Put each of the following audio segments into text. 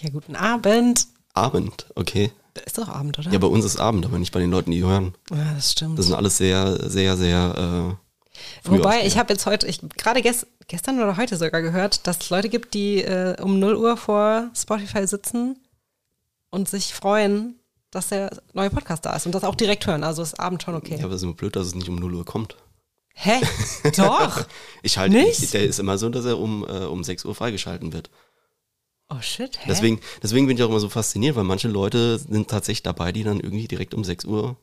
Ja, guten Abend. Abend, okay. Da ist doch Abend, oder? Ja, bei uns ist Abend, aber nicht bei den Leuten, die hören. Ja, das stimmt. Das sind alles sehr, sehr, sehr. Äh, Wobei, ich habe jetzt heute, ich gerade gest, gestern oder heute sogar gehört, dass es Leute gibt, die äh, um 0 Uhr vor Spotify sitzen und sich freuen, dass der neue Podcast da ist und das auch direkt hören. Also ist Abend schon okay. Ja, aber es ist nur blöd, dass es nicht um 0 Uhr kommt. Hä? Doch. Ich halte, Nicht? ich, der ist immer so, dass er um, äh, um 6 Uhr freigeschalten wird. Oh shit, hä? Deswegen, deswegen bin ich auch immer so fasziniert, weil manche Leute sind tatsächlich dabei, die dann irgendwie direkt um 6 Uhr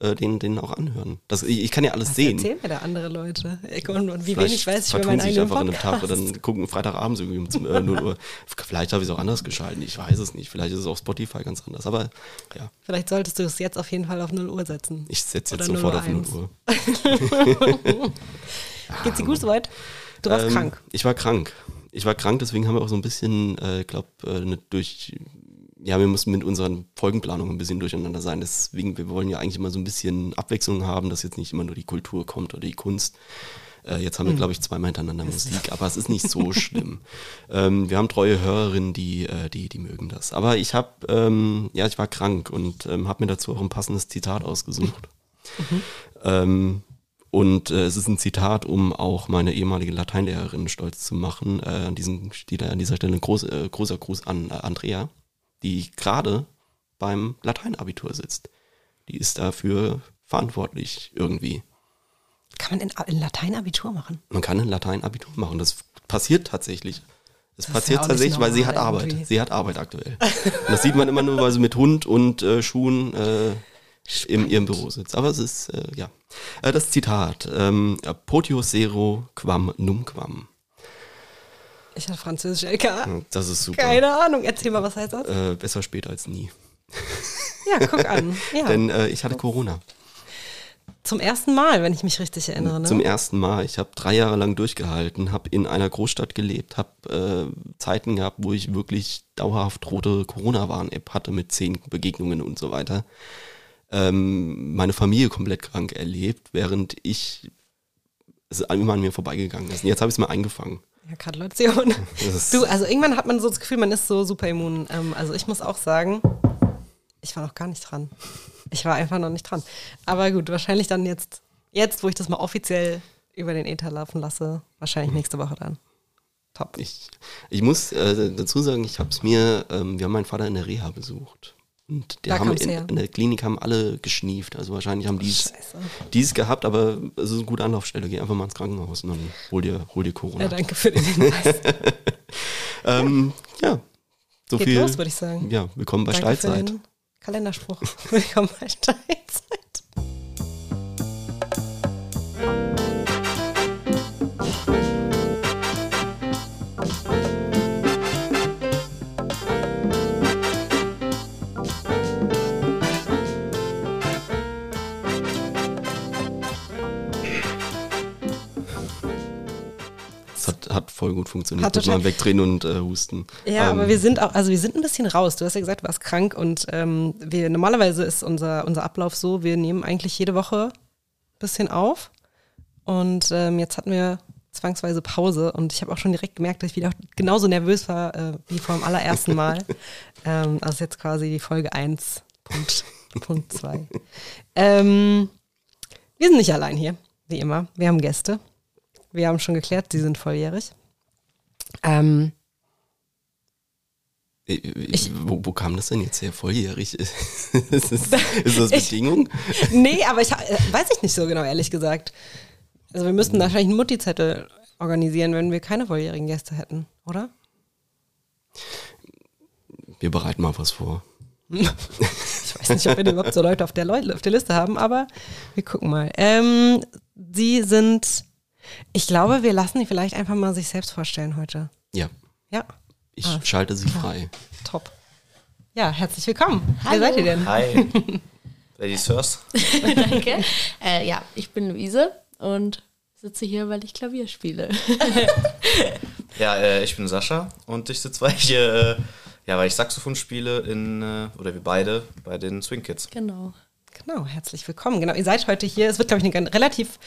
äh, den, den auch anhören. Das, ich, ich kann ja alles Was sehen. erzählen mir da andere Leute? Und, und wie Vielleicht wenig weiß ich über meinen eigenen einfach an einem Tag Podcast. und dann gucken Freitagabends irgendwie um äh, 0 Uhr. Vielleicht habe ich es auch anders geschalten, ich weiß es nicht. Vielleicht ist es auf Spotify ganz anders. Aber ja, Vielleicht solltest du es jetzt auf jeden Fall auf 0 Uhr setzen. ich setze jetzt Oder sofort auf 0 0 Uhr. Geht's dir gut soweit? Du warst Ähm, krank. Ich war krank. Ich war krank, deswegen haben wir auch so ein bisschen, äh, glaube äh, durch, ja, wir mussten mit unseren Folgenplanungen ein bisschen durcheinander sein. Deswegen, wir wollen ja eigentlich immer so ein bisschen Abwechslung haben, dass jetzt nicht immer nur die Kultur kommt oder die Kunst. Äh, jetzt haben wir, glaube ich, zweimal hintereinander Musik, aber es ist nicht so schlimm. Ähm, wir haben treue Hörerinnen, die, äh, die, die mögen das. Aber ich habe, ähm, ja, ich war krank und ähm, habe mir dazu auch ein passendes Zitat ausgesucht. Ähm, und äh, es ist ein Zitat, um auch meine ehemalige Lateinlehrerin stolz zu machen. Äh, an, diesem, steht an dieser Stelle ein groß, äh, großer Gruß an äh, Andrea, die gerade beim Lateinabitur sitzt. Die ist dafür verantwortlich irgendwie. Kann man in, in Latein Abitur machen? Man kann ein Lateinabitur machen. Das passiert tatsächlich. Es Das ja passiert tatsächlich, weil sie hat Arbeit. irgendwie. Sie hat Arbeit aktuell. Und das sieht man immer nur, weil sie mit Hund und äh, Schuhen äh, in ihrem Büro sitzt. Aber es ist, äh, ja. Äh, das Zitat. Ähm, Potius sero quam numquam. Ich hatte Französisch LK. Das ist super. Keine Ahnung. Erzähl mal, was heißt das? Äh, besser spät als nie. Ja, guck an. Ja. Denn äh, ich hatte Corona. Zum ersten Mal, wenn ich mich richtig erinnere. Ne? Zum ersten Mal. Ich habe drei Jahre lang durchgehalten, habe in einer Großstadt gelebt, habe äh, Zeiten gehabt, wo ich wirklich dauerhaft rote Corona-Warn-App hatte mit zehn Begegnungen und so weiter. Ähm, meine Familie komplett krank erlebt, während ich es immer an mir vorbeigegangen ist. Und jetzt habe ich es mal eingefangen. Ja, Gratulation. Du, also irgendwann hat man so das Gefühl, man ist so super immun. Ähm, also ich muss auch sagen, ich war noch gar nicht dran. Ich war einfach noch nicht dran. Aber gut, wahrscheinlich dann jetzt, jetzt, wo ich das mal offiziell über den Ether laufen lasse, wahrscheinlich nächste Woche dann. Top. Ich, ich muss äh, dazu sagen, ich habe es mir, ähm, wir haben meinen Vater in der Reha besucht. Und Da der haben in, in der Klinik haben alle geschnieft. Also wahrscheinlich haben die es gehabt, aber es ist eine gute Anlaufstelle. Geh einfach mal ins Krankenhaus und dann hol dir, hol dir Corona. Ja, danke für den Hinweis. ähm, ja, so Geht viel. los, würde ich sagen. Ja, willkommen bei Danke Steilzeit. Kalenderspruch. Willkommen bei Steilzeit. Voll gut funktioniert. Hat total- wegdrehen und äh, husten. Ja, Ähm, aber wir sind auch, also wir sind ein bisschen raus. Du hast ja gesagt, du warst krank und ähm, wir, normalerweise ist unser, unser Ablauf so, wir nehmen eigentlich jede Woche ein bisschen auf und ähm, jetzt hatten wir zwangsweise Pause und ich habe auch schon direkt gemerkt, dass ich wieder genauso nervös war äh, wie vor dem allerersten Mal. ähm, also jetzt quasi die Folge 1, Punkt, Punkt 2. Ähm, wir sind nicht allein hier, wie immer. Wir haben Gäste. Wir haben schon geklärt, sie sind volljährig. Ähm, äh, äh, wo, wo kam das denn jetzt her? Volljährig? ist, das, ist das Ich- Bedingung? Nee, aber ich äh, weiß ich nicht so genau, ehrlich gesagt. Also wir müssten wahrscheinlich einen Mutti-Zettel organisieren, wenn wir keine volljährigen Gäste hätten, oder? Wir bereiten mal was vor. Ich weiß nicht, ob wir überhaupt so Leute auf der, Leu auf der Liste haben, aber wir gucken mal. Ähm, Sie sind, ich glaube, wir lassen die vielleicht einfach mal sich selbst vorstellen heute. Ja, Ja, ich Ah. schalte sie frei. top. Ja, herzlich willkommen. Wer Hallo. seid ihr denn? Hi. Ladies first. Danke. Äh, ja, ich bin Luise und sitze hier, weil ich Klavier spiele. Ja, äh, ich bin Sascha und ich sitze, weil ich, äh, ja, weil ich Saxophon spiele in, äh, oder wir beide, bei den Swing Kids. genau. Genau, herzlich willkommen. Genau, ihr seid heute hier. Es wird, glaube ich, eine ganz- relativ,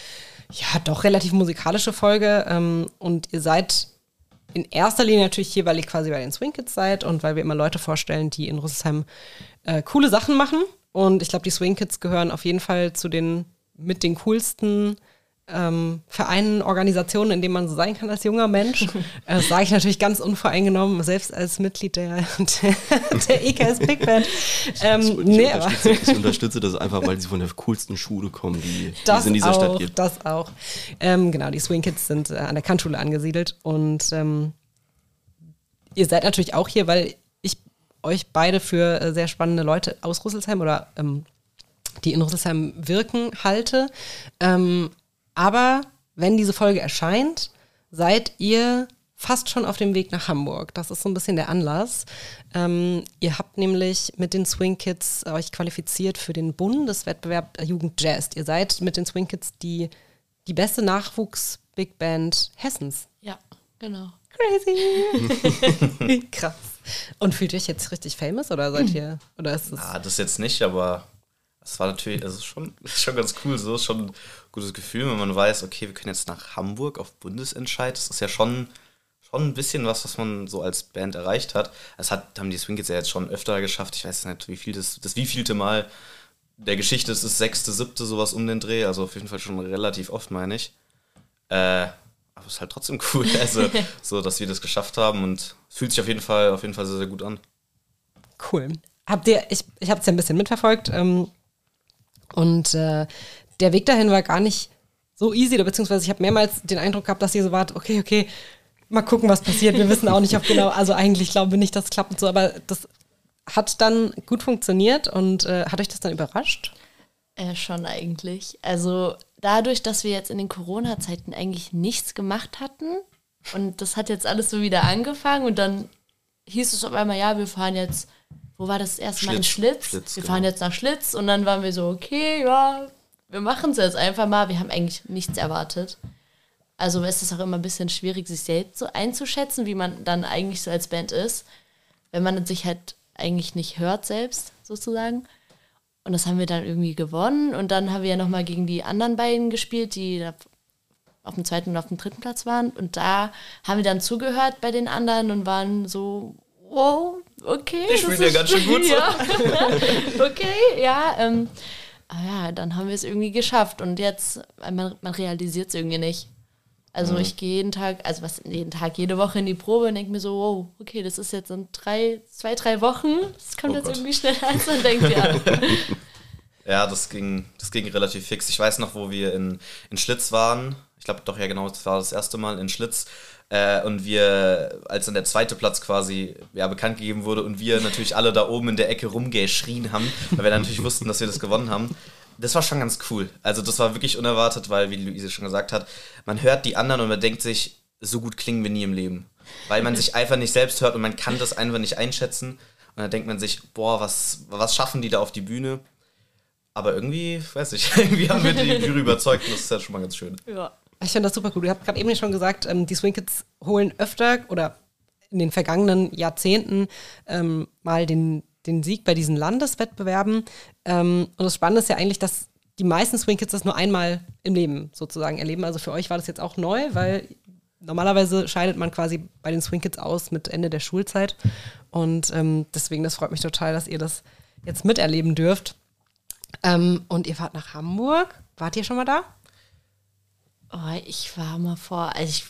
ja, doch relativ musikalische Folge. Ähm, und ihr seid in erster Linie natürlich hier, weil ihr quasi bei den Swing Kids seid und weil wir immer Leute vorstellen, die in Rüsselsheim äh, coole Sachen machen. Und ich glaube, die Swing Kids gehören auf jeden Fall zu den mit den coolsten ähm, Vereinen, Organisationen, in denen man so sein kann als junger Mensch. Äh, das sage ich natürlich ganz unvoreingenommen, selbst als Mitglied der, der, der EKS Big Band. Ähm, ich, nee, unterstütze, ich unterstütze das einfach, weil sie von der coolsten Schule kommen, die, die es in dieser auch, Stadt gibt. Das auch. Ähm, genau, die Swing Kids sind äh, an der Kantschule angesiedelt und ähm, ihr seid natürlich auch hier, weil ich euch beide für äh, sehr spannende Leute aus Rüsselsheim oder ähm, die in Rüsselsheim wirken halte. Ähm, aber wenn diese Folge erscheint, seid ihr fast schon auf dem Weg nach Hamburg. Das ist so ein bisschen der Anlass. Ähm, ihr habt nämlich mit den Swing Kids euch qualifiziert für den Bundeswettbewerb Jugend Jazz. Ihr seid mit den Swing Kids die, die beste Nachwuchs-Big Band Hessens. Ja, genau. Crazy. Krass. Und fühlt ihr euch jetzt richtig famous oder seid ihr, oder ist es? Ah, das jetzt nicht, aber es war natürlich, es ist schon, schon ganz cool, so ist schon ein gutes Gefühl, wenn man weiß, okay, wir können jetzt nach Hamburg auf Bundesentscheid. Das ist ja schon, schon ein bisschen was, was man so als Band erreicht hat. Das hat, haben die Swing Kids ja jetzt schon öfter geschafft. Ich weiß nicht, wie viel das, das wievielte Mal der Geschichte ist, ist sechste, siebte, sowas um den Dreh. Also auf jeden Fall schon relativ oft, meine ich. Äh, aber es ist halt trotzdem cool, also so, dass wir das geschafft haben und es fühlt sich auf jeden Fall, auf jeden Fall sehr, sehr gut an. Cool. Habt ihr, ich, ich habe es ja ein bisschen mitverfolgt ähm, und äh, der Weg dahin war gar nicht so easy, beziehungsweise ich habe mehrmals den Eindruck gehabt, dass ihr so wart, okay, okay, mal gucken, was passiert. Wir wissen auch nicht, ob genau, also eigentlich glauben wir nicht, dass es klappt und so, aber das hat dann gut funktioniert und äh, hat euch das dann überrascht? Äh, schon eigentlich. Also dadurch, dass wir jetzt in den Corona-Zeiten eigentlich nichts gemacht hatten und das hat jetzt alles so wieder angefangen und dann hieß es auf einmal, ja, wir fahren jetzt, wo war das erste Mal in Schlitz. Schlitz? Wir genau. fahren jetzt nach Schlitz und dann waren wir so, okay, ja, wir machen es jetzt einfach mal. Wir haben eigentlich nichts erwartet. Also es ist auch immer ein bisschen schwierig, sich selbst so einzuschätzen, wie man dann eigentlich so als Band ist, wenn man sich halt eigentlich nicht hört selbst, sozusagen. Und das haben wir dann irgendwie gewonnen. Und dann haben wir ja nochmal gegen die anderen beiden gespielt, die da auf dem zweiten und auf dem dritten Platz waren. Und da haben wir dann zugehört bei den anderen und waren so, wow, okay. Die spielen ja ganz schön gut so. Ja. okay, ja. Ähm, aber ja, dann haben wir es irgendwie geschafft. Und jetzt, äh, man, man realisiert es irgendwie nicht. Also ich gehe jeden Tag, also was jeden Tag, jede Woche in die Probe und denke mir so, wow, okay, das ist jetzt in drei, zwei, drei Wochen. Das kommt Oh jetzt Gott. irgendwie schneller als man denkt, ja. Ja, das ging, das ging relativ fix. Ich weiß noch, wo wir in, in Schlitz waren. Ich glaube doch, ja genau, das war das erste Mal in Schlitz. Äh, und wir, als dann der zweite Platz quasi ja, bekannt gegeben wurde und wir natürlich alle da oben in der Ecke rumgeschrien haben, weil wir dann natürlich wussten, dass wir das gewonnen haben. Das war schon ganz cool. Also das war wirklich unerwartet, weil, wie Luise schon gesagt hat, man hört die anderen und man denkt sich, so gut klingen wir nie im Leben. Weil man sich einfach nicht selbst hört und man kann das einfach nicht einschätzen. Und dann denkt man sich, boah, was, was schaffen die da auf die Bühne? Aber irgendwie, weiß ich, irgendwie haben wir die Jury überzeugt und das ist ja schon mal ganz schön. ja. Ich finde das super cool. Ihr habt gerade eben schon gesagt, ähm, die Swing Kids holen öfter oder in den vergangenen Jahrzehnten ähm, mal den, den Sieg bei diesen Landeswettbewerben. Ähm, und das Spannende ist ja eigentlich, dass die meisten Swing Kids das nur einmal im Leben sozusagen erleben. Also für euch war das jetzt auch neu, weil normalerweise scheidet man quasi bei den Swing Kids aus mit Ende der Schulzeit. Und ähm, deswegen, das freut mich total, dass ihr das jetzt miterleben dürft. Ähm, und ihr fahrt nach Hamburg. Wart ihr schon mal da? Oh, ich war mal vor, also ich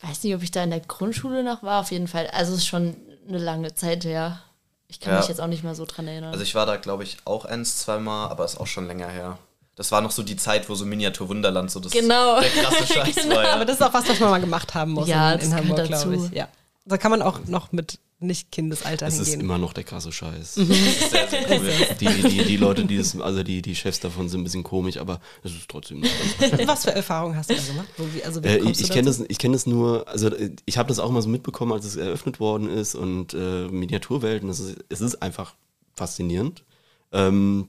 weiß nicht, ob ich da in der Grundschule noch war, auf jeden Fall. Also es ist schon eine lange Zeit her. Ich kann Ja. mich jetzt auch nicht mehr so dran erinnern. Also ich war da, glaube ich, auch eins, zweimal, aber ist auch schon länger her. Das war noch so die Zeit, wo so Miniatur Wunderland so das Genau. der krasse Scheiß war. Ja. Aber das ist auch was, was man mal gemacht haben muss Ja, in, das in Hamburg, glaube ich. Ja. Da kann man auch noch mit nicht Kindesalter Es ist hingehen. immer noch der krasse Scheiß. Das ist sehr, sehr cool. Die, die, die Leute, die das, also die, die Chefs davon sind ein bisschen komisch, aber es ist trotzdem noch ganz Was für Erfahrungen hast du da gemacht? Wo, wie, also, wie Äh, ich kenne das, ich kenn das nur, also äh, ich habe das auch mal so mitbekommen, als es eröffnet worden ist und äh, Miniaturwelten, das ist, es ist einfach faszinierend. Ähm,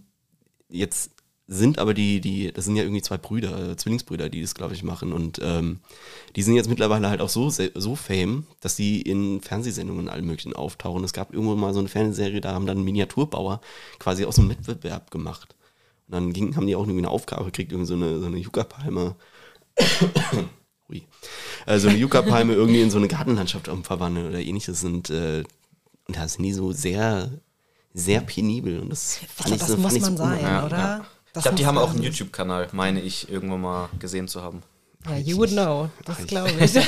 jetzt sind aber die, die, das sind ja irgendwie zwei Brüder, äh, Zwillingsbrüder, die das, glaube ich, machen und ähm, die sind jetzt mittlerweile halt auch so, so fame, dass die in Fernsehsendungen und allem möglichen auftauchen. Es gab irgendwo mal so eine Fernsehserie, da haben dann Miniaturbauer quasi aus einem Wettbewerb gemacht. Und dann ging, haben die auch irgendwie eine Aufgabe gekriegt, irgendwie so eine, so eine Yucca-Palme Ui. äh, so eine Yucca-Palme irgendwie in so eine Gartenlandschaft umverwandeln oder ähnliches. Und, äh, und das sind die so sehr, sehr penibel. Und das Ich fand glaub, ich, das so, muss ich man so sein, oder? ja. Das Ich glaube, die haben auch einen. YouTube-Kanal, meine ich, irgendwann mal gesehen zu haben. Ja, you would know. Das ich- glaube ich. Ach,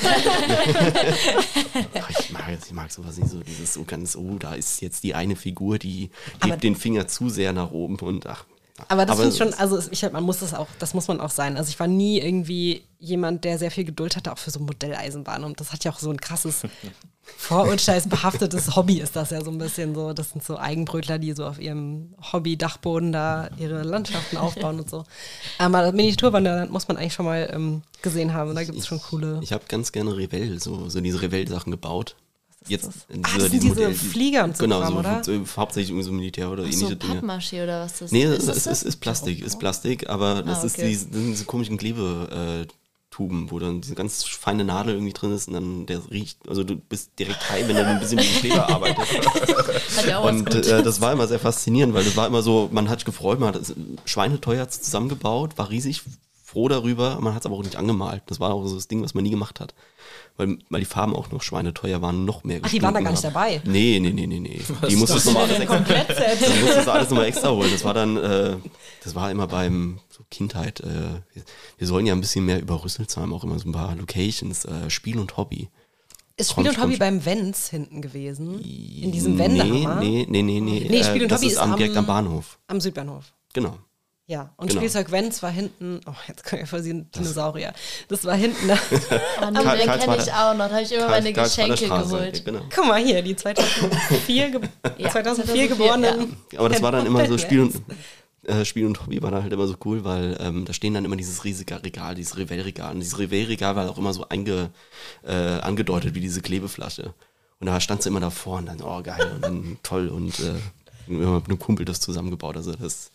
ich, mag, ich mag sowas nicht so, dieses so ganz, oh, da ist jetzt die eine Figur, die hebt den Finger zu sehr nach oben und ach. Aber das finde ich es- schon, also ich, man muss das auch, das muss man auch sein. Also ich war nie irgendwie jemand, der sehr viel Geduld hatte, auch für so Modelleisenbahnen. Und das hat ja auch so ein krasses vorurteilsbehaftetes Hobby ist das ja so ein bisschen so. Das sind so Eigenbrötler, die so auf ihrem Hobby-Dachboden da ihre Landschaften aufbauen und so. Aber das Miniaturwanderland muss man eigentlich schon mal ähm, gesehen haben. Da gibt es schon coole. Ich habe ganz gerne Revell, so, so diese Revell-Sachen gebaut. Jetzt, das? in Ah, das sind diese Flieger und so Genau, Kram, so, oder? so, hauptsächlich irgendwie so Militär oder So ähnliche Dinge. Pappmaché oder was das Nee, ist? es das ist, das? ist, ist Plastik, ist Plastik, aber das Ah, ist okay. die, das sind diese komischen Klebetuben, wo dann diese ganz feine Nadel irgendwie drin ist und dann der riecht, also du bist direkt high, wenn du ein bisschen mit dem Kleber arbeitest. Hat ja auch was Und äh, das war immer sehr faszinierend, weil das war immer so, man hat sich gefreut, man hat es schweineteuer zusammengebaut, war riesig froh darüber, man hat es aber auch nicht angemalt. Das war auch so das Ding, was man nie gemacht hat. Weil, weil die Farben auch noch schweineteuer waren, noch mehr Ach, die waren da gar nicht gestunken dabei? haben. Nee, nee, nee, nee, nee. Die musstest du mal alles extra, die du alles nochmal extra holen. Das war dann, äh, das war immer beim so Kindheit. Äh, wir, wir sollen ja ein bisschen mehr über Rüsselsheim auch immer so ein paar Locations, äh, Spiel und Hobby. Ist Spiel Kommt, und Hobby kommt. beim Wenz hinten gewesen? In diesem Wendehammer? Nee, nee, nee, nee. Nee, Spiel und das Hobby ist am- direkt am Bahnhof. Am Südbahnhof. Genau. Ja, und Genau. Spielzeug Wenz war hinten, oh, jetzt kann ich voll sehen, Dinosaurier. Das war hinten, da, Ah, nee, Karl- den kenne ich auch noch. Da habe ich immer meine Karl- Karlsbader Geschenke Straße, geholt. Genau. guck mal hier, die 2004, ge Ja, 2004 2004, geborenen. Aber das war dann immer so. Spiel und, äh, Spiel und Hobby war dann halt immer so cool, weil ähm, da stehen dann immer dieses riesige Regal, dieses Revell-Regal. Und dieses Revell-Regal war auch immer so einge, äh, angedeutet wie diese Klebeflasche. Und da standst du immer davor und dann, oh geil, und dann toll und äh, immer mit einem Kumpel das zusammengebaut. Also das,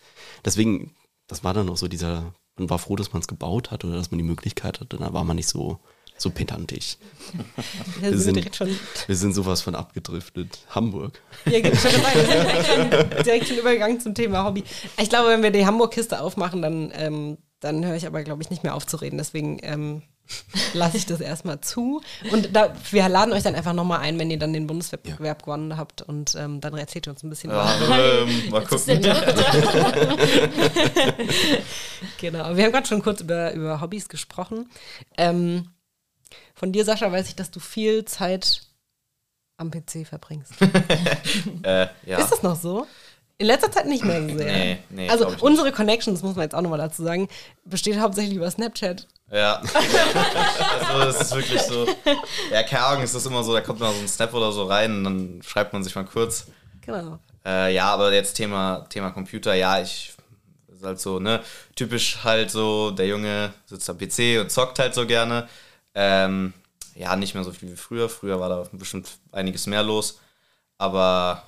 deswegen, das war dann auch so dieser, man war froh, dass man es gebaut hat oder dass man die Möglichkeit hatte. Da war man nicht so, so pedantisch. Ja, Wir sind schon, Wir sind sowas von abgedriftet. Hamburg. ja, sind direkt schon, übergegangen zum Thema Hobby. Ich glaube, wenn wir die Hamburg-Kiste aufmachen, dann, ähm, dann höre ich aber, glaube ich, nicht mehr auf zu reden. Deswegen ähm, lasse ich das erstmal zu. Und da, wir laden euch dann einfach nochmal ein, wenn ihr dann den Bundeswettbewerb Ja. gewonnen habt. Und ähm, dann erzählt ihr uns ein bisschen Ja, was. ähm, mal gucken. Genau. Wir haben gerade schon kurz über, über Hobbys gesprochen. Ähm, von dir, Sascha, weiß ich, dass du viel Zeit am PC verbringst. Äh, ja. Ist das noch so? In letzter Zeit nicht mehr so sehr. Nee, nee, also unsere Connection, das muss man jetzt auch nochmal dazu sagen, besteht hauptsächlich über Snapchat. Ja. also, das ist wirklich so. Ja, keine Ahnung, ist das immer so, da kommt mal so ein Snap oder so rein und dann schreibt man sich mal kurz. Genau. Äh, ja, aber jetzt Thema, Thema Computer, ja, ich ist halt so, ne, typisch halt so, der Junge sitzt am PC und zockt halt so gerne. Ähm, ja, nicht mehr so viel wie früher. Früher war da bestimmt einiges mehr los. Aber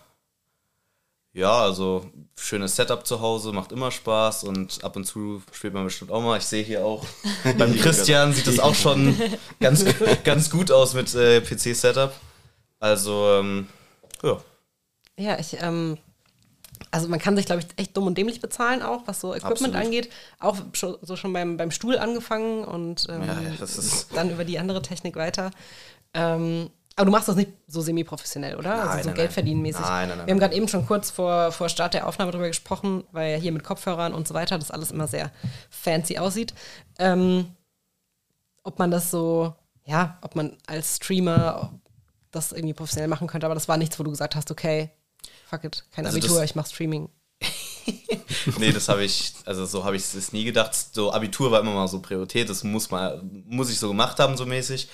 ja, also schönes Setup zu Hause, macht immer Spaß und ab und zu spielt man bestimmt auch mal. Ich sehe hier auch beim Christian sieht es auch schon ganz, ganz gut aus mit äh, PC-Setup. Also, ähm, ja. Ja, ich, ähm, also man kann sich, glaube ich, echt dumm und dämlich bezahlen auch, was so Equipment Absolut. angeht. Auch schon, so schon beim, beim Stuhl angefangen und ähm, Ja, ja, das ist- dann über die andere Technik weiter. Ähm, aber du machst das nicht so semi-professionell, oder? Nein, also so nein, Geld nein. Nein, nein, nein, Wir haben gerade eben schon kurz vor, vor Start der Aufnahme darüber gesprochen, weil hier mit Kopfhörern und so weiter das alles immer sehr fancy aussieht. Ähm, ob man das so, ja, ob man als Streamer das irgendwie professionell machen könnte, aber das war nichts, wo du gesagt hast, okay, fuck it, kein Also Abitur, ich mach Streaming. Nee, das habe ich, also so habe ich es nie gedacht. So Abitur war immer mal so Priorität, das muss mal, muss ich so gemacht haben, so mäßig.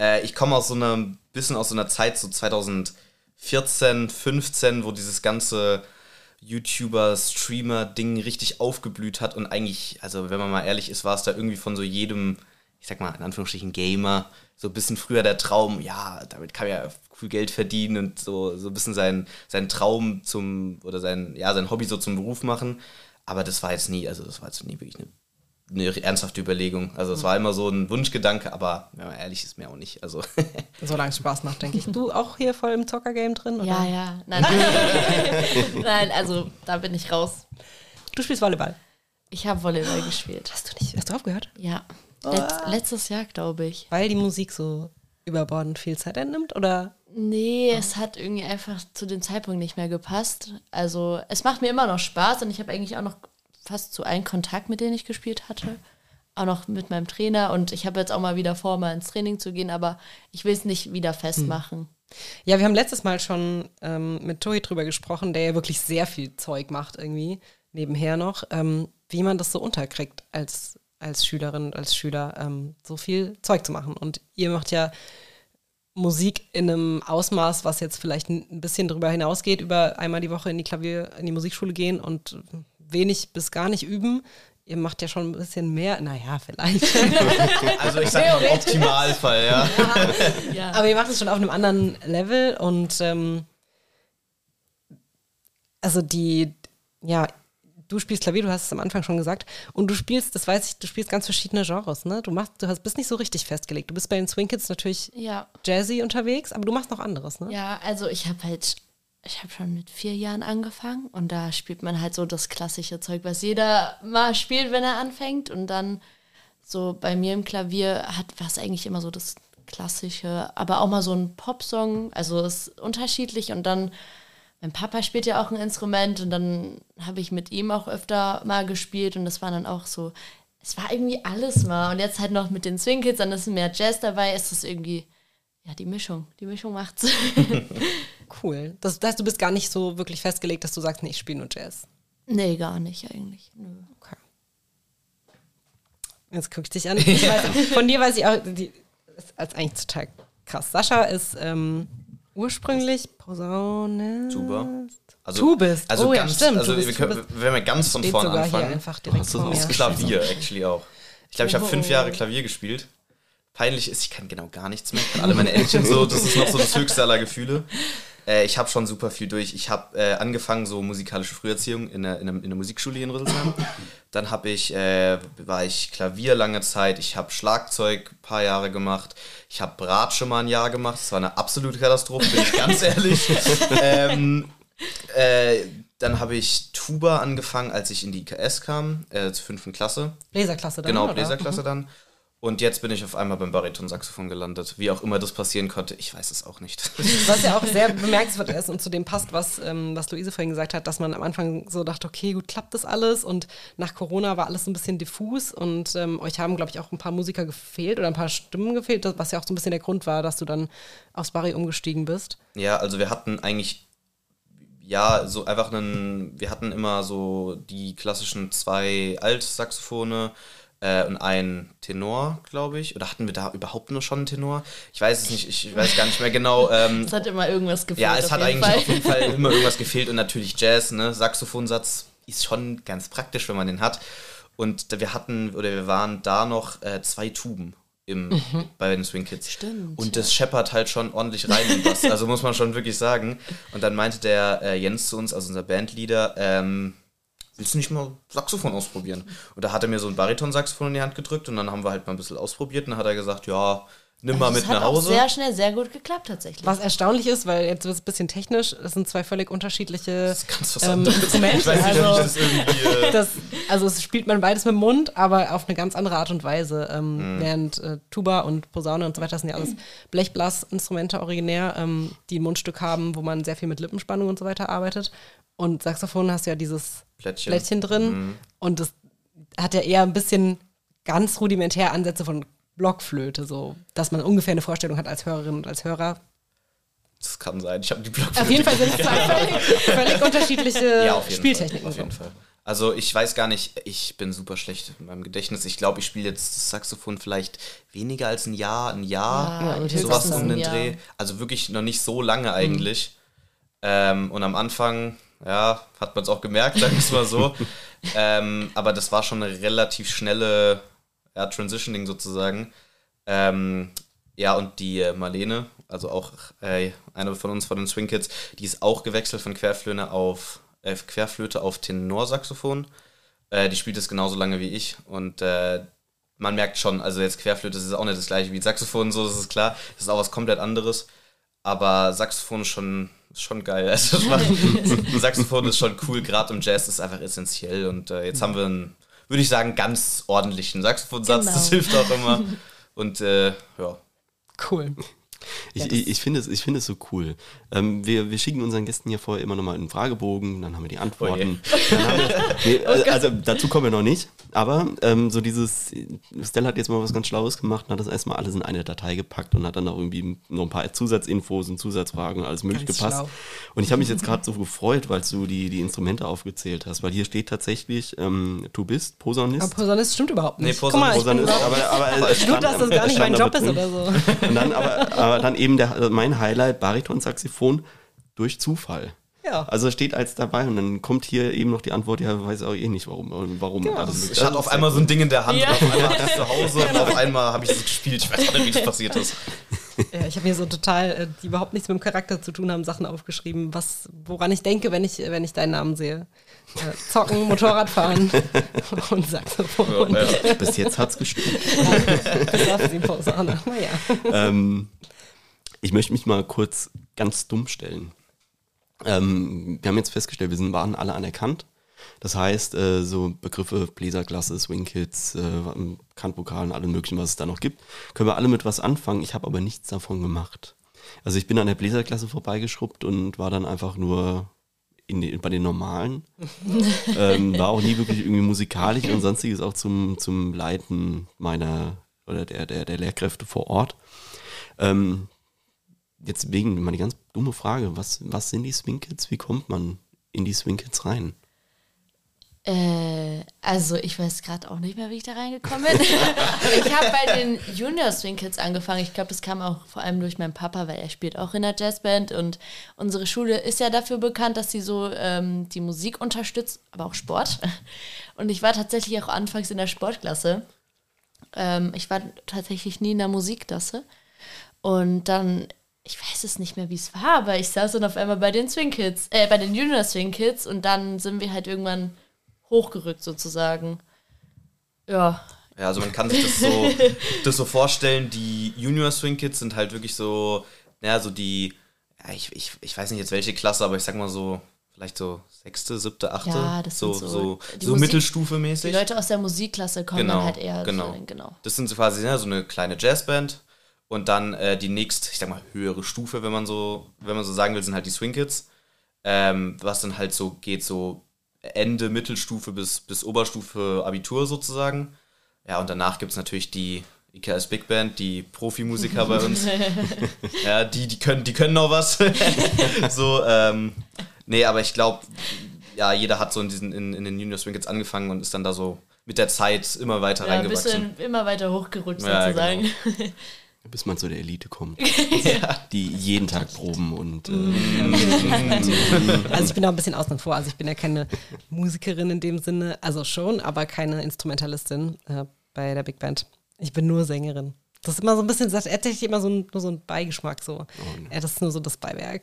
Äh, ich komme aus so einem bisschen aus so einer Zeit, so 2014, 15, wo dieses ganze YouTuber-Streamer-Ding richtig aufgeblüht hat und eigentlich, also wenn man mal ehrlich ist, war es da irgendwie von so jedem, ich sag mal in Anführungsstrichen Gamer, so ein bisschen früher der Traum, ja, damit kann man ja cool Geld verdienen und so, so ein bisschen sein, seinen Traum zum, oder sein, ja, sein Hobby so zum Beruf machen. Aber das war jetzt nie, also das war jetzt nie wirklich eine, eine ernsthafte Überlegung. Also es war immer so ein Wunschgedanke, aber wenn man ehrlich ist, mir auch nicht. Also Solange es Spaß macht, denke ich. Du auch hier voll im Zocker-Game drin? Oder? Ja, ja. Nein, nein, also da bin ich raus. Du spielst Volleyball. Ich habe Volleyball gespielt. Hast du nicht, hast du aufgehört? Ja. Letz, letztes Jahr, glaube ich. Weil die Musik so überbordend viel Zeit einnimmt? Oder? Nee, es hat irgendwie einfach zu dem Zeitpunkt nicht mehr gepasst. Also es macht mir immer noch Spaß und ich habe eigentlich auch noch fast zu allen Kontakt, mit denen ich gespielt hatte. Auch noch mit meinem Trainer und ich habe jetzt auch mal wieder vor, mal ins Training zu gehen, aber ich will es nicht wieder festmachen. Ja, wir haben letztes Mal schon ähm, mit Tohi drüber gesprochen, der ja wirklich sehr viel Zeug macht irgendwie, nebenher noch, ähm, wie man das so unterkriegt als, als Schülerin und als Schüler, ähm, so viel Zeug zu machen. Und ihr macht ja Musik in einem Ausmaß, was jetzt vielleicht ein bisschen darüber hinausgeht, über einmal die Woche in die Klavier, in die Musikschule gehen und wenig bis gar nicht üben. Ihr macht ja schon ein bisschen mehr, naja, vielleicht. Also ich sage mal im Optimalfall, ja. Ja. Aber ihr macht es schon auf einem anderen Level und ähm, also die, ja, du spielst Klavier, du hast es am Anfang schon gesagt, und du spielst, das weiß ich, du spielst ganz verschiedene Genres, ne? Du machst, du hast, bist nicht so richtig festgelegt. Du bist bei den Swing Kids natürlich ja. jazzy unterwegs, aber du machst noch anderes, ne? Ja, also ich habe halt, ich habe schon mit vier Jahren angefangen und da spielt man halt so das klassische Zeug, was jeder mal spielt, wenn er anfängt. Und dann so bei mir im Klavier hat was eigentlich immer so das klassische, aber auch mal so ein Popsong. Also es ist unterschiedlich und dann mein Papa spielt ja auch ein Instrument und dann habe ich mit ihm auch öfter mal gespielt und das war dann auch so, es war irgendwie alles mal. Und jetzt halt noch mit den Swing Kids, dann ist mehr Jazz dabei, ist das irgendwie, ja, die Mischung. Die Mischung macht's. Cool. Das, heißt, du bist gar nicht so wirklich festgelegt, dass du sagst, nee, ich spiele nur Jazz. nee, gar nicht eigentlich. Nö. Okay. Jetzt gucke ich dich an. Ich weiß, von dir weiß ich auch, die ist als eigentlich total krass. Sascha ist ähm, ursprünglich Posaune. Tuba. Also, Tubist. Also Oh ja, ganz, stimmt, also du bist- wir können, wenn wir ganz von vorne sogar hier anfangen. einfach direkt vor das mir. Das Klavier, actually auch. Ich glaube, ich habe fünf Jahre Klavier gespielt. Peinlich ist, ich kann genau gar nichts mehr. Ich kann alle meine Endchen so, das ist noch so das höchste aller Gefühle. Äh, ich habe schon super viel durch. Ich habe äh, angefangen, so musikalische Früherziehung in der, in der, in der Musikschule hier in Rüsselsheim. Dann habe ich, äh, war ich Klavier lange Zeit. Ich habe Schlagzeug ein paar Jahre gemacht. Ich habe Bratsche mal ein Jahr gemacht. Das war eine absolute Katastrophe, bin ich ganz ehrlich. ähm, äh, dann habe ich Tuba angefangen, als ich in die IKS kam, äh, zur fünften Klasse. Bläserklasse dann, Genau, oder? Bläserklasse dann. Und jetzt bin ich auf einmal beim Baritonsaxophon gelandet. Wie auch immer das passieren konnte, ich weiß es auch nicht. Was ja auch sehr bemerkenswert ist und zu dem passt, was, ähm, was Luise vorhin gesagt hat, dass man am Anfang so dachte, okay, gut, klappt das alles? Und nach Corona war alles so ein bisschen diffus und ähm, euch haben, glaube ich, auch ein paar Musiker gefehlt oder ein paar Stimmen gefehlt, was ja auch so ein bisschen der Grund war, dass du dann aufs Barry umgestiegen bist. Ja, also wir hatten eigentlich, ja, so einfach einen, wir hatten immer so die klassischen zwei Altsaxophone äh, und einen Tenor, glaube ich. Oder hatten wir da überhaupt nur schon einen Tenor? Ich weiß es nicht, ich weiß gar nicht mehr genau. Ähm, Es hat immer irgendwas gefehlt. Ja, es hat eigentlich Fall. auf jeden Fall immer irgendwas gefehlt und natürlich Jazz, ne? Saxophonsatz ist schon ganz praktisch, wenn man den hat. Und wir hatten oder wir waren da noch äh, zwei Tuben im, bei den Swing Kids. Stimmt, Und das scheppert halt schon ordentlich rein in was. Also muss man schon wirklich sagen. Und dann meinte der äh, Jens zu uns, also unser Bandleader, ähm, willst du nicht mal Saxophon ausprobieren? Und da hat er mir so ein Bariton-Saxophon in die Hand gedrückt und dann haben wir halt mal ein bisschen ausprobiert und dann hat er gesagt, ja, nimm mal Also mit es hat nach auch Hause. sehr schnell, sehr gut geklappt tatsächlich. Was erstaunlich ist, weil jetzt wird es ein bisschen technisch, das sind zwei völlig unterschiedliche Das ist ganz was ähm. Instrumente. Ich weiß nicht, ob ich also, das irgendwie... Äh, das, also es spielt man beides mit dem Mund, aber auf eine ganz andere Art und Weise. Mhm. Ähm, Während äh, Tuba und Posaune und so weiter das sind ja alles Blechblasinstrumente originär, ähm, die ein Mundstück haben, wo man sehr viel mit Lippenspannung und so weiter arbeitet. Und Saxophon hast du ja dieses Plättchen. Plättchen drin und das hat ja eher ein bisschen ganz rudimentär Ansätze von Blockflöte, so dass man ungefähr eine Vorstellung hat als Hörerin und als Hörer. Das kann sein. Ich habe die Blockflöte. Auf jeden Fall sind es zwei völlig, völlig unterschiedliche ja, auf jeden Spieltechniken. Fall. Auf jeden Fall. Also ich weiß gar nicht, ich bin super schlecht in meinem Gedächtnis. Ich glaube, ich spiele jetzt das Saxophon vielleicht weniger als ein Jahr, ein Jahr, Ja, sowas um den. Dreh. Also wirklich noch nicht so lange eigentlich. Ähm, und am Anfang, ja, hat man es auch gemerkt, sagen wir es mal so. ähm, aber das war schon eine relativ schnelle ja, Transitioning sozusagen. Ähm, ja, und die äh, Marlene, also auch äh, eine von uns von den Swing Kids, die ist auch gewechselt von Querflöte auf, äh, Querflöte auf Tenorsaxophon. Äh, die spielt es genauso lange wie ich und äh, man merkt schon, also jetzt Querflöte ist auch nicht das gleiche wie Saxophon, so das ist klar. Das ist auch was komplett anderes. Aber Saxophon ist schon, schon geil. Also Saxophon ist schon cool, gerade im Jazz ist einfach essentiell. Und äh, jetzt haben wir ein würde ich sagen, ganz ordentlichen Saxophonsatz. Genau. Das hilft auch immer. Und äh, ja, Cool. Ich, Ja, ich, ich finde es, ich finde es so cool. Ähm, wir, wir schicken unseren Gästen ja vorher immer nochmal einen Fragebogen, dann haben wir die Antworten. Dann haben wir, nee, also, also dazu kommen wir noch nicht. Aber ähm, so dieses, Stella hat jetzt mal was ganz Schlaues gemacht und hat das erstmal alles in eine Datei gepackt und hat dann auch irgendwie noch ein paar Zusatzinfos und Zusatzfragen und alles mögliche Ganz gepasst. schlau. Und ich habe mich jetzt gerade so gefreut, weil du die, die Instrumente aufgezählt hast, weil hier steht tatsächlich, ähm, du bist Posaunist. Aber Posaunist stimmt überhaupt nicht. Nee, Guck mal, Posaunist, überhaupt aber, aber es Gut, dass das gar nicht mein Job ist aber drin. oder so. Und dann aber, aber dann eben der, also mein Highlight, Bariton-Saxophon durch Zufall. Ja. Also steht als dabei und dann kommt hier eben noch die Antwort, ja, weiß auch eh nicht warum. Warum Genau. mögliche. ich hatte auf einmal so ein Ding in der Hand Ja. auf einmal hatte ich es zu Hause und auf einmal habe ich es gespielt. Ich weiß auch nicht, wie das passiert ist. Ja, ich habe mir so total, äh, die überhaupt nichts mit dem Charakter zu tun haben, Sachen aufgeschrieben, was, woran ich denke, wenn ich, wenn ich deinen Namen sehe. Äh, zocken, Motorradfahren und Saxophon. Ja, ja. Bis jetzt hat's gestimmt. Bis auf die. Naja. ähm, ich möchte mich mal kurz ganz dumm stellen. Ähm, wir haben jetzt festgestellt, wir sind, waren alle anerkannt. Das heißt, äh, so Begriffe Bläserklasse, Swing Kids, äh, Kantvokalen, alle möglichen, was es da noch gibt, können wir alle mit was anfangen. Ich habe aber nichts davon gemacht. Also ich bin an der Bläserklasse vorbeigeschrubbt und war dann einfach nur in den, bei den normalen. ähm, war auch nie wirklich irgendwie musikalisch und sonstiges auch zum, zum Leiten meiner oder der, der, der Lehrkräfte vor Ort. Ähm, jetzt wegen mal die ganz dumme Frage, was, was sind die Swing Kids? Wie kommt man in die Swing Kids rein? Äh, also ich weiß gerade auch nicht mehr, wie ich da reingekommen bin. ich habe bei den Junior Swing Kids angefangen. Ich glaube, das kam auch vor allem durch meinen Papa, weil er spielt auch in der Jazzband und unsere Schule ist ja dafür bekannt, dass sie so ähm, die Musik unterstützt, aber auch Sport. Und ich war tatsächlich auch anfangs in der Sportklasse. Ähm, ich war tatsächlich nie in der Musikklasse. Und dann, ich weiß es nicht mehr, wie es war, aber ich saß dann auf einmal bei den Swing Kids, äh, bei den Junior Swing Kids und dann sind wir halt irgendwann hochgerückt sozusagen. Ja, Ja, also man kann sich das so, das so vorstellen, die Junior Swing Kids sind halt wirklich so, naja, so die, ja, ich, ich, ich weiß nicht jetzt welche Klasse, aber ich sag mal so, vielleicht so sechste, siebte, achte, Ja, das so, so, so die so Musik- Mittelstufe die mäßig. Leute aus der Musikklasse kommen Genau, dann halt eher genau. den, genau. Das sind so quasi ja, so eine kleine Jazzband und dann äh, die nächst, ich sag mal, höhere Stufe, wenn man so, wenn man so sagen will, sind halt die Swing Kids. Ähm, was dann halt so geht, so Ende Mittelstufe bis, bis Oberstufe Abitur sozusagen. Ja, und danach gibt es natürlich die IKS Big Band, die Profimusiker bei uns. ja, die, die können, die können noch was. so, ähm, nee, aber ich glaube, ja, jeder hat so in diesen, in, in den Junior Swing Kids angefangen und ist dann da so mit der Zeit immer weiter Ja, ein reingewachsen. bisschen immer weiter hochgerutscht Ja, sozusagen. Bis man zu der Elite kommt. Die jeden Tag proben und äh, Also ich bin da ein bisschen außen vor. Also ich bin ja keine Musikerin in dem Sinne, also schon, aber keine Instrumentalistin äh, bei der Big Band. Ich bin nur Sängerin. Das ist immer so ein bisschen, das hat tatsächlich immer so ein, nur so ein Beigeschmack so. Ja, das ist nur so das Beiwerk.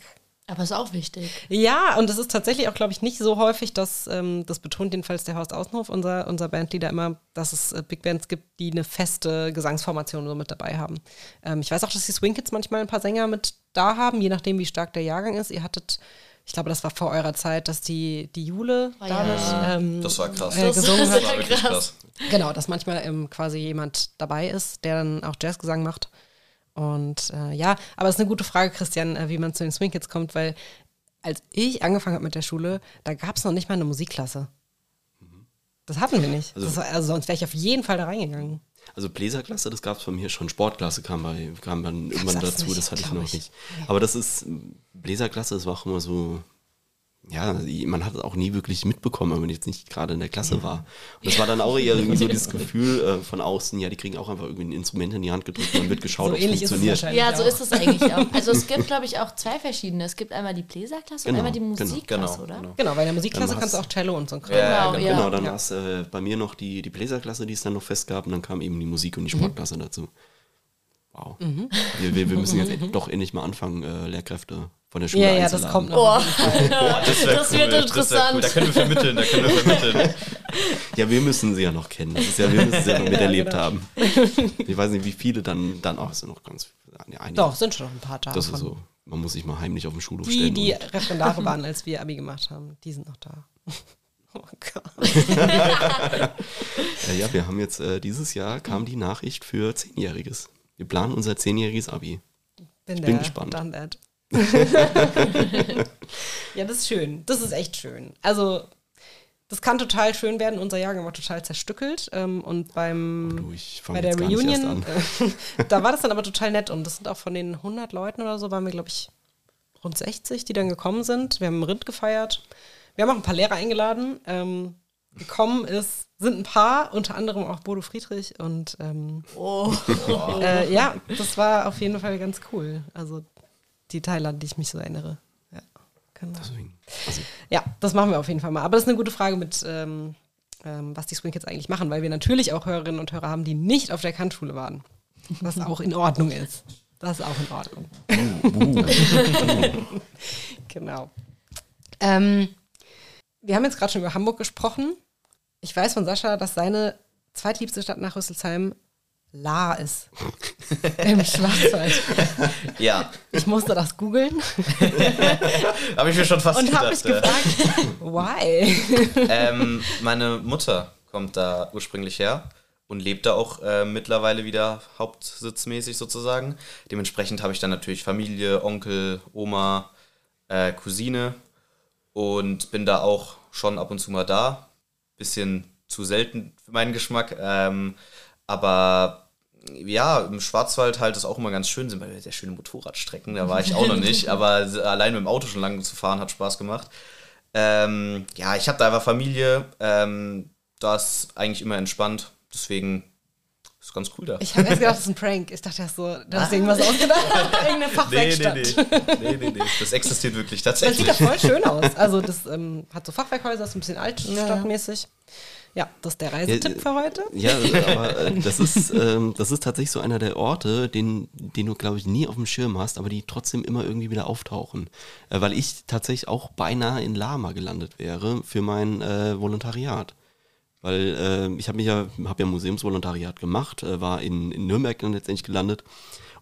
Aber ist auch wichtig. Ja, und es ist tatsächlich auch, glaube ich, nicht so häufig, dass, ähm, das betont jedenfalls der Horst Außenhof, unser, unser Bandleader immer, dass es äh, Big Bands gibt, die eine feste Gesangsformation so mit dabei haben. Ähm, ich weiß auch, dass die Swing Kids manchmal ein paar Sänger mit da haben, je nachdem, wie stark der Jahrgang ist. Ihr hattet, ich glaube, das war vor eurer Zeit, dass die, die Jule Oh damit ja. ähm, Das war krass. äh, Das gesungen hat. Das war wirklich krass. krass. Genau, dass manchmal ähm, quasi jemand dabei ist, der dann auch Jazzgesang macht. Und äh, ja, aber es ist eine gute Frage, Christian, äh, wie man zu den Swing Kids kommt, weil als ich angefangen habe mit der Schule, da gab es noch nicht mal eine Musikklasse. Das hatten wir nicht. Also- war, also sonst wäre ich auf jeden Fall da reingegangen. Also Bläserklasse, das gab es bei mir schon. Sportklasse kam, bei, kam dann irgendwann dazu, das hatte ich noch ich. nicht. Aber das ist, Bläserklasse, das war auch immer so, ja, man hat es auch nie wirklich mitbekommen, wenn man jetzt nicht gerade in der Klasse war. Und das war dann auch eher irgendwie so dieses Gefühl äh, von außen, ja, die kriegen auch einfach irgendwie ein Instrument in die Hand gedrückt und wird geschaut, So ob es ähnlich ist es funktioniert. wahrscheinlich. Ja, so auch. ist es eigentlich auch. Also es gibt, glaube ich, auch zwei verschiedene. Es gibt einmal die Bläserklasse und Genau, einmal die genau, Musikklasse, genau, oder? genau. Genau, bei der Musikklasse kannst du auch Cello und so ein Kram. Ja, Genau, genau. ja. Genau, dann Ja. war es äh, bei mir noch die, die Bläserklasse, die es dann noch fest gab und dann kam eben die Musik und die Mhm. Sportklasse dazu. Wow. Wir, wir, wir müssen jetzt echt- doch endlich mal anfangen, äh, Lehrkräfte von der Schule Ja, ja, das einzuladen. kommt noch. Oh, Das, wär Das wird wär interessant. cool. Da können wir vermitteln, da können wir vermitteln. Ja, wir müssen sie ja noch kennen. Das ist ja, wir müssen sie ja noch miterlebt genau. haben. Ich weiß nicht, wie viele dann, dann auch, es sind noch ganz ja, einige. Doch, sind schon noch ein paar da. Das ist so. Man muss sich mal heimlich auf den Schulhof Die, stellen. die und- Referendare waren, als wir Abi gemacht haben, die sind noch da. Oh Gott. Äh, ja, wir haben jetzt äh, dieses Jahr kam die Nachricht für Zehnjähriges. Wir planen unser zehnjähriges Abi. Bin, gespannt. Done that. ja, das ist schön. Das ist echt schön. Also, das kann total schön werden. Unser Jahrgang war total zerstückelt. Ähm, und beim, Du, ich fang bei der Reunion, äh, da war das dann aber total nett. Und das sind auch von den 100 Leuten oder so, waren wir, glaube ich, rund 60, die dann gekommen sind. Wir haben einen Rind gefeiert. Wir haben auch ein paar Lehrer eingeladen. Ähm, gekommen ist, sind ein paar, unter anderem auch Bodo Friedrich. Und ähm, Oh. äh, ja, das war auf jeden Fall ganz cool. Also die Teile, an die ich mich so erinnere. Ja, genau. Deswegen, also, ja, das machen wir auf jeden Fall mal. Aber das ist eine gute Frage mit, ähm, ähm, was die Swing Kids eigentlich machen, weil wir natürlich auch Hörerinnen und Hörer haben, die nicht auf der Kantschule waren. Was auch in Ordnung ist. Das ist auch in Ordnung. genau. Ähm, wir haben jetzt gerade schon über Hamburg gesprochen. Ich weiß von Sascha, dass seine zweitliebste Stadt nach Rüsselsheim La ist. Im Schwarzwald. Ja, Ich musste das googeln habe ich mir schon fast und habe mich gefragt, why? ähm, meine Mutter kommt da ursprünglich her und lebt da auch äh, mittlerweile wieder hauptsitzmäßig sozusagen. Dementsprechend habe ich dann natürlich Familie, Onkel, Oma, äh, Cousine und bin da auch schon ab und zu mal da. Bisschen zu selten für meinen Geschmack. Ähm, aber ja, im Schwarzwald halt ist auch immer ganz schön, sind sehr schöne Motorradstrecken, da war ich auch noch nicht, aber allein mit dem Auto schon lange zu fahren hat Spaß gemacht. Ähm, ja, ich habe da einfach Familie, ähm, das ist eigentlich immer entspannt, deswegen ist ganz cool da. Ich habe erst gedacht, das ist ein Prank. Ich dachte erst so, du hast irgendwas ausgedacht. Irgendeine Fachwerkstatt. nee, nee, nee, nee. Das existiert wirklich Das sieht tatsächlich. da voll schön aus. Also das ähm, hat so Fachwerkhäuser, ist ein bisschen altstadtmäßig. Ja, das ist der Reisetipp Ja, für heute. Ja, aber äh, das ist, ähm, das ist tatsächlich so einer der Orte, den, den du, glaube ich, nie auf dem Schirm hast, aber die trotzdem immer irgendwie wieder auftauchen. Äh, weil ich tatsächlich auch beinahe in Lama gelandet wäre für mein äh, Volontariat. Weil äh, ich habe mich ja, habe ja Museumsvolontariat gemacht, äh, war in, in Nürnberg dann letztendlich gelandet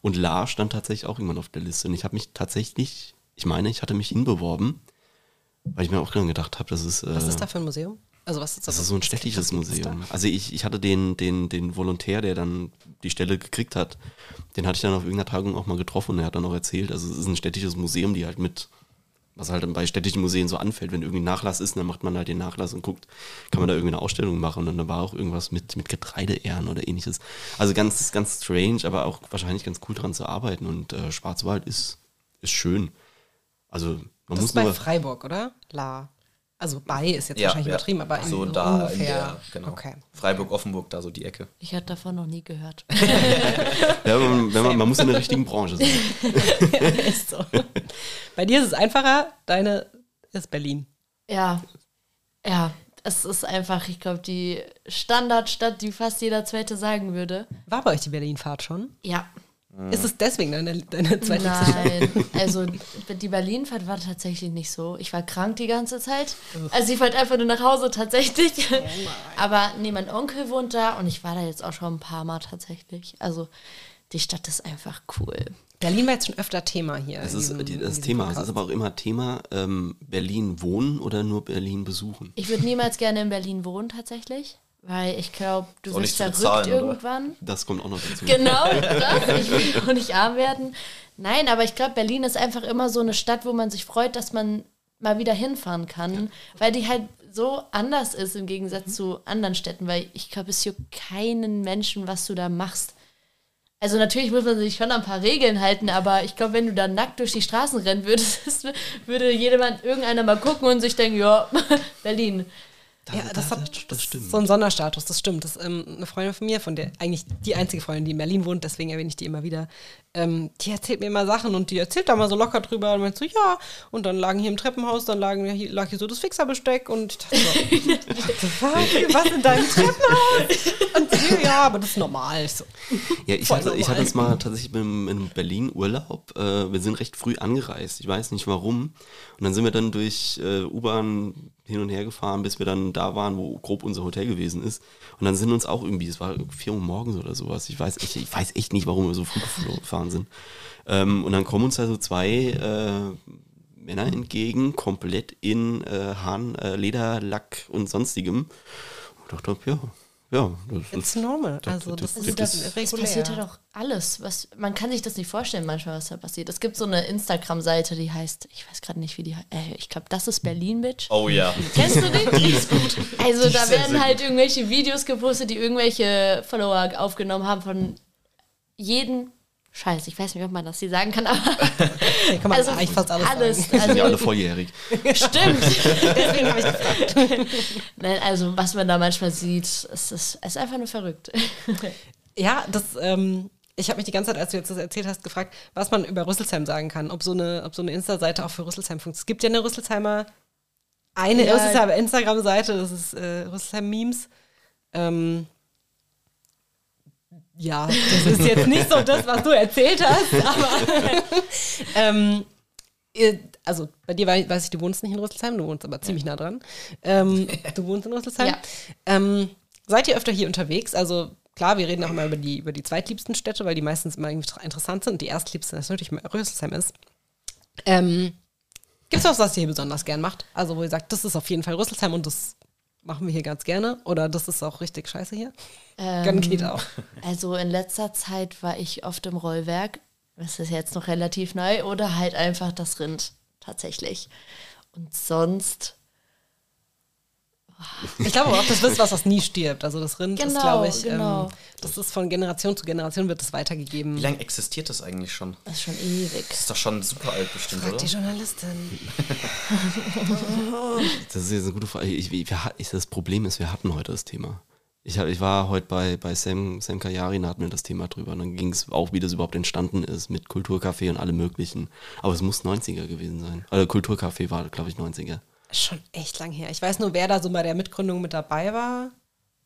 und La stand tatsächlich auch irgendwann auf der Liste. Und ich habe mich tatsächlich, ich meine, ich hatte mich hinbeworben, weil ich mir auch gedacht habe, das ist. Äh, Was ist da für ein Museum? Also was ist das? das ist so ein städtisches? Museum. Also ich, ich hatte den, den, den Volontär, der dann die Stelle gekriegt hat, den hatte ich dann auf irgendeiner Tagung auch mal getroffen und er hat dann auch erzählt, also es ist ein städtisches Museum, die halt mit, was halt bei städtischen Museen so anfällt, wenn irgendwie ein Nachlass ist, dann macht man halt den Nachlass und guckt, kann man da irgendwie eine Ausstellung machen und dann war auch irgendwas mit, mit Getreideehren oder ähnliches. Also ganz, ganz strange, aber auch wahrscheinlich ganz cool dran zu arbeiten und äh, Schwarzwald ist, ist schön. Also man Das muss ist bei nur... Freiburg, oder? La. Also bei ist jetzt Ja, wahrscheinlich ja. übertrieben, aber in so da in ungefähr. der, genau. Okay. Freiburg, Offenburg, da so die Ecke. Ich hatte davon noch nie gehört. Ja, man, wenn man, man muss in der richtigen Branche sein. ist so. Bei dir ist es einfacher, deine ist Berlin. Ja, ja, es ist einfach, ich glaube, die Standardstadt, die fast jeder Zweite sagen würde. War bei euch die Berlinfahrt schon? Ja. Ist es deswegen deine, deine zweite Nein, also die Berlinfahrt war tatsächlich nicht so. Ich war krank die ganze Zeit. Also ich wollte einfach nur nach Hause tatsächlich. Aber nee, mein Onkel wohnt da und ich war da jetzt auch schon ein paar Mal tatsächlich. Also die Stadt ist einfach cool. Berlin war jetzt schon öfter Thema hier. Das ist diesem- das Thema. Es ist aber auch immer Thema ähm, Berlin wohnen oder nur Berlin besuchen. Ich würde niemals gerne in Berlin wohnen tatsächlich, weil ich glaube, du wirst verrückt bezahlen, oder? irgendwann. Das kommt auch noch dazu. Genau, das. Ich will auch nicht arm werden. Nein, aber ich glaube, Berlin ist einfach immer so eine Stadt, wo man sich freut, dass man mal wieder hinfahren kann, weil die halt so anders ist im Gegensatz zu anderen Städten, weil ich glaube, es juckt keinen Menschen, was du da machst. Also natürlich muss man sich schon an ein paar Regeln halten, aber ich glaube, wenn du da nackt durch die Straßen rennen würdest, würde jedermann, irgendeiner mal gucken und sich denken, ja, Berlin. Ja, das, hat das, das stimmt. so einen Sonderstatus, das stimmt. Das ist ähm, eine Freundin von mir, von der eigentlich die einzige Freundin, die in Berlin wohnt, deswegen erwähne ich die immer wieder. Ähm, die erzählt mir immer Sachen und die erzählt da mal so locker drüber und meint so, ja, und dann lagen hier im Treppenhaus, dann lagen hier, lag hier so das Fixerbesteck und ich dachte so, was in deinem Treppenhaus? Und sie, ja, aber das ist normal. Ich So, Ja, ich Voll hatte, ich normal. hatte es mal tatsächlich in, in Berlin Urlaub. Äh, wir sind recht früh angereist. Ich weiß nicht warum. Und dann sind wir dann durch äh, U-Bahn hin und her gefahren, bis wir dann da waren, wo grob unser Hotel gewesen ist. Und dann sind uns auch irgendwie, es war 4 Uhr morgens oder sowas. Ich weiß echt, ich weiß echt nicht, warum wir so früh gefahren sind. Ähm, und dann kommen uns da so zwei äh, Männer entgegen, komplett in äh, Hahn, äh, Lederlack und sonstigem. Und ich dachte, ja, ja, das It's ist. normal. das- Also das, das- ist das- das Es regulär. passiert ja doch alles. Was, man kann sich das nicht vorstellen, manchmal, was da passiert. Es gibt so eine Instagram-Seite, die heißt, ich weiß gerade nicht, wie die heißt. Äh, ich glaube, das ist Berlin, Bitch. Oh ja. Kennst du den? Die ist gut. Also Die da werden sehr halt irgendwelche Videos gepostet, die irgendwelche Follower aufgenommen haben von jedem Scheiß. Ich weiß nicht, ob man das hier sagen kann, aber kann man also eigentlich fast alles, alles. sagen. Sind ja alle Also, volljährig. stimmt. Deswegen habe ich gefragt. Nein, also was man da manchmal sieht, ist, es ist einfach nur verrückt. Ja, das, ähm, ich habe mich die ganze Zeit, als du jetzt das erzählt hast, gefragt, was man über Rüsselsheim sagen kann. Ob so eine, ob so eine Insta-Seite auch für Rüsselsheim funktioniert. Es gibt ja eine Rüsselsheimer, eine Ja. Rüsselsheimer Instagram-Seite, das ist äh, Rüsselsheim-Memes. Ähm, ja, das ist jetzt nicht so das, was du erzählt hast, aber ähm, also bei dir wei- weiß ich, du wohnst nicht in Rüsselsheim, du wohnst aber ziemlich nah dran. Ähm, du wohnst in Rüsselsheim. Ja. Ähm, seid ihr öfter hier unterwegs? Also klar, wir reden auch immer über die, über die zweitliebsten Städte, weil die meistens immer interessant sind und die erstliebste natürlich Rüsselsheim ist. Ähm, Gibt es was, was ihr hier besonders gern macht? Also wo ihr sagt, das ist auf jeden Fall Rüsselsheim und das machen wir hier ganz gerne? Oder das ist auch richtig scheiße hier? Dann geht auch. Also in letzter Zeit war ich oft im Rollwerk. Das ist jetzt noch relativ neu. Oder halt einfach das Rind tatsächlich. Und sonst. Ich glaube auch, das ist was, was nie stirbt. Also das Rind ist, Genau, glaube ich, genau. ähm, das ist von Generation zu Generation wird es weitergegeben. Wie lange existiert das eigentlich schon? Das ist schon ewig. Das ist doch schon super alt bestimmt, Fragt oder? die Journalistin. Das ist jetzt eine gute Frage. Ich, ich, das Problem ist, wir hatten heute das Thema. Ich, hab, ich war heute bei, bei Sam, Sam Kayari, da hatten wir das Thema drüber. Und dann ging es auch, wie das überhaupt entstanden ist mit Kulturcafé und allem möglichen. Aber es muss 90er gewesen sein. Also Kulturcafé war, glaube ich, 90er. Schon echt lang her. Ich weiß nur, wer da so bei der Mitgründung mit dabei war.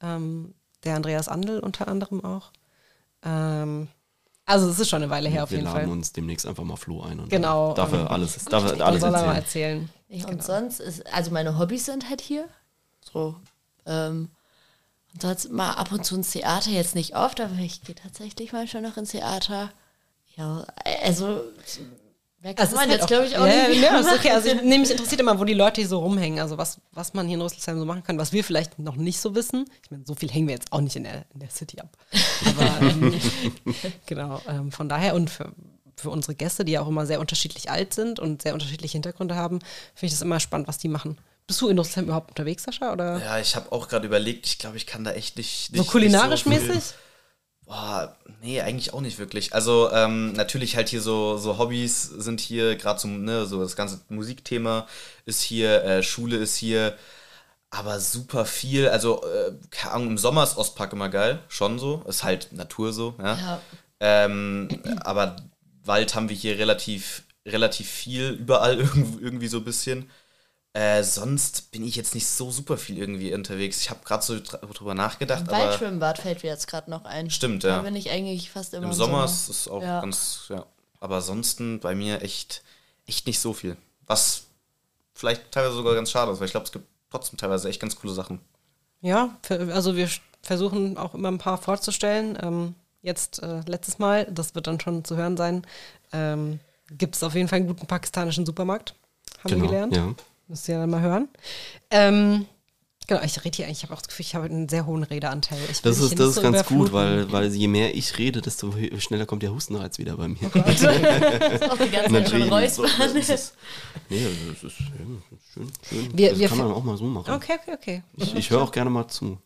Ähm, der Andreas Andel unter anderem auch. Ähm, also es ist schon eine Weile her auf wir jeden laden Fall. uns demnächst einfach mal Flo ein und Genau, darf er ähm, alles, darf er Da alles soll er mal erzählen. erzählen. Ja, Und sonst ist, also meine Hobbys sind halt hier. So. Ähm, und sonst mal ab und zu ins Theater, jetzt nicht oft, aber ich gehe tatsächlich mal schon noch ins Theater. Ja, also wer kann Also man halt jetzt, glaube ich, auch ja, nicht. Ja, ist okay. Also ich, nee, mich interessiert immer, wo die Leute hier so rumhängen. Also was, was man hier in Rüsselsheim so machen kann, was wir vielleicht noch nicht so wissen. Ich meine, so viel hängen wir jetzt auch nicht in der, in der City ab. Aber ähm, genau, ähm, von daher und für, für unsere Gäste, die ja auch immer sehr unterschiedlich alt sind und sehr unterschiedliche Hintergründe haben, finde ich das immer spannend, was die machen. Bist du in Rüsselsheim überhaupt unterwegs, Sascha? Oder Ja, ich habe auch gerade überlegt, ich glaube, ich kann da echt nicht. so nicht kulinarisch nicht so mäßig? Boah, nee, eigentlich auch nicht wirklich. Also ähm, natürlich halt hier so, so Hobbys sind hier, gerade so, ne, so das ganze Musikthema ist hier, äh, Schule ist hier, aber super viel. Also äh, keine Ahnung, im Sommer ist Ostpark immer geil, schon so, ist halt Natur so, ja. Ja. Ähm, aber Wald haben wir hier relativ, relativ viel, überall irgendwie so ein bisschen. Äh, sonst bin ich jetzt nicht so super viel irgendwie unterwegs. Ich habe gerade so dr- drüber nachgedacht, aber Waldschwimmbad fällt mir jetzt gerade noch ein. Stimmt, Da ja. bin ich eigentlich fast immer im im Sommer ist es auch Ja. ganz, ja. Aber ansonsten bei mir echt, echt nicht so viel. Was vielleicht teilweise sogar ganz schade ist, weil ich glaube, es gibt trotzdem teilweise echt ganz coole Sachen. Ja, also wir versuchen auch immer ein paar vorzustellen. Ähm, jetzt äh, letztes Mal, das wird dann schon zu hören sein, ähm, gibt es auf jeden Fall einen guten pakistanischen Supermarkt. Haben wir Genau, gelernt. ja. Müsst ihr dann mal hören. Ähm, genau, ich rede hier eigentlich, ich habe auch das Gefühl, ich habe einen sehr hohen Redeanteil. Ich Das ist, das ist so ganz gut, weil, weil je mehr ich rede, desto schneller kommt der Hustenreiz wieder bei mir. Auch die ganze Zeit schon räuspern. Das ist, nee, das ist, schön, schön. Wir- das wir kann man auch mal so machen. Okay, okay, okay. Ich, ich höre auch gerne mal zu.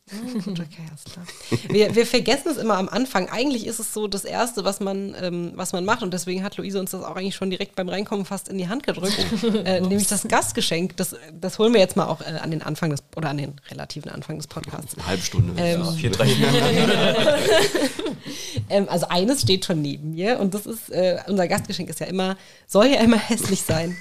Gut, okay, alles klar. Wir, wir vergessen es immer am Anfang. Eigentlich ist es so das Erste, was man, ähm, was man macht. Und deswegen hat Luise uns das auch eigentlich schon direkt beim Reinkommen fast in die Hand gedrückt. Äh, nämlich das Gastgeschenk. Das, das holen wir jetzt mal auch äh, an den Anfang des, oder an den relativen Anfang des Podcasts. Eine halbe Stunde. Ähm, ja. Vier, drei Ähm, also eines steht schon neben mir und das ist, äh, unser Gastgeschenk ist ja immer, soll ja immer hässlich sein.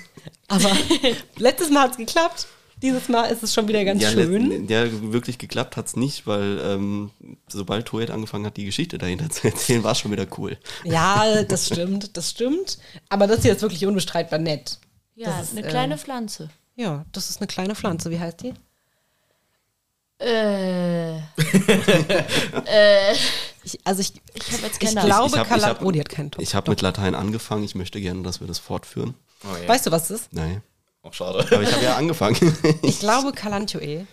Aber letztes Mal hat es geklappt. Dieses Mal ist es schon wieder ganz ja, schön. ja, wirklich geklappt hat es nicht, weil ähm, sobald Toet angefangen hat, die Geschichte dahinter zu erzählen, war es schon wieder cool. Ja, das stimmt, das stimmt. Aber das hier ist wirklich unbestreitbar nett. Ja, Das ist, eine äh, kleine Pflanze. Ja, das ist eine kleine Pflanze. Wie heißt die? Äh, Ich, also ich, ich habe jetzt ich keine Ahnung. glaube, Ich hab- ich hab- oh, die hat keinen Topf. Ich habe mit Latein angefangen, ich möchte gerne, dass wir das fortführen. Oh, ja. Weißt du, was es ist? Nein. Oh, schade. Aber ich habe ja angefangen. Ich glaube Calantioe.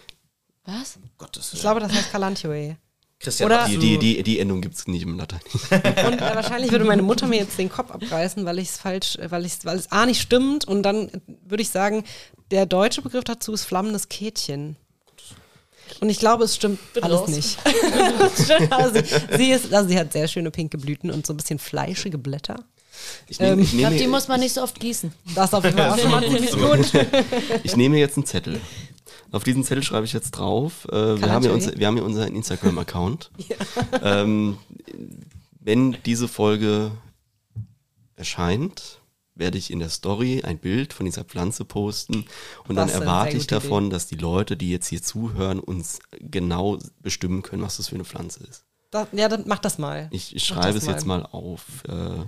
Was? Gottes Ich glaube, das heißt Calantioe. Christian, Oder- Die, die, die, die Endung gibt es nicht im Latein. Und äh, wahrscheinlich würde meine Mutter mir jetzt den Kopf abreißen, weil ich es falsch, äh, weil ich weil es A nicht stimmt und dann äh, würde ich sagen, der deutsche Begriff dazu ist flammendes Kätchen. Und ich glaube, es stimmt Bin alles raus. nicht. also, sie, ist, also sie hat sehr schöne pinke Blüten und so ein bisschen fleischige Blätter. Ich nehme, Ähm, ich Ich glaube, nehme, die muss man nicht so oft gießen. Das auf jeden Fall auch schon mal ziemlich gut. ich nehme jetzt einen Zettel. Auf diesen Zettel schreibe ich jetzt drauf. Äh, wir, haben ja unser, wir haben ja unseren Instagram-Account. ähm, wenn diese Folge erscheint, werde ich in der Story ein Bild von dieser Pflanze posten und dann Das eine erwarte ich davon, dass die Leute, die jetzt hier zuhören, uns genau bestimmen können, was das für eine Pflanze ist. Das, ja, dann mach das mal. Ich, ich schreibe es jetzt mal auf. Äh,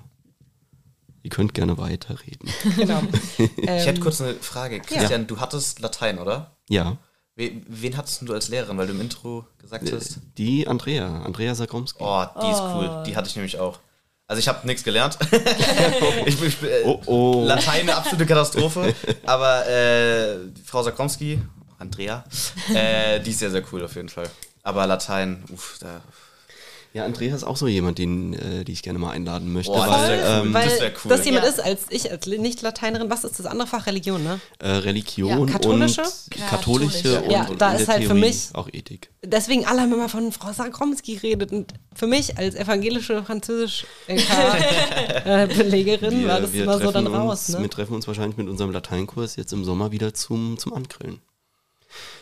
ihr könnt gerne weiterreden. Genau. Ich Ähm, hätte kurz eine Frage. Christian, du hattest Latein, oder? Ja, We wen hattest du als Lehrerin, weil du im Intro gesagt hast? die Andrea, Andrea Sagromski. Oh, die ist cool. Die hatte ich nämlich auch. Also ich habe nichts gelernt. ich, ich, äh, Oh, oh. Latein eine absolute Katastrophe. Aber äh, Frau Sakromski, Andrea, äh, die ist sehr, sehr cool auf jeden Fall. Aber Latein, uff, da. Ja, Andrea ist auch so jemand, den, äh, die ich gerne mal einladen möchte. Boah, weil, das wär cool. ähm, weil das wär cool. das jemand Ja. ist als ich, als Nicht-Lateinerin. Was ist das andere Fach? Religion, ne? äh, Religion Ja, katholische? und katholische Katholische. und, Ja, und da ist halt für mich- auch Ethik. Deswegen alle haben immer von Frau Sakromski geredet. Und für mich als evangelische Französisch-Belegerin war das immer so dann raus. uns, Ne? wir treffen uns wahrscheinlich mit unserem Lateinkurs jetzt im Sommer wieder zum, zum Angrillen.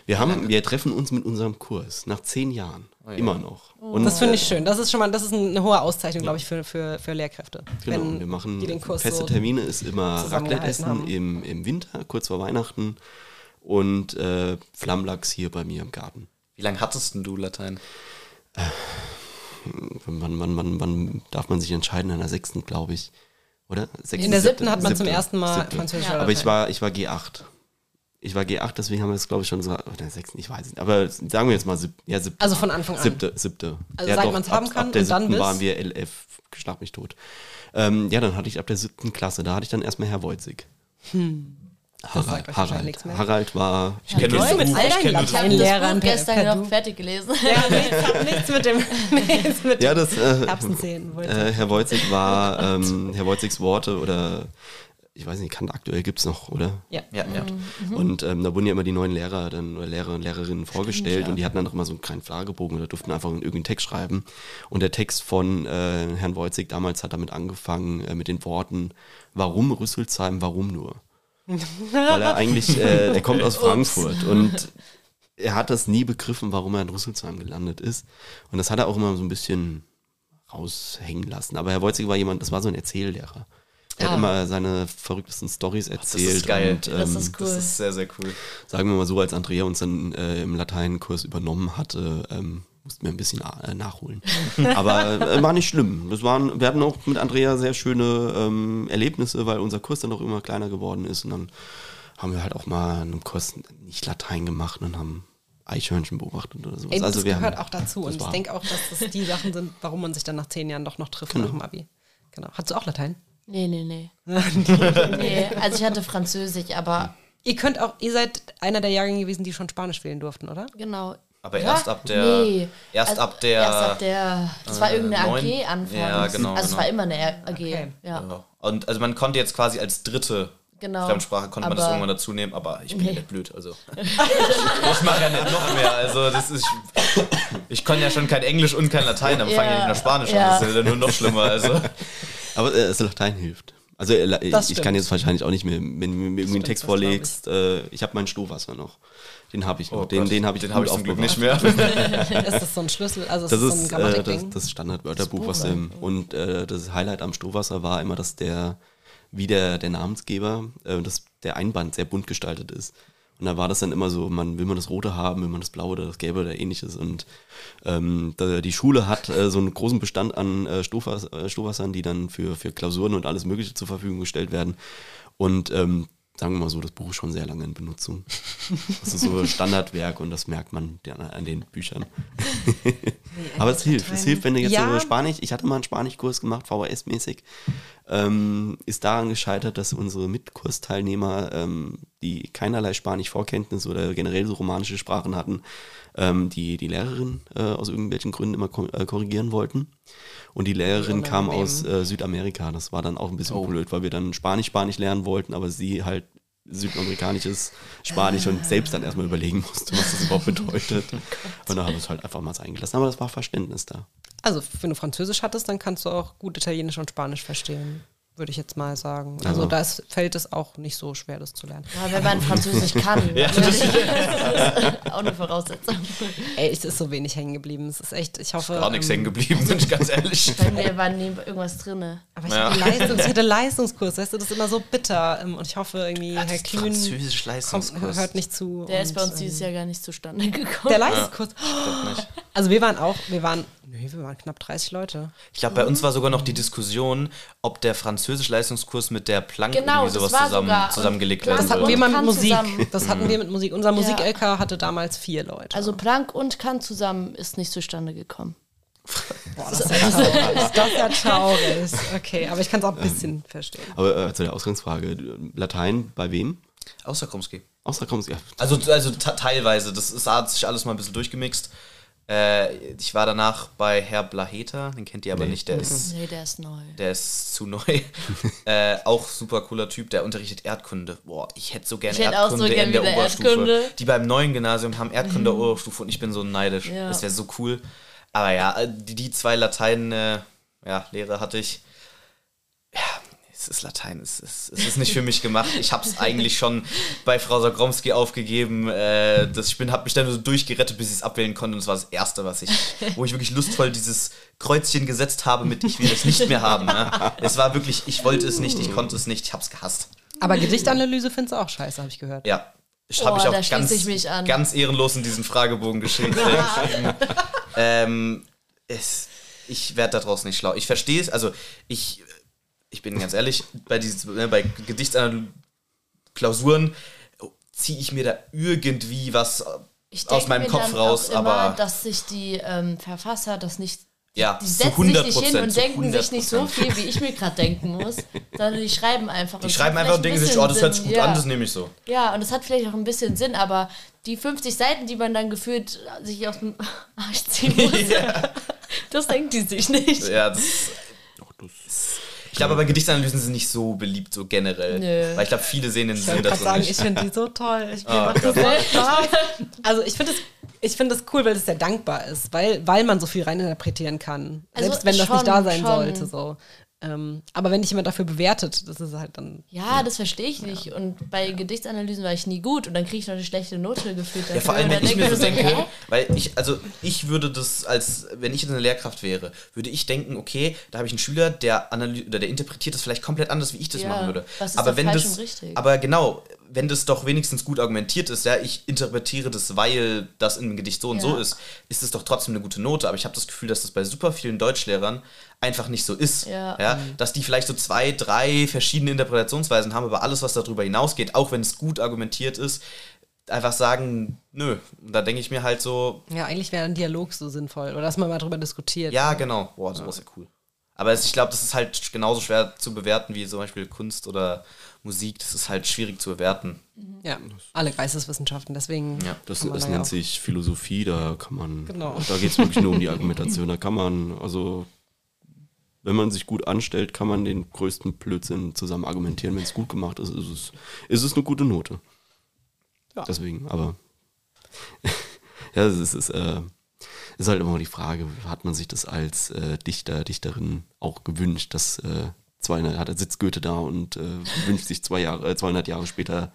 Wir, haben, wir treffen uns mit unserem Kurs nach zehn Jahren. Immer noch. Und Das finde ich schön. Das ist schon mal, das ist eine hohe Auszeichnung, glaube ich, für, für, für Lehrkräfte. Genau, wenn wir machen die den Kurs feste so Termine, ist immer Raclette-Essen im, im Winter, kurz vor Weihnachten und äh, Flammlachs hier bei mir im Garten. Wie lange hattest denn du Latein? Wann, wann, wann, wann darf man sich entscheiden? In der sechsten, glaube ich. Oder? Sechste, In der siebte, siebten hat man zum siebte, ersten Mal siebte. Französisch Aber oder ich war, ich war G8. Ich war G8, deswegen haben wir das, glaube ich, schon so. Oder der sechsten, ich weiß es nicht. Aber sagen wir jetzt mal sieb, ja, siebte. Also von Anfang an. Siebte, siebte. Also ja, seit doch, man's ab- haben kann Ab der und dann siebten bis- waren wir LF, schlag mich tot. Ähm, ja, dann hatte ich ab der siebten Klasse, da hatte ich dann erstmal Herr sagt euch Harald, wahrscheinlich Harald, nichts mehr. Harald war. Ich kenne du mit all ich deinen nur- Ich habe Lateinlehrern das gestern per noch Du? fertig gelesen. Ja, nichts, hat nichts mit dem, nichts mit Ja, das. Äh, Erbsenzählen. wollte Äh, ich. Herr Wojcik war, ähm, Herr Wojciks Worte oder ich weiß nicht, kann aktuell gibt's noch, oder? ja. Ja, ja. Und ähm, da wurden ja immer die neuen Lehrer dann oder Lehrer und Lehrerinnen vorgestellt und die hatten dann auch immer so einen kleinen Fragebogen oder durften einfach irgendeinen Text schreiben. Und der Text von äh, Herrn Wojcik damals hat damit angefangen äh, mit den Worten, warum Rüsselsheim, warum nur? Weil er eigentlich, äh, er kommt aus Frankfurt und er hat das nie begriffen, warum er in Rüsselsheim gelandet ist. Und das hat er auch immer so ein bisschen raushängen lassen. Aber Herr Wojcik war jemand, das war so ein Erzähllehrer. Er hat Ah. immer seine verrücktesten Stories Das erzählt. ist geil. Und, Das ähm, ist cool. Das ist sehr, sehr cool. sagen wir mal so, als Andrea uns dann äh, im Lateinkurs übernommen hatte, ähm, mussten wir ein bisschen äh, nachholen. Aber äh, war nicht schlimm. Das waren, wir hatten auch mit Andrea sehr schöne ähm, Erlebnisse, weil unser Kurs dann auch immer kleiner geworden ist. Und dann haben wir halt auch mal in einem Kurs nicht Latein gemacht und haben Eichhörnchen beobachtet oder sowas. Ey, also das wir gehört haben, auch dazu. das Und ich denke auch, dass das die Sachen sind, warum man sich dann nach zehn Jahren doch noch trifft Genau. nach dem Abi. Genau. Hast du auch Latein? Nee, nee, nee. nee. Also ich hatte Französisch, aber Ihr könnt auch, ihr seid einer der Jahrgänge gewesen, die schon Spanisch wählen durften, oder? genau. Aber Ja? erst ab der. Nee. Erst Also ab der. Erst ab der. Das war äh, irgendeine neun- AG anfangs. Ja, genau, Also es genau. war immer eine AG. Okay. Ja. Ja. Und also man konnte jetzt quasi als dritte Genau. Fremdsprache konnte man das Aber- irgendwann dazu nehmen, aber ich bin ja Nee. nicht blöd, also. ich mache ja nicht noch mehr. Also das ist. Ich kann ja schon kein Englisch und kein Latein, dann fange ich Ja, nicht nach Spanisch ja. an. Das ist ja nur noch schlimmer. Also. Aber äh, das Latein hilft. Also äh, ich, Das ich kann jetzt wahrscheinlich auch nicht mehr, wenn du mir irgendwie einen Text glaub ich. vorlegst, äh, ich habe mein Stohwasser noch. Den habe ich noch. Oh den Gott, den habe ich, den habe ich zum Glück nicht mehr. ist das so ein Schlüssel? Also ist Das ist so ein äh, das, das Standardwörterbuch, was im, und äh, das Highlight am Stohwasser war immer, dass der, wie der, der Namensgeber, äh, dass der Einband sehr bunt gestaltet ist. Und da war das dann immer so, man will man das Rote haben, will man das Blaue oder das Gelbe oder ähnliches. Und ähm, da, die Schule hat äh, so einen großen Bestand an äh, Stohwas, äh, die dann für, für Klausuren und alles Mögliche zur Verfügung gestellt werden. Und ähm, sagen wir mal so, das Buch ist schon sehr lange in Benutzung. Das ist so Standardwerk und das merkt man an, den Büchern. Aber es hilft. Es hilft, wenn du jetzt Ja. so Spanisch, ich hatte mal einen Spanischkurs gemacht, VHS-mäßig, ähm, ist daran gescheitert, dass unsere Mitkursteilnehmer, ähm, die keinerlei Spanisch-Vorkenntnis oder generell so romanische Sprachen hatten, ähm, die, die Lehrerin äh, aus irgendwelchen Gründen immer ko äh, korrigieren wollten. Und die Lehrerin kam aus äh, Südamerika. Das war dann auch ein bisschen blöd, weil wir dann Spanisch-Spanisch lernen wollten, aber sie halt südamerikanisches Spanisch und selbst dann erstmal überlegen musste, was das überhaupt bedeutet. und da haben wir es halt einfach mal eingelassen. Aber das war Verständnis da. Also, wenn du Französisch hattest, dann kannst du auch gut Italienisch und Spanisch verstehen, würde ich jetzt mal sagen. Also, Also. da ist, fällt es auch nicht so schwer, das zu lernen. Ja, wenn man Französisch kann. Ja, das ist auch eine Voraussetzung. Ey, es ist so wenig hängen geblieben. Es ist echt, ich hoffe. Gar nichts ähm, hängen geblieben, bin ich ganz ehrlich. Bei mir war nie irgendwas drin. Aber ich, Ja. hatte Leistungs, ich hatte Leistungskurs, weißt du, das ist immer so bitter. ähm, Und ich hoffe irgendwie, Herr Kühn Französisch kommt, Leistungskurs. hört nicht zu. Der ist bei uns ähm, dieses Jahr gar nicht zustande gekommen. Der Leistungskurs. nicht. Also wir waren auch, wir waren, nee, wir waren knapp 30 Leute. Ich glaube, bei uns war sogar noch die Diskussion, ob der Französisch-Leistungskurs mit der Plank Genau, irgendwie sowas zusammen, zusammengelegt Planck Das werden hatten wir mal sollte. mit Kann Musik. zusammen. Das hatten wir mit Musik. Unser Musik-LK hatte damals vier Leute. Also Planck und Kant zusammen ist nicht zustande gekommen. Boah, das ist ja traurig. Das ja traurig. Okay, aber ich kann es auch ein bisschen verstehen. Aber äh, zu der Ausgangsfrage, Latein bei wem? Außer Kromski. Außer kommst ja. Also, also teilweise, das ist, hat sich alles mal ein bisschen durchgemixt. Äh, ich war danach bei Herr Blaheta, den kennt ihr aber Nee. nicht, der ist, Nee, der ist neu. der ist zu neu. äh, auch super cooler Typ, der unterrichtet Erdkunde. Boah, ich hätte so gerne Ich hätte auch so Erdkunde gern in der Oberstufe. Erdkunde. Mhm. Die beim neuen Gymnasium haben Erdkunde Oberstufe und ich bin so neidisch. Ja. Das wäre so cool. Aber ja, äh, die, die zwei Latein, äh, ja, Lehre hatte ich. Ja, es ist Latein, es ist, es ist nicht für mich gemacht. Ich habe es eigentlich schon bei Frau Sagromski aufgegeben. Äh, das, ich bin, habe mich dann so durchgerettet, bis ich es abwählen konnte. Und das war das Erste, was ich, wo ich wirklich lustvoll dieses Kreuzchen gesetzt habe mit ich will es nicht mehr haben. Ne? Es war wirklich, ich wollte es nicht, ich konnte es nicht, ich habe es gehasst. Aber Gedichtanalyse findest du auch scheiße, habe ich gehört. Ja. Ich Oh, habe ich da auch ganz, ich mich an. ganz ehrenlos in diesen Fragebogen geschrieben. geschrieben. ähm, es, ich werde daraus nicht schlau. Ich verstehe es, also ich, ich bin ganz ehrlich, bei, dieses, ne, bei Gedichtsklausuren ziehe ich mir da irgendwie was Ich aus meinem mir Kopf dann raus, auch immer, aber dass sich die ähm, Verfasser das nicht. Ja, die zu setzen sich nicht 100%, hin und denken sich nicht so 100%. viel, wie ich mir gerade denken muss, sondern die schreiben einfach. die schreiben einfach und denken sich, oh, das hört sich gut Sinn, an, ja. das nehme ich so. Ja, und es hat vielleicht auch ein bisschen Sinn, aber die 50 Seiten, die man dann gefühlt sich aus dem Arsch ziehen muss, das denkt die sich nicht. Ja, das, ich glaube aber Gedichtsanalysen sind nicht so beliebt, so generell. Nö. Weil ich glaube, viele sehen den Sinn wollte da gerade drin sagen, nicht. ich finde die so toll. Ich, Oh macht das so Spaß. Also ich finde es ich finde es cool, weil es sehr dankbar ist, weil, weil man so viel reininterpretieren kann. Also Selbst wenn das schon, nicht da sein schon. sollte. So. Ähm, aber wenn dich jemand dafür bewertet, das ist halt dann. Ja, das verstehe ich nicht. Und bei Gedichtsanalysen war ich nie gut und dann kriege ich noch eine schlechte Note gefühlt dafür. Ja, vor allem, wenn ich mir so denke denke, weil ich, also ich würde das als, wenn ich jetzt eine Lehrkraft wäre, würde ich denken, okay, da habe ich einen Schüler, der analy oder der interpretiert das vielleicht komplett anders, wie ich das Ja, machen würde. was ist aber wenn falsch das, und richtig? aber genau, wenn das doch wenigstens gut argumentiert ist, ja, ich interpretiere das, weil das in einem Gedicht so und so Ja. ist, ist es doch trotzdem eine gute Note. Aber ich habe das Gefühl, dass das bei super vielen Deutschlehrern einfach nicht so ist. Ja. Ja, dass die vielleicht so zwei, drei verschiedene Interpretationsweisen haben, aber alles, was darüber hinausgeht, auch wenn es gut argumentiert ist, einfach sagen, nö. Und da denke ich mir halt so, Ja, eigentlich wäre ein Dialog so sinnvoll. Oder dass man mal drüber diskutiert. ja, genau. Boah, sowas ist ja cool. Aber es, ich glaube, das ist halt genauso schwer zu bewerten wie zum Beispiel Kunst oder Musik. Das ist halt schwierig zu bewerten. Ja, alle Geisteswissenschaften. Deswegen. Ja, Das, das da nennt auch- sich Philosophie, da kann man, Genau. da geht es wirklich nur um die Argumentation. Da kann man, also wenn man sich gut anstellt, kann man den größten Blödsinn zusammen argumentieren. Wenn es gut gemacht ist, ist es, ist es eine gute Note. Ja. Deswegen, aber ja, es ist, es ist, äh, ist halt immer die Frage, hat man sich das als äh, Dichter, Dichterin auch gewünscht, dass äh, 200, hat er sitzt Goethe da und äh, wünscht sich zwei Jahre, äh, 200 Jahre später,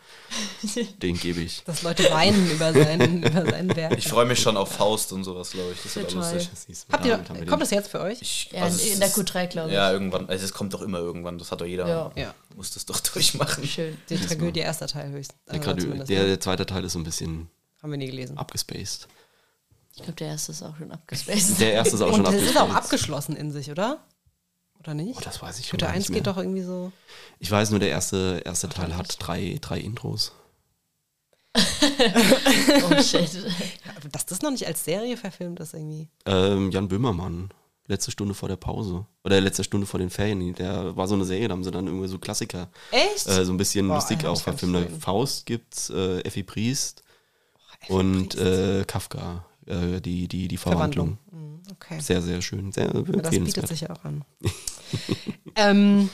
den gebe ich. Dass Leute weinen über sein, über sein Werk. Ich freue mich schon auf Faust und sowas, glaube ich. Das wird lustig. Habt ihr, den- kommt das jetzt für euch? Ich, Ja, es in der ist- Q3, glaube ich. Ja, irgendwann. Also es kommt doch immer irgendwann. Das hat doch jeder. Ja. Ja. Muss das doch durchmachen. Schön. Die Tragödie erster Teil höchst. Der, äh, Gradu- zumindest, der, ne? der zweite Teil ist so ein bisschen Haben wir nie gelesen. abgespaced. Ich glaube, der erste ist auch schon abgespaced. Der erste ist auch Und schon das abgespaced. ist auch abgeschlossen in sich, oder? Oder nicht? Oh, das weiß ich schon Goethe gar 1 nicht mehr. geht doch irgendwie so. Ich weiß nur, der erste, erste Teil hat drei, drei Intros. oh shit. Dass das noch nicht als Serie verfilmt ist irgendwie. Ähm, Jan Böhmermann, letzte Stunde vor der Pause. Oder letzte Stunde vor den Ferien. Der war so eine Serie, da haben sie dann irgendwie so Klassiker. Echt? Äh, so ein bisschen Boah, lustig auch verfilmt. Faust gibt's, äh, Effi Priest Effi und Priest. äh, Kafka. Äh, die, die, die Verwandlung. Mhm, Okay. Sehr, sehr schön. Sehr Ja, das bietet sich ja auch an. ähm,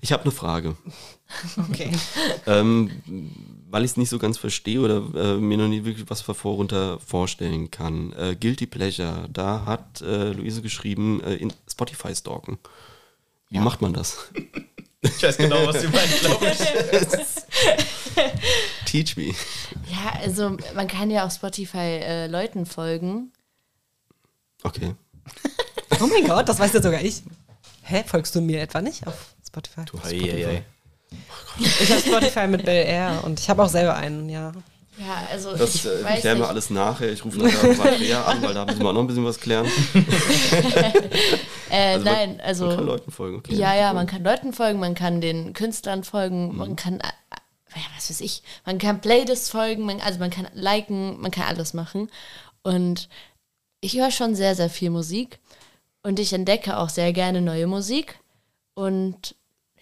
Ich habe eine Frage. okay. ähm, weil ich es nicht so ganz verstehe oder äh, mir noch nicht wirklich was vorunter vorstellen kann. Äh, Guilty Pleasure, da hat äh, Luise geschrieben, äh, in Spotify stalken. Wie macht man das? Ich weiß genau, was du meinst, glaube ich. Teach me. Ja, also man kann ja auf Spotify äh, Leuten folgen. Okay. Oh mein Gott, das weiß ja sogar ich. Hä, folgst du mir etwa nicht auf Spotify? Du Ei, Spotify. ei, ei. Ich habe Spotify mit Bel Air und ich habe auch selber einen, ja. Ja, also Das ich äh, weiß klären wir alles nachher. Ich rufe nachher Lea an, weil da müssen wir auch noch ein bisschen was klären. Äh, Also man- nein, also Man kann Leuten folgen. Okay. ja, ja, man kann Leuten folgen, man kann den Künstlern folgen, Mhm. man kann, ja, was weiß ich, man kann Playlists folgen, man, also man kann liken, man kann alles machen. Und ich höre schon sehr, sehr viel Musik und ich entdecke auch sehr gerne neue Musik. Und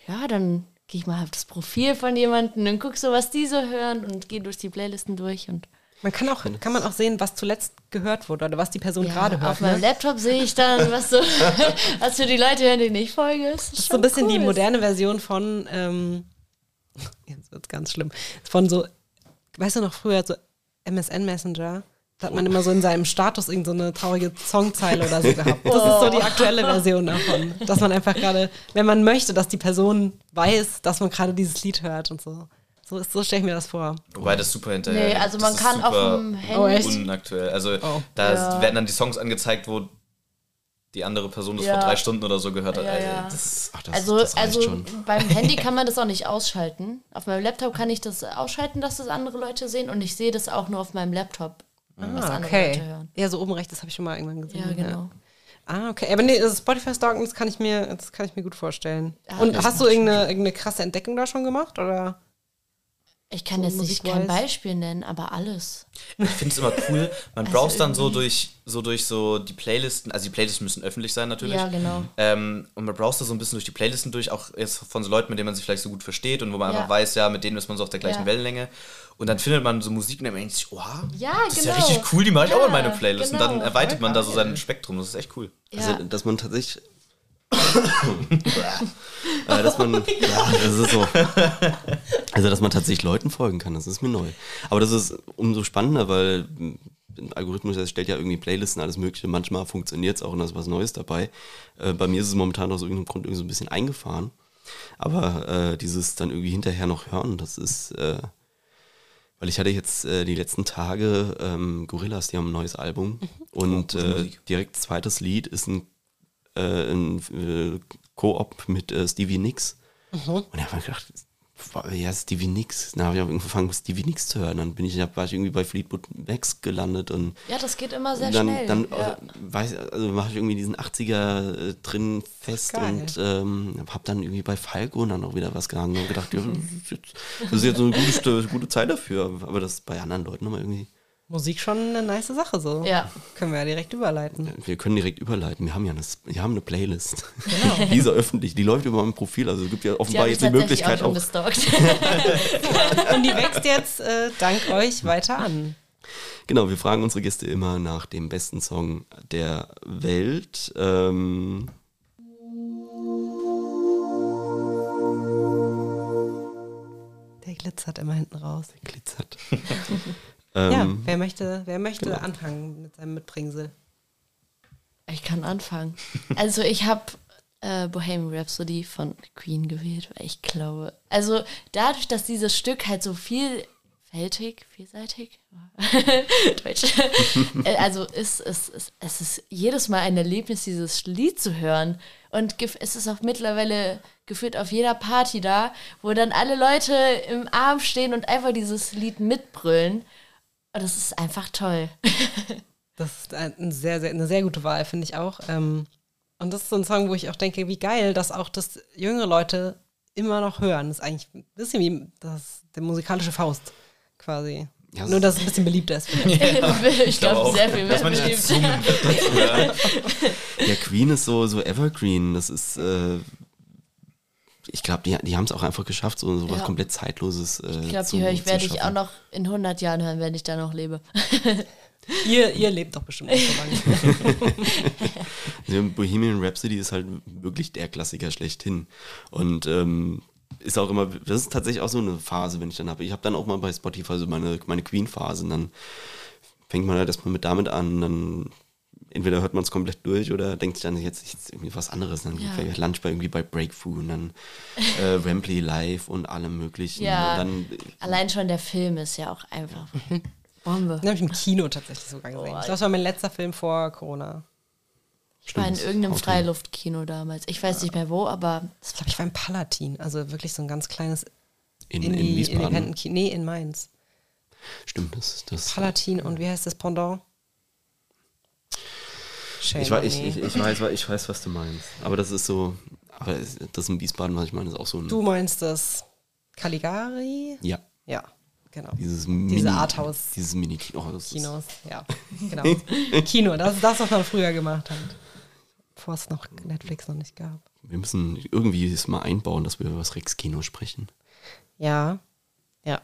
ja, dann gehe ich mal auf das Profil von jemandem und gucke so, was die so hören und gehe durch die Playlisten durch und Man kann auch, kann man auch sehen, was zuletzt gehört wurde oder was die Person ja, gerade hört. auf meinem Ne? Laptop sehe ich dann, was so, was für die Leute hören, denen ich folge. Das ist, Das ist so ein bisschen die cool. moderne Version von, ähm, jetzt wird's ganz schlimm, von so, weißt du noch früher, so MSN Messenger? Da hat man immer so in seinem Status irgend so eine traurige Songzeile oder so gehabt. Das ist so die aktuelle Version davon. Dass man einfach gerade, wenn man möchte, dass die Person weiß, dass man gerade dieses Lied hört und so. So, ist- so stelle ich mir das vor. Wobei das super hinterher. Nee, also man ist kann auf dem Oh, Handy. echt? unaktuell. Also Oh. da Ja. werden dann die Songs angezeigt, wo die andere Person das Ja. vor drei Stunden oder so gehört hat. Ja, Ey, ja. Das, Ach, das, also das also schon. beim Handy kann man das auch nicht ausschalten. Auf meinem Laptop kann ich das ausschalten, dass das andere Leute sehen und ich sehe das auch nur auf meinem Laptop, was Ah, andere Leute okay. hören. Ja, so oben rechts, das habe ich schon mal irgendwann gesehen. Ja, genau. Ah, okay. Aber nee, also Spotify stalken, das kann ich mir, das kann ich mir gut vorstellen. Ja, Und hast du irgendeine, irgendeine krasse Entdeckung da schon gemacht? Oder? Ich kann So jetzt nicht kein? Beispiel nennen, aber alles. Ich finde es immer cool. Man Also browst dann so durch, so durch so die Playlisten, also die Playlisten müssen öffentlich sein natürlich. Ja, genau. Ähm, und man browst da so ein bisschen durch die Playlisten durch, auch jetzt von so Leuten, mit denen man sich vielleicht so gut versteht und wo man Ja. einfach weiß, ja, mit denen ist man so auf der gleichen Ja. Wellenlänge. Und dann findet man so Musik und dann denkt sich, oha, Ja, das ist ja genau. richtig cool, die mache ich auch in meine Ja, Playlist. Und genau. dann erweitert man da so sein Spektrum, das ist echt cool. Ja. Also, dass man tatsächlich. Äh, dass man. Ja, das ist so. Also, dass man tatsächlich Leuten folgen kann, das ist mir neu. Aber das ist umso spannender, weil ein Algorithmus der stellt ja irgendwie Playlisten, alles Mögliche. Manchmal funktioniert es auch und da ist was Neues dabei. Äh, bei mir ist es momentan aus irgendeinem Grund irgendwie so ein bisschen eingefahren. Aber äh, dieses dann irgendwie hinterher noch hören, das ist. Äh, weil ich hatte jetzt äh, die letzten Tage ähm, Gorillas, die haben ein neues Album. Und äh, direkt zweites Lied ist ein, äh, ein äh, Koop mit äh, Stevie Nicks. Und da habe ich gedacht, ja, Stevie Nicks. Dann habe ich auch angefangen, Stevie Nicks zu hören. Dann bin ich, war ich irgendwie bei Fleetwood Max gelandet und Ja, das geht immer sehr dann, schnell. dann ja. äh, weiß, also mache ich irgendwie diesen 80er äh, drin fest und ähm, habe dann irgendwie bei Falco dann auch wieder was gehangen und gedacht, ja, das ist jetzt- eine gute, gute Zeit dafür. Aber das ist bei anderen Leuten nochmal irgendwie. Musik schon eine nice Sache so. Ja. Können wir ja direkt überleiten. Wir können direkt überleiten. Wir haben ja eine, wir haben eine Playlist. die ist ja öffentlich. Die läuft über mein Profil. Also es gibt ja Die offenbar ich jetzt die Möglichkeit auch auch. schon gestalkt. Und die wächst jetzt äh, dank euch weiter an. Genau, wir fragen unsere Gäste immer nach dem besten Song der Welt. Ähm, Der glitzert immer hinten raus. glitzert. Ja, ähm, wer möchte, wer möchte genau. anfangen mit seinem Mitbringsel? Ich kann anfangen. Also ich habe äh, Bohemian Rhapsody von Queen gewählt, weil ich glaube, also dadurch, dass dieses Stück halt so vielfältig, vielseitig, Deutsch, äh, also ist, es, ist, es ist jedes Mal ein Erlebnis, dieses Lied zu hören. Und es ist auch mittlerweile geführt auf jeder Party da, wo dann alle Leute im Arm stehen und einfach dieses Lied mitbrüllen. Und das ist einfach toll. Das ist ein sehr, sehr, eine sehr gute Wahl, finde ich auch. Ähm, und das ist so ein Song, wo ich auch denke, wie geil, dass auch das jüngere Leute immer noch hören. Das ist eigentlich ein bisschen wie das, der musikalische Faust. quasi. Ja, Nur, dass es ein bisschen beliebter ist. ich glaube, auch, sehr viel mehr. dass man nicht beliebt. dazu. Ja. Ja, Queen ist so, so Evergreen. Das ist, äh, ich glaube, die, die haben es auch einfach geschafft, so, so was Ja. komplett Zeitloses. Äh, Ich glaube, zu- die höre ich, zu werde ich auch noch in 100 Jahren hören, wenn ich da noch lebe. ihr, ihr lebt doch bestimmt nicht so lange. Bohemian Rhapsody ist halt wirklich der Klassiker schlechthin. Und ähm, ist auch immer, das ist tatsächlich auch so eine Phase, wenn ich dann habe. Ich habe dann auch mal bei Spotify so meine, meine Queen-Phasen. Dann fängt man halt erstmal mit damit an, dann entweder hört man es komplett durch oder denkt sich dann jetzt, jetzt irgendwie was anderes. Dann Ja. vielleicht Lunch bei irgendwie bei Breakthrough und dann äh, Wembley Live und allem möglichen. Ja. Und dann, Allein schon der Film ist ja auch einfach Bombe. Den habe ich im Kino tatsächlich sogar gesehen. Glaube, das war mein letzter Film vor Corona. Ich war in irgendeinem. Freiluftkino damals. Ich weiß nicht mehr wo, aber Das glaube ich war im Palatin. Also wirklich so ein ganz kleines in, in, Indie- Wiesbaden. Nee, in Mainz. Stimmt, das, das Palatin und wie heißt das Pendant? Shame Ich, ich, ich, ich, weiß, ich weiß, was du meinst. Aber das ist so, aber das in Wiesbaden, was ich meine, ist auch so ein. Du meinst das Caligari? Ja, Ja, genau. dieses Diese Mini, Arthouse- Dieses Mini-Kino. Oh, Kinos, ja. Genau. Kino, das ist das, was man früher gemacht hat. Bevor es noch Netflix noch nicht gab. Wir müssen irgendwie es mal einbauen, dass wir über das Rex-Kino sprechen. Ja, ja.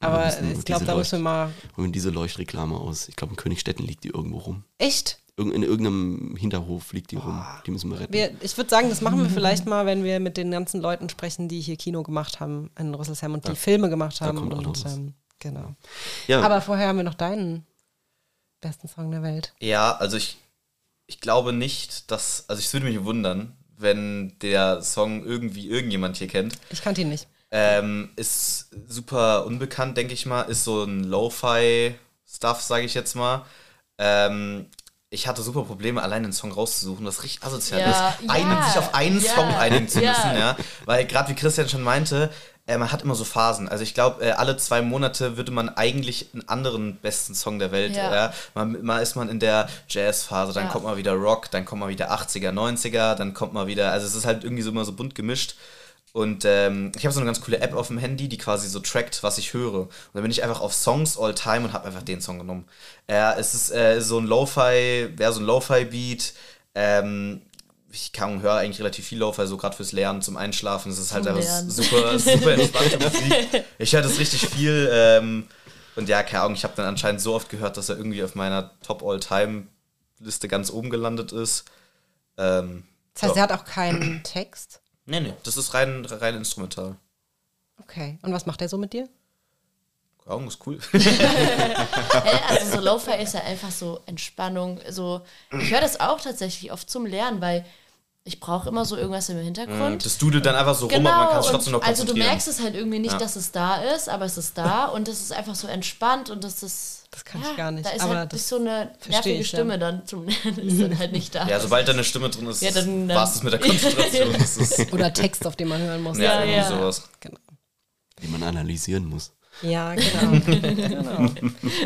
Aber wir müssen ich glaube, diese da müssen wir mal. Und diese Leuchtreklame aus, ich glaube in Königstetten liegt die irgendwo rum. Echt? Irgend, in irgendeinem Hinterhof liegt die rum. Die müssen wir retten. Wir, ich würde sagen, das machen wir vielleicht mal, wenn wir mit den ganzen Leuten sprechen, die hier Kino gemacht haben in Rüsselsheim und die Filme gemacht haben. kommt auch noch und, was. ähm, genau. ja, Aber vorher haben wir noch deinen besten Song der Welt. Ja, also ich, ich glaube nicht, dass, also ich würde mich wundern, wenn der Song irgendwie irgendjemand hier kennt. Ich kannte ihn nicht. Ähm, ist super unbekannt, denke ich mal. Ist so ein Lo-Fi-Stuff, sage ich jetzt mal. Ähm, ich hatte super Probleme, allein den Song rauszusuchen, was richtig asozial Ja, ist, einen, ja, sich auf einen ja, Song einigen zu müssen, ja. Weil gerade wie Christian schon meinte, äh, man hat immer so Phasen. Also ich glaube, äh, alle zwei Monate würde man eigentlich einen anderen besten Song der Welt. Ja. Ja. Mal, mal ist man in der Jazz-Phase, dann kommt mal wieder Rock, dann kommt mal wieder 80er, 90er, dann kommt mal wieder, also es ist halt irgendwie so immer so bunt gemischt. Und ähm, ich habe so eine ganz coole App auf dem Handy, die quasi so trackt, was ich höre. Und dann bin ich einfach auf Songs all time und habe einfach den Song genommen. Äh, es ist äh, so ein Lo-Fi, wäre so ein Lo-Fi-Beat. Ähm, ich kann höre eigentlich relativ viel Lo-Fi, so gerade fürs Lernen, zum Einschlafen. Es ist halt einfach super, super entspannte Musik. Ich höre das richtig viel. Ähm, und ja, keine Ahnung, ich habe dann anscheinend so oft gehört, dass er irgendwie auf meiner Top-All-Time-Liste ganz oben gelandet ist. Ähm, Das heißt, ja. er hat auch keinen Text. Nee, nee, das ist rein, rein instrumental. Okay. Und was macht er so mit dir? Ahnung, ist cool. Äh, Also so Lo-Fi ist ja einfach so Entspannung. So, ich höre das auch tatsächlich oft zum Lernen, weil ich brauche immer so irgendwas im Hintergrund. Das dudelt dann einfach so rum, aber man kann sich trotzdem noch also du merkst es halt irgendwie nicht, Ja. dass es da ist, aber es ist da und es ist einfach so entspannt und das ist. Das kann ich gar nicht, Da ist aber halt das so eine nervige ich, ja. Stimme dann zum Lernen, ist dann halt nicht da. Ja, sobald da eine Stimme drin ist, Ja, dann- dann- war es mit der Konzentration. Das Oder Text, auf den man hören muss. ja, Ja, irgendwie ja. sowas. Genau. die man analysieren muss. Ja, genau. genau.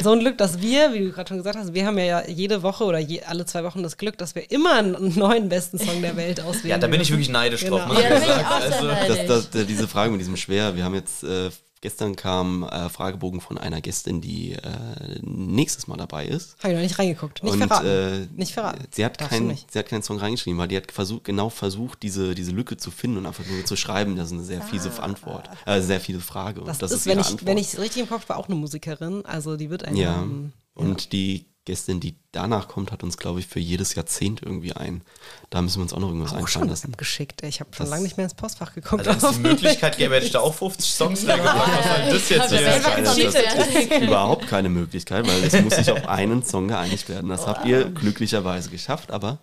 So ein Glück, dass wir, wie du gerade schon gesagt hast, wir haben ja jede Woche oder je, alle zwei Wochen das Glück, dass wir immer einen neuen besten Song der Welt auswählen. Ja, da bin ich wirklich neidisch Genau. drauf. Ja, ich da bin ich sagen. auch sehr Also, neidisch. Das, das, diese Frage mit diesem schwer. Wir haben jetzt äh, gestern kam äh, Fragebogen von einer Gästin, die äh, nächstes Mal dabei ist. Habe ich noch nicht reingeguckt. Nicht und verraten. äh, nicht verraten. sie hat Darfst nicht. sie hat keinen Song reingeschrieben, weil die hat versucht, genau versucht, diese, diese Lücke zu finden und einfach nur zu schreiben. Das ist eine sehr fiese Antwort, äh, sehr viele Frage. Ah. Das, und das ist, ist, wenn ich, Antwort. wenn ich es richtig im Kopf war, auch eine Musikerin. Also die wird einen ja. haben. Und die Gästin, die danach kommt, hat uns, glaube ich, für jedes Jahrzehnt irgendwie ein. Da müssen wir uns auch noch irgendwas auch einfallen schon lassen. abgeschickt. ey. Ich habe schon lange nicht mehr ins Postfach geguckt. Also wenn es die Möglichkeit gäbe, hätte ich da auch 50 Songs reingepackt. Was soll das jetzt Das hier? das ja. ist überhaupt keine Möglichkeit, weil es muss sich auf einen Song geeinigt werden. Das habt ihr glücklicherweise geschafft, aber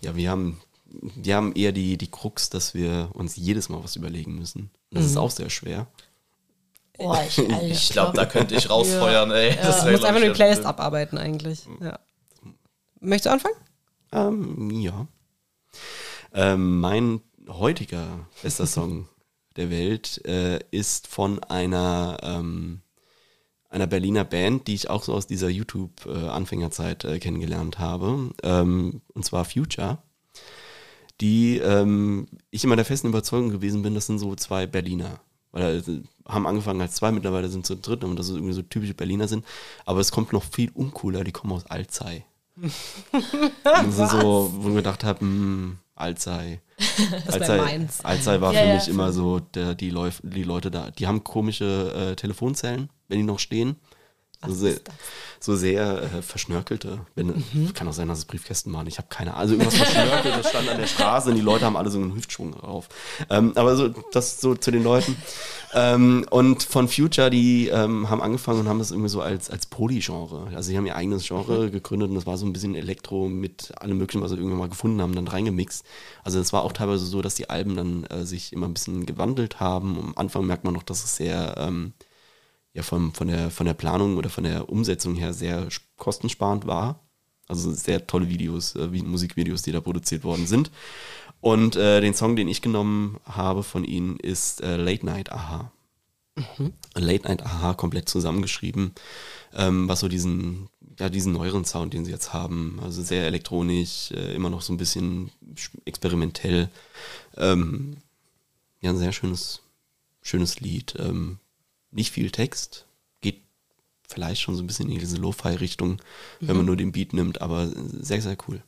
ja, wir haben, wir haben eher die, die Krux, dass wir uns jedes Mal was überlegen müssen. Das Mhm. ist auch sehr schwer. Oh, ich, Alter, Ich glaube, da könnte ich rausfeuern, ey. Das Du musst glaub einfach ich, nur die Playlist Schlimme. abarbeiten eigentlich. Ja. Möchtest du anfangen? Ähm, ja. Ähm, mein heutiger bester Song der Welt äh, ist von einer, ähm, einer Berliner Band, die ich auch so aus dieser YouTube-Anfängerzeit äh, kennengelernt habe. Ähm, und zwar Future. Die ähm, ich immer der festen Überzeugung gewesen bin, das sind so zwei Berliner. Weil äh, haben angefangen als zwei, mittlerweile sind zu dritt und das ist irgendwie so typische Berliner sind. Aber es kommt noch viel uncooler, die kommen aus Alzey. das sind so, wo ich gedacht habe, hm, Alzey. Das Alzey. Alzey war Ja, für ja, mich immer so, der, die, Leuf, die Leute da, die haben komische äh, Telefonzellen, wenn die noch stehen. So sehr, so sehr äh, verschnörkelte. Wenn, Kann auch sein, dass es Briefkästen waren. Ich habe keine Ahnung. Also irgendwas verschnörkeltes stand an der Straße und die Leute haben alle so einen Hüftschwung drauf. Ähm, aber so, das so zu den Leuten. Ähm, und von Future, die ähm, haben angefangen und haben das irgendwie so als, als Poly-Genre. Also sie haben ihr eigenes Genre gegründet und das war so ein bisschen Elektro mit allem möglichen, was sie irgendwann mal gefunden haben, dann reingemixt. Also es war auch teilweise so, dass die Alben dann äh, sich immer ein bisschen gewandelt haben. Am Anfang merkt man noch, dass es sehr ähm, ja vom, von, der, von der Planung oder von der Umsetzung her sehr sp- kostensparend war. Also sehr tolle Videos, äh, wie Musikvideos, die da produziert worden sind. Und äh, den Song, den ich genommen habe von ihnen, ist äh, Late Night Aha. Late Night Aha komplett zusammengeschrieben, ähm, was so diesen, ja, diesen neueren Sound, den sie jetzt haben, also sehr elektronisch, äh, immer noch so ein bisschen sch- experimentell. Ähm, ja, ein sehr schönes, schönes Lied. Ähm, nicht viel Text, geht vielleicht schon so ein bisschen in diese Lo-Fi-Richtung, wenn man nur den Beat nimmt, aber sehr, sehr cool.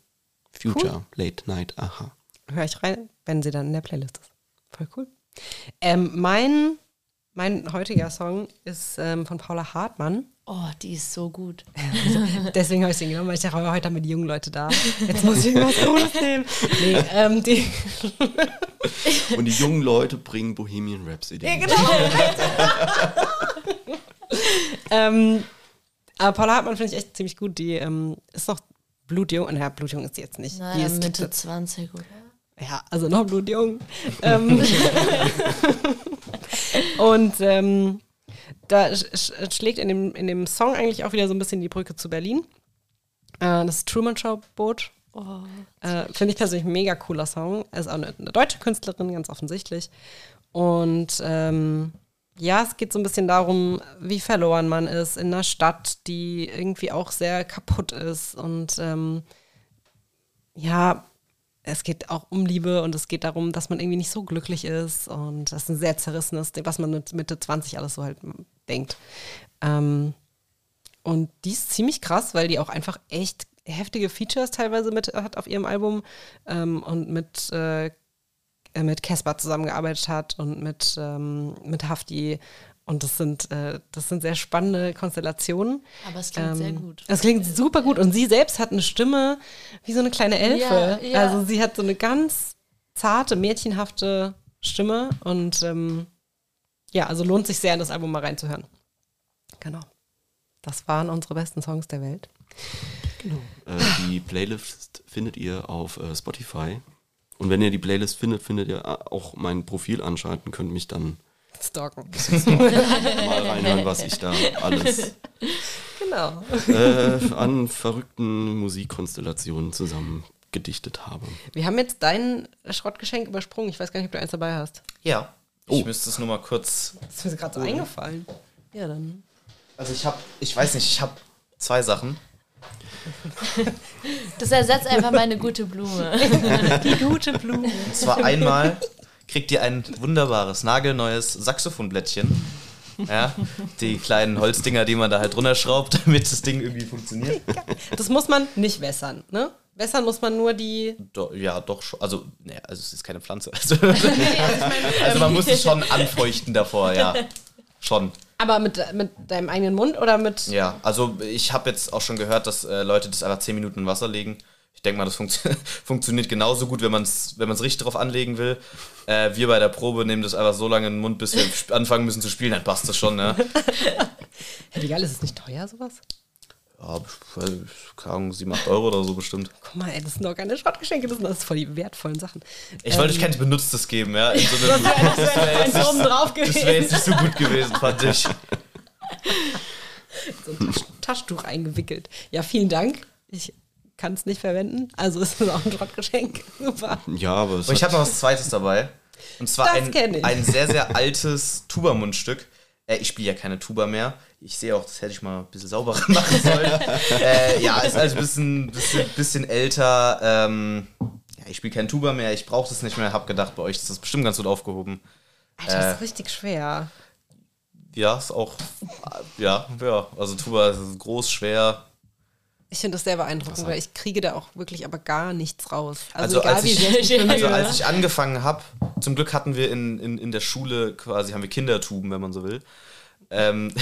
Future, Late Night, aha. Hör ich rein, wenn sie dann in der Playlist ist. Voll cool. Ähm, mein, mein heutiger Song ist ähm, von Paula Hartmann. Oh, die ist so gut. Deswegen habe ich den genommen, weil ich dachte, oh, heute haben wir die jungen Leute da. Jetzt muss ich irgendwas Cooles nehmen. Nee, ähm, die, Und die jungen Leute bringen Bohemian Rhapsody. Ja, genau. ähm, aber Paula Hartmann finde ich echt ziemlich gut. Die ähm, ist noch blutjung. Naja, blutjung ist sie jetzt nicht. die Naja, ist Mitte 20, oder? Ja, also noch blutjung. ähm, und ähm, da sch sch schlägt in dem, in dem Song eigentlich auch wieder so ein bisschen die Brücke zu Berlin. Äh, das Truman Show Boot. Oh, Äh, Finde ich persönlich ein mega cooler Song. Er ist auch eine, eine deutsche Künstlerin, ganz offensichtlich. Und ähm, ja, es geht so ein bisschen darum, wie verloren man ist in einer Stadt, die irgendwie auch sehr kaputt ist. Und ähm, ja, es geht auch um Liebe und es geht darum, dass man irgendwie nicht so glücklich ist. Und das ist ein sehr zerrissenes was man mit Mitte 20 alles so halt denkt. Ähm, und die ist ziemlich krass, weil die auch einfach echt heftige Features teilweise mit hat auf ihrem Album ähm, und mit äh, äh, mit Casper zusammengearbeitet hat und mit, ähm, mit Hafti. Und das sind, äh, das sind sehr spannende Konstellationen. aber es klingt sehr Ähm, gut. Das klingt super gut. Und sie selbst hat eine Stimme wie so eine kleine Elfe. Ja, ja. Also sie hat so eine ganz zarte, mädchenhafte Stimme. Und ähm, ja, also lohnt sich sehr, in das Album mal reinzuhören. Genau. Das waren unsere besten Songs der Welt. Äh, die Playlist findet ihr auf äh, Spotify. Und wenn ihr die Playlist findet, findet ihr äh, auch mein Profil anschalten, könnt mich dann Stalken. mal reinhören, was ich da alles Genau. äh, an verrückten Musikkonstellationen zusammen gedichtet habe. Wir haben jetzt dein Schrottgeschenk übersprungen. Ich weiß gar nicht, ob du eins dabei hast. Ja. Oh. Ich müsste es nur mal kurz. Das ist mir gerade so eingefallen. Ja, dann. Also ich habe, ich weiß nicht, ich habe zwei Sachen. Das ersetzt einfach meine gute Blume. Die gute Blume. Und zwar einmal kriegt ihr ein wunderbares, nagelneues Saxophonblättchen. Ja, die kleinen Holzdinger, die man da halt runterschraubt, damit das Ding irgendwie funktioniert. Das muss man nicht wässern, ne? Wässern muss man nur die. Do, ja, doch schon. Also, ne, also es ist keine Pflanze. Also, also man muss es schon anfeuchten davor, ja. Schon. Aber mit, mit deinem eigenen Mund oder mit. Ja, also ich habe jetzt auch schon gehört, dass äh, Leute das einfach 10 Minuten in Wasser legen. Ich denke mal, das funktio funktioniert genauso gut, wenn man es wenn man's richtig drauf anlegen will. Äh, wir bei der Probe nehmen das einfach so lange in den Mund, bis wir anfangen müssen zu spielen, dann passt das schon, ne? Hey, geil, ist es nicht teuer, sowas? Ja, keine Ahnung, 7, 8 Euro oder so bestimmt. Guck mal, ey, das sind doch keine Schrottgeschenke, das sind das voll die wertvollen Sachen. Ich wollte euch kein benutztes geben, ja. In so einem, Das wäre eins oben drauf das gewesen. wäre jetzt nicht so gut gewesen, fand ich. So ein Tasch Taschentuch eingewickelt. Ja, vielen Dank. Ich kann es nicht verwenden. Also ist es auch ein Schrottgeschenk. Super. Ja, aber es Und ich habe noch was Zweites dabei. Und zwar ein, ein sehr, sehr altes Tuba-Mundstück. Äh, ich spiele ja keine Tuba mehr. Ich sehe auch, das hätte ich mal ein bisschen sauberer machen sollen. äh, ja, ist also ein bisschen, bisschen, bisschen älter. Ähm, ja, ich spiele kein Tuba mehr. Ich brauche das nicht mehr. Hab gedacht, bei euch ist das bestimmt ganz gut aufgehoben. Alter, das ist richtig schwer. Ja, ist auch, ja, ja. Also Tuba ist groß, schwer. Ich finde das sehr beeindruckend, weil ich kriege da auch wirklich aber gar nichts raus. Also, egal als, wie ich, sehr ich mich also als ich angefangen habe, zum Glück hatten wir in, in, in der Schule quasi, haben wir Kindertuben, wenn man so will. Ähm,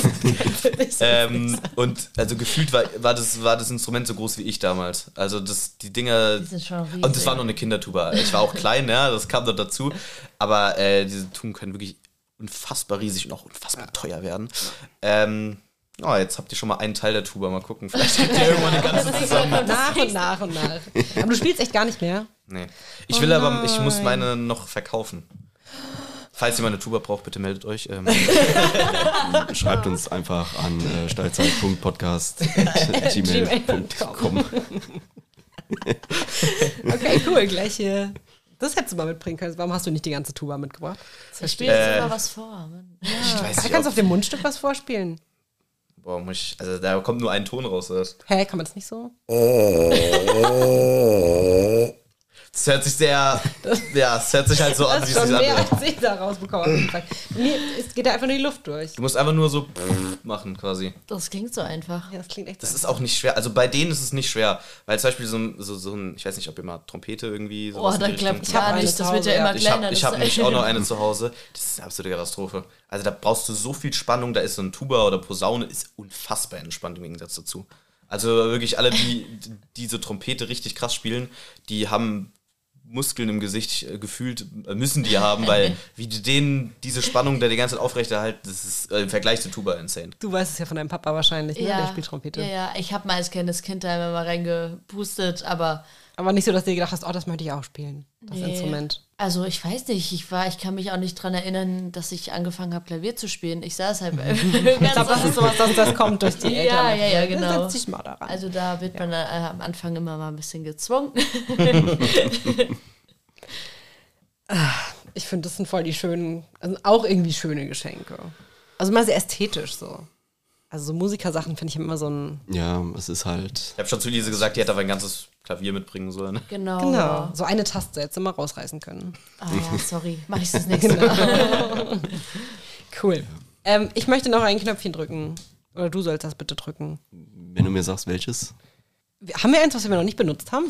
ähm, und also gefühlt war, war, das, war das Instrument so groß wie ich damals. Also das, die Dinger. Die sind schon riesig. Und das war noch eine Kindertuba. Ich war auch klein, ja, das kam noch dazu. Aber äh, diese Tuben können wirklich unfassbar riesig und auch unfassbar teuer werden. Ähm, oh, jetzt habt ihr schon mal einen Teil der Tuba. Mal gucken. Vielleicht kriegt ihr irgendwann eine ganze zusammen. nach und nach und nach. Aber du spielst echt gar nicht mehr. Nee. Ich will aber, ich muss meine noch verkaufen. Falls ihr meine Tuba braucht, bitte meldet euch. Ähm, Schreibt uns einfach an äh, steilzeit.podcast.gmail.com. Okay, cool. Gleich hier. Das hättest du mal mitbringen können. Warum hast du nicht die ganze Tuba mitgebracht? Verstehe spiele jetzt Äh, immer was vor. Mann. ich weiß Da nicht, kannst du auf dem Mundstück was vorspielen. Boah, muss ich, also da kommt nur ein Ton raus. oder? Hä, kann man das nicht so? Das hört sich sehr, ja, es hört sich halt so an, Das wie es sich schon mehr, anhört. als ich da rausbekomme. auf jeden Fall. Mir es geht da einfach nur die Luft durch. Du musst einfach nur so machen quasi. Das klingt so einfach. Ja, das klingt echt Das so. ist auch nicht schwer. Also bei denen ist es nicht schwer. Weil zum Beispiel so ein, so, so ein ich weiß nicht, ob ihr mal Trompete irgendwie Oh, da klappt Ich hab gar eine nicht. Das wird ja immer ja. Ich kleiner. habe das ich hab nämlich auch noch eine zu Hause. Das ist eine absolute Katastrophe. Also da brauchst du so viel Spannung. Da ist so ein Tuba oder Posaune ist unfassbar entspannt im Gegensatz dazu. Also wirklich alle, die die diese Trompete richtig krass spielen, die haben Muskeln im Gesicht äh, gefühlt, äh, müssen die haben, weil wie die denen diese Spannung da die ganze Zeit aufrechterhalten, das ist äh, im Vergleich zu Tuba insane. Du weißt es ja von deinem Papa wahrscheinlich, ne? Der spielt Trompete. Ja, ja. Ich habe mal als kleines Kind da immer mal reingepustet, aber Aber nicht so, dass du dir gedacht hast, oh, das möchte ich auch spielen. Das Nee. Instrument. Also ich weiß nicht, ich war, ich kann mich auch nicht dran erinnern, dass ich angefangen habe, Klavier zu spielen. Ich saß halt ganz Ich glaube, das ist sowas, das, das kommt durch die Eltern. Ja, ja, ja, genau. Setz dich mal daran. Also da wird man äh, am Anfang immer mal ein bisschen gezwungen. ich finde, das sind voll die schönen, also auch irgendwie schöne Geschenke. Also mal sehr ästhetisch so. Also so Musikersachen finde ich immer so ein, Ja, es ist halt. Ich habe schon zu Lise gesagt, die hätte aber ein ganzes Klavier mitbringen sollen. Genau. genau, so eine Taste jetzt immer rausreißen können. Ah ja, sorry. Mach ich das nächste Mal. Cool. Ähm, ich möchte noch ein Knöpfchen drücken. Oder du sollst das bitte drücken. Wenn du mir sagst, welches. Wir- Haben wir eins, was wir noch nicht benutzt haben?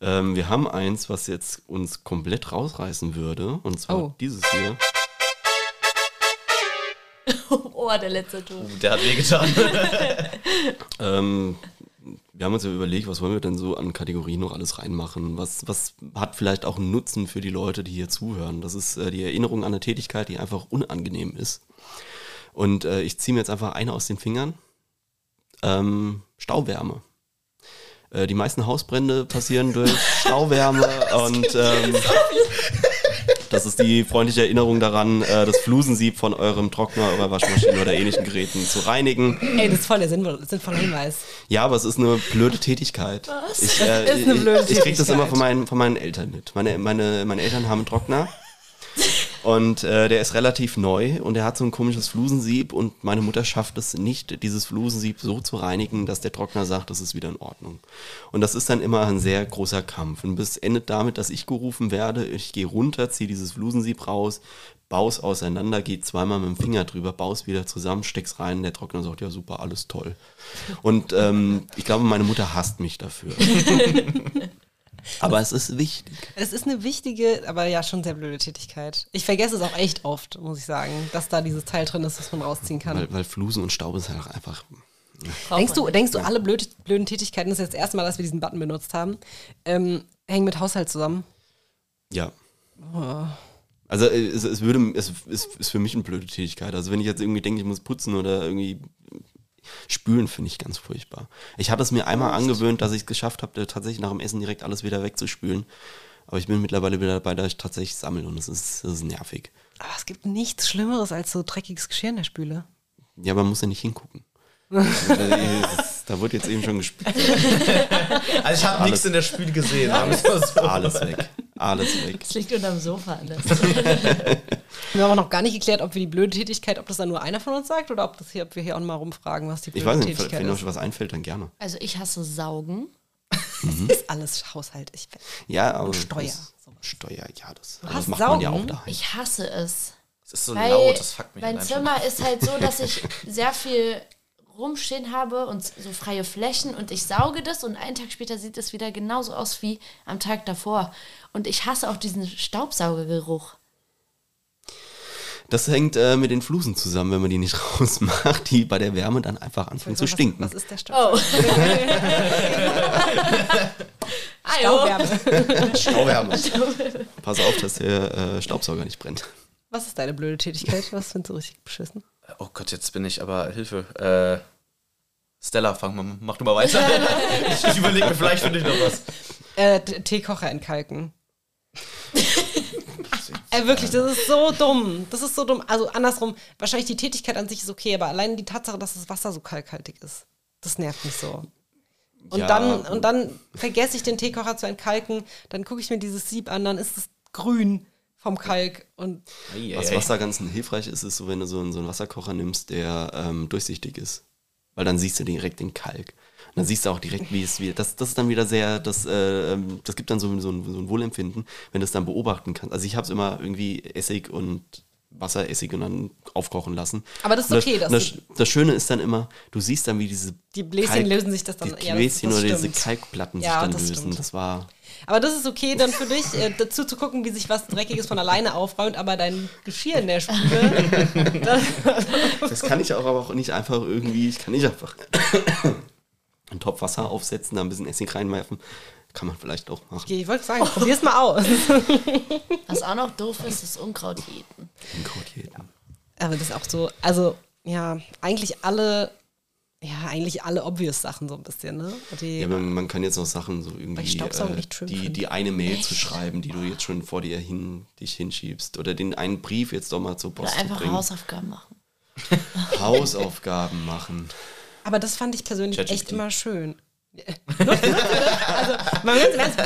Ähm, wir haben eins, was jetzt uns komplett rausreißen würde. Und zwar Oh. dieses hier. Oh, der letzte Ton. Der hat wehgetan. Ähm, wir haben uns ja überlegt, was wollen wir denn so an Kategorien noch alles reinmachen? Was, was hat vielleicht auch einen Nutzen für die Leute, die hier zuhören? Das ist äh, die Erinnerung an eine Tätigkeit, die einfach unangenehm ist. Und äh, ich ziehe mir jetzt einfach eine aus den Fingern. Ähm, Stauwärme. Äh, die meisten Hausbrände passieren durch Stauwärme und ähm, das ist die freundliche Erinnerung daran, äh, das Flusensieb von eurem Trockner, eurer Waschmaschine oder ähnlichen Geräten zu reinigen. Ey, das ist voll der sinnvolle, Hinweis. Ja, aber es ist eine blöde Tätigkeit. Was? Ich, äh, Ist eine blöde ich, ich krieg das Tätigkeit. immer von meinen, von meinen Eltern mit. Meine, meine, meine Eltern haben einen Trockner und äh, der ist relativ neu und der hat so ein komisches Flusensieb und meine Mutter schafft es nicht, dieses Flusensieb so zu reinigen, dass der Trockner sagt, das ist wieder in Ordnung. Und das ist dann immer ein sehr großer Kampf. Und es endet damit, dass ich gerufen werde, ich gehe runter, ziehe dieses Flusensieb raus, baus auseinander, gehe zweimal mit dem Finger drüber, baus wieder zusammen, steck's rein, der Trockner sagt, ja super, alles toll. Und ähm, ich glaube, meine Mutter hasst mich dafür. Aber es ist wichtig. Es ist eine wichtige, aber ja schon sehr blöde Tätigkeit. Ich vergesse es auch echt oft, muss ich sagen, dass da dieses Teil drin ist, das man rausziehen kann. Weil, weil Flusen und Staub ist halt auch einfach. Denkst du, denkst du, alle blöde, blöden Tätigkeiten, das ist jetzt das erste Mal, dass wir diesen Button benutzt haben, ähm, hängen mit Haushalt zusammen? Ja. Also äh, es, es würde, es ist für mich eine blöde Tätigkeit. Also wenn ich jetzt irgendwie denke, ich muss putzen oder irgendwie spülen, finde ich ganz furchtbar. Ich hatte es mir einmal angewöhnt, dass ich es geschafft habe, tatsächlich nach dem Essen direkt alles wieder wegzuspülen. Aber ich bin mittlerweile wieder dabei, dass ich tatsächlich sammle und es ist, ist nervig. Aber es gibt nichts Schlimmeres als so dreckiges Geschirr in der Spüle. Ja, man muss ja nicht hingucken. Das- da wird jetzt eben schon gespielt. Also ich habe nichts in der Spüle gesehen. so. Alles weg. Alles weg. Es liegt unterm Sofa alles. Wir haben auch noch gar nicht geklärt, ob wir die blöde Tätigkeit, ob das dann nur einer von uns sagt oder ob, das hier, ob wir hier auch mal rumfragen, was die blöde Ich weiß nicht, Tätigkeit wenn euch ist. was einfällt, dann gerne. Also ich hasse Saugen. Das ist alles Haushalt. Ich, Ja, aber Steuer. Steuer, ja, das, Du das hast macht man ja Saugen? auch daheim. Ich hasse es. Es ist so Weil laut, das fuckt mich mein. Zimmer ist halt so, dass ich sehr viel rumstehen habe und so freie Flächen und ich sauge das und einen Tag später sieht es wieder genauso aus wie am Tag davor. Und ich hasse auch diesen Staubsaugergeruch. Das hängt äh, mit den Flusen zusammen, wenn man die nicht rausmacht, die bei der Wärme dann einfach anfangen zu Was- stinken. Was ist der Staub? Oh. Ajo. Stauwärme. Stauwärme. Pass auf, dass der äh, Staubsauger nicht brennt. Was ist deine blöde Tätigkeit? Was findest du richtig beschissen? Oh Gott, jetzt bin ich aber Hilfe. Äh, Stella, fang mal, mach du mal weiter. ich ich überlege mir, vielleicht finde ich noch was. Äh, Teekocher entkalken. Ey, wirklich, das ist so dumm. Das ist so dumm. Also andersrum, wahrscheinlich die Tätigkeit an sich ist okay, aber allein die Tatsache, dass das Wasser so kalkhaltig ist, das nervt mich so. Und, Ja, dann, und dann vergesse ich den Teekocher zu entkalken, dann gucke ich mir dieses Sieb an, dann ist es grün vom Kalk. Und Was, was da ganz hilfreich ist, ist so, wenn du so einen, so einen Wasserkocher nimmst, der ähm, durchsichtig ist. Weil dann siehst du direkt den Kalk. Und dann siehst du auch direkt, wie es wieder. Das, das ist dann wieder sehr, das, äh, ähm, das gibt dann so, so, ein, so ein Wohlempfinden, wenn du es dann beobachten kannst. Also ich habe es immer irgendwie Essig und Wasser, Essig und dann aufkochen lassen. Aber das ist okay, Das, das- das, das Schöne ist dann immer, du siehst dann, wie diese Die Bläschen lösen sich das dann- Die ja, das- Bläschen das oder diese stimmt. Kalkplatten Ja, sich dann das lösen. stimmt. Das war. Aber das ist okay dann für dich, äh, dazu zu gucken, wie sich was Dreckiges von alleine aufräumt, aber dein Geschirr in der Spüle, Das kann ich auch, aber auch nicht einfach irgendwie, ich kann nicht einfach einen Topf Wasser aufsetzen, da ein bisschen Essig reinwerfen. Kann man vielleicht auch machen. ich wollte sagen, probier's mal aus. Was auch noch doof ist, ist Unkraut jäten. Unkraut jeden. Aber das ist auch so, also ja, eigentlich alle, ja, eigentlich alle obvious Sachen so ein bisschen, ne? Die, Ja, man, man kann jetzt noch Sachen so irgendwie, äh, echt die, die eine Mail zu schreiben, die du jetzt schon vor dir hin, dich hinschiebst. Oder den einen Brief jetzt doch mal zur Oder Post zu einfach bringen. Hausaufgaben machen. Hausaufgaben machen. aber das fand ich persönlich echt immer schön. also, mal ganz Ernst,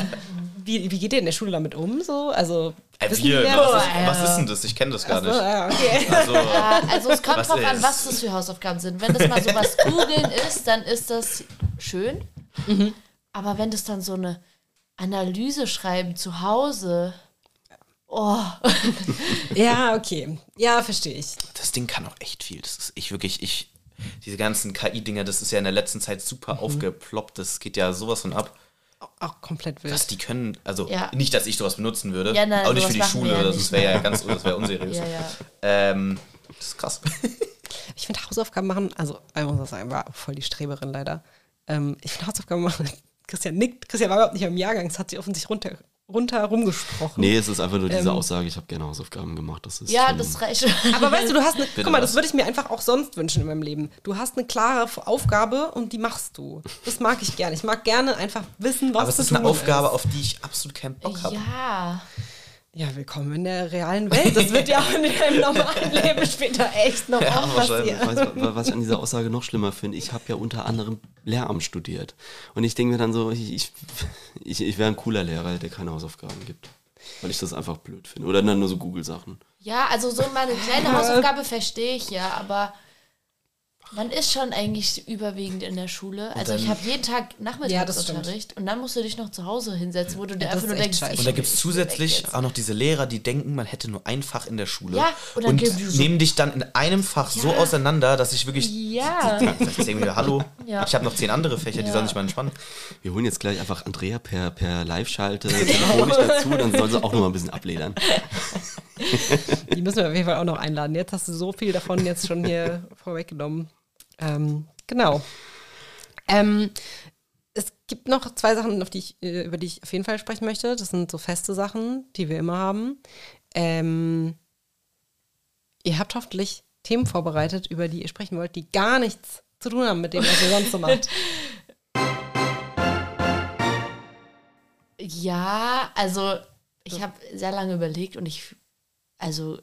wie, wie geht ihr in der Schule damit um? So? Also, Äh, wir, was, ist, was ist denn das? Ich kenne das gar nicht. ja, okay. Also, Ja, also es kommt drauf an, was das für Hausaufgaben sind. Wenn das mal so was googeln ist, dann ist das schön. Aber wenn das dann so eine Analyse schreiben zu Hause, oh, Ja, okay. Ja, verstehe ich. das Ding kann auch echt viel. Das ist ich wirklich, ich, diese ganzen KI-Dinger, das ist ja in der letzten Zeit super Mhm. aufgeploppt. Das geht ja sowas von ab. Auch komplett wild. Was die können, also Ja. nicht, dass ich sowas benutzen würde. Ja, nein, auch nicht für die Schule, ja das wäre ja ganz, das wäre unseriös. ja. Ähm, das ist krass. Ich finde Hausaufgaben machen, also ich muss auch sagen, war voll die Streberin leider. Ähm, ich finde Hausaufgaben machen, Christian nickt, Christian war überhaupt nicht im Jahrgang, das hat sie offensichtlich runter, runter rumgesprochen. Nee, es ist einfach nur diese Ähm. Aussage, ich habe gerne Hausaufgaben gemacht. Das ist Ja, schon, das reicht schon. Aber weißt du, du hast eine, guck mal, das würde ich mir einfach auch sonst wünschen in meinem Leben. Du hast eine klare Aufgabe und die machst du. Das mag ich gerne. Ich mag gerne einfach wissen, was Aber es ist eine Aufgabe, ist. auf die ich absolut keinen Bock habe. Ja. Ja, willkommen in der realen Welt. Das wird ja auch in deinem normalen Leben später echt noch Ja, wahrscheinlich. passieren. Du, was ich an dieser Aussage noch schlimmer finde? Ich habe ja unter anderem Lehramt studiert. Und ich denke mir dann so, ich, ich, ich, wäre ein cooler Lehrer, der keine Hausaufgaben gibt. Weil ich das einfach blöd finde. Oder dann nur so Google-Sachen. Ja, also so mal eine kleine Hausaufgabe verstehe ich ja, aber man ist schon eigentlich überwiegend in der Schule. Also ich habe jeden Tag Ja, das Nachmittagsunterricht und dann musst du dich noch zu Hause hinsetzen, wo du dir einfach ist nur denkst, scheiße. ich Und da gibt es zusätzlich auch noch diese Lehrer, die denken, man hätte nur ein Fach in der Schule. Ja, und und so- nehmen dich dann in einem Fach so auseinander, dass ich wirklich. Ja. Ich mir, hallo, Ja. ich habe noch zehn andere Fächer, die Ja. sollen sich mal entspannen. Wir holen jetzt gleich einfach Andrea per, per Live-Schalte telefonisch dazu, dann soll sie auch noch mal ein bisschen abledern. Die müssen wir auf jeden Fall auch noch einladen. Jetzt hast du so viel davon jetzt schon hier vorweggenommen. Ähm, genau. Ähm, es gibt noch zwei Sachen, auf die ich, äh, über die ich auf jeden Fall sprechen möchte. Das sind so feste Sachen, die wir immer haben. Ähm, ihr habt hoffentlich Themen vorbereitet, über die ihr sprechen wollt, die gar nichts zu tun haben mit dem, was ihr sonst so macht. Ja, also ich habe sehr lange überlegt und ich, also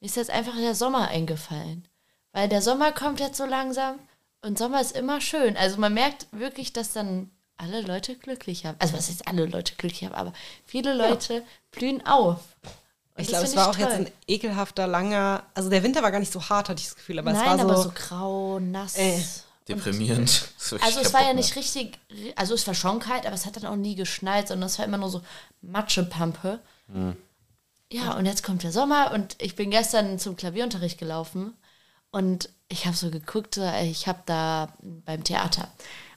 mir ist jetzt einfach der Sommer eingefallen. Weil der Sommer kommt jetzt so langsam und Sommer ist immer schön. Also man merkt wirklich, dass dann alle Leute glücklich haben. Also was ist alle Leute glücklich haben, aber viele Leute blühen auf. Und Ich glaube, es war auch toll. jetzt ein ekelhafter, langer. Also der Winter war gar nicht so hart, hatte ich das Gefühl, aber Nein, es war so. aber so grau, nass. Äh. Deprimierend. Also es war ja mehr. nicht richtig, also es war schon kalt, aber es hat dann auch nie geschneit, sondern es war immer nur so Matschepampe. Ja, und jetzt kommt der Sommer und ich bin gestern zum Klavierunterricht gelaufen und ich habe so geguckt, ich habe da beim Theater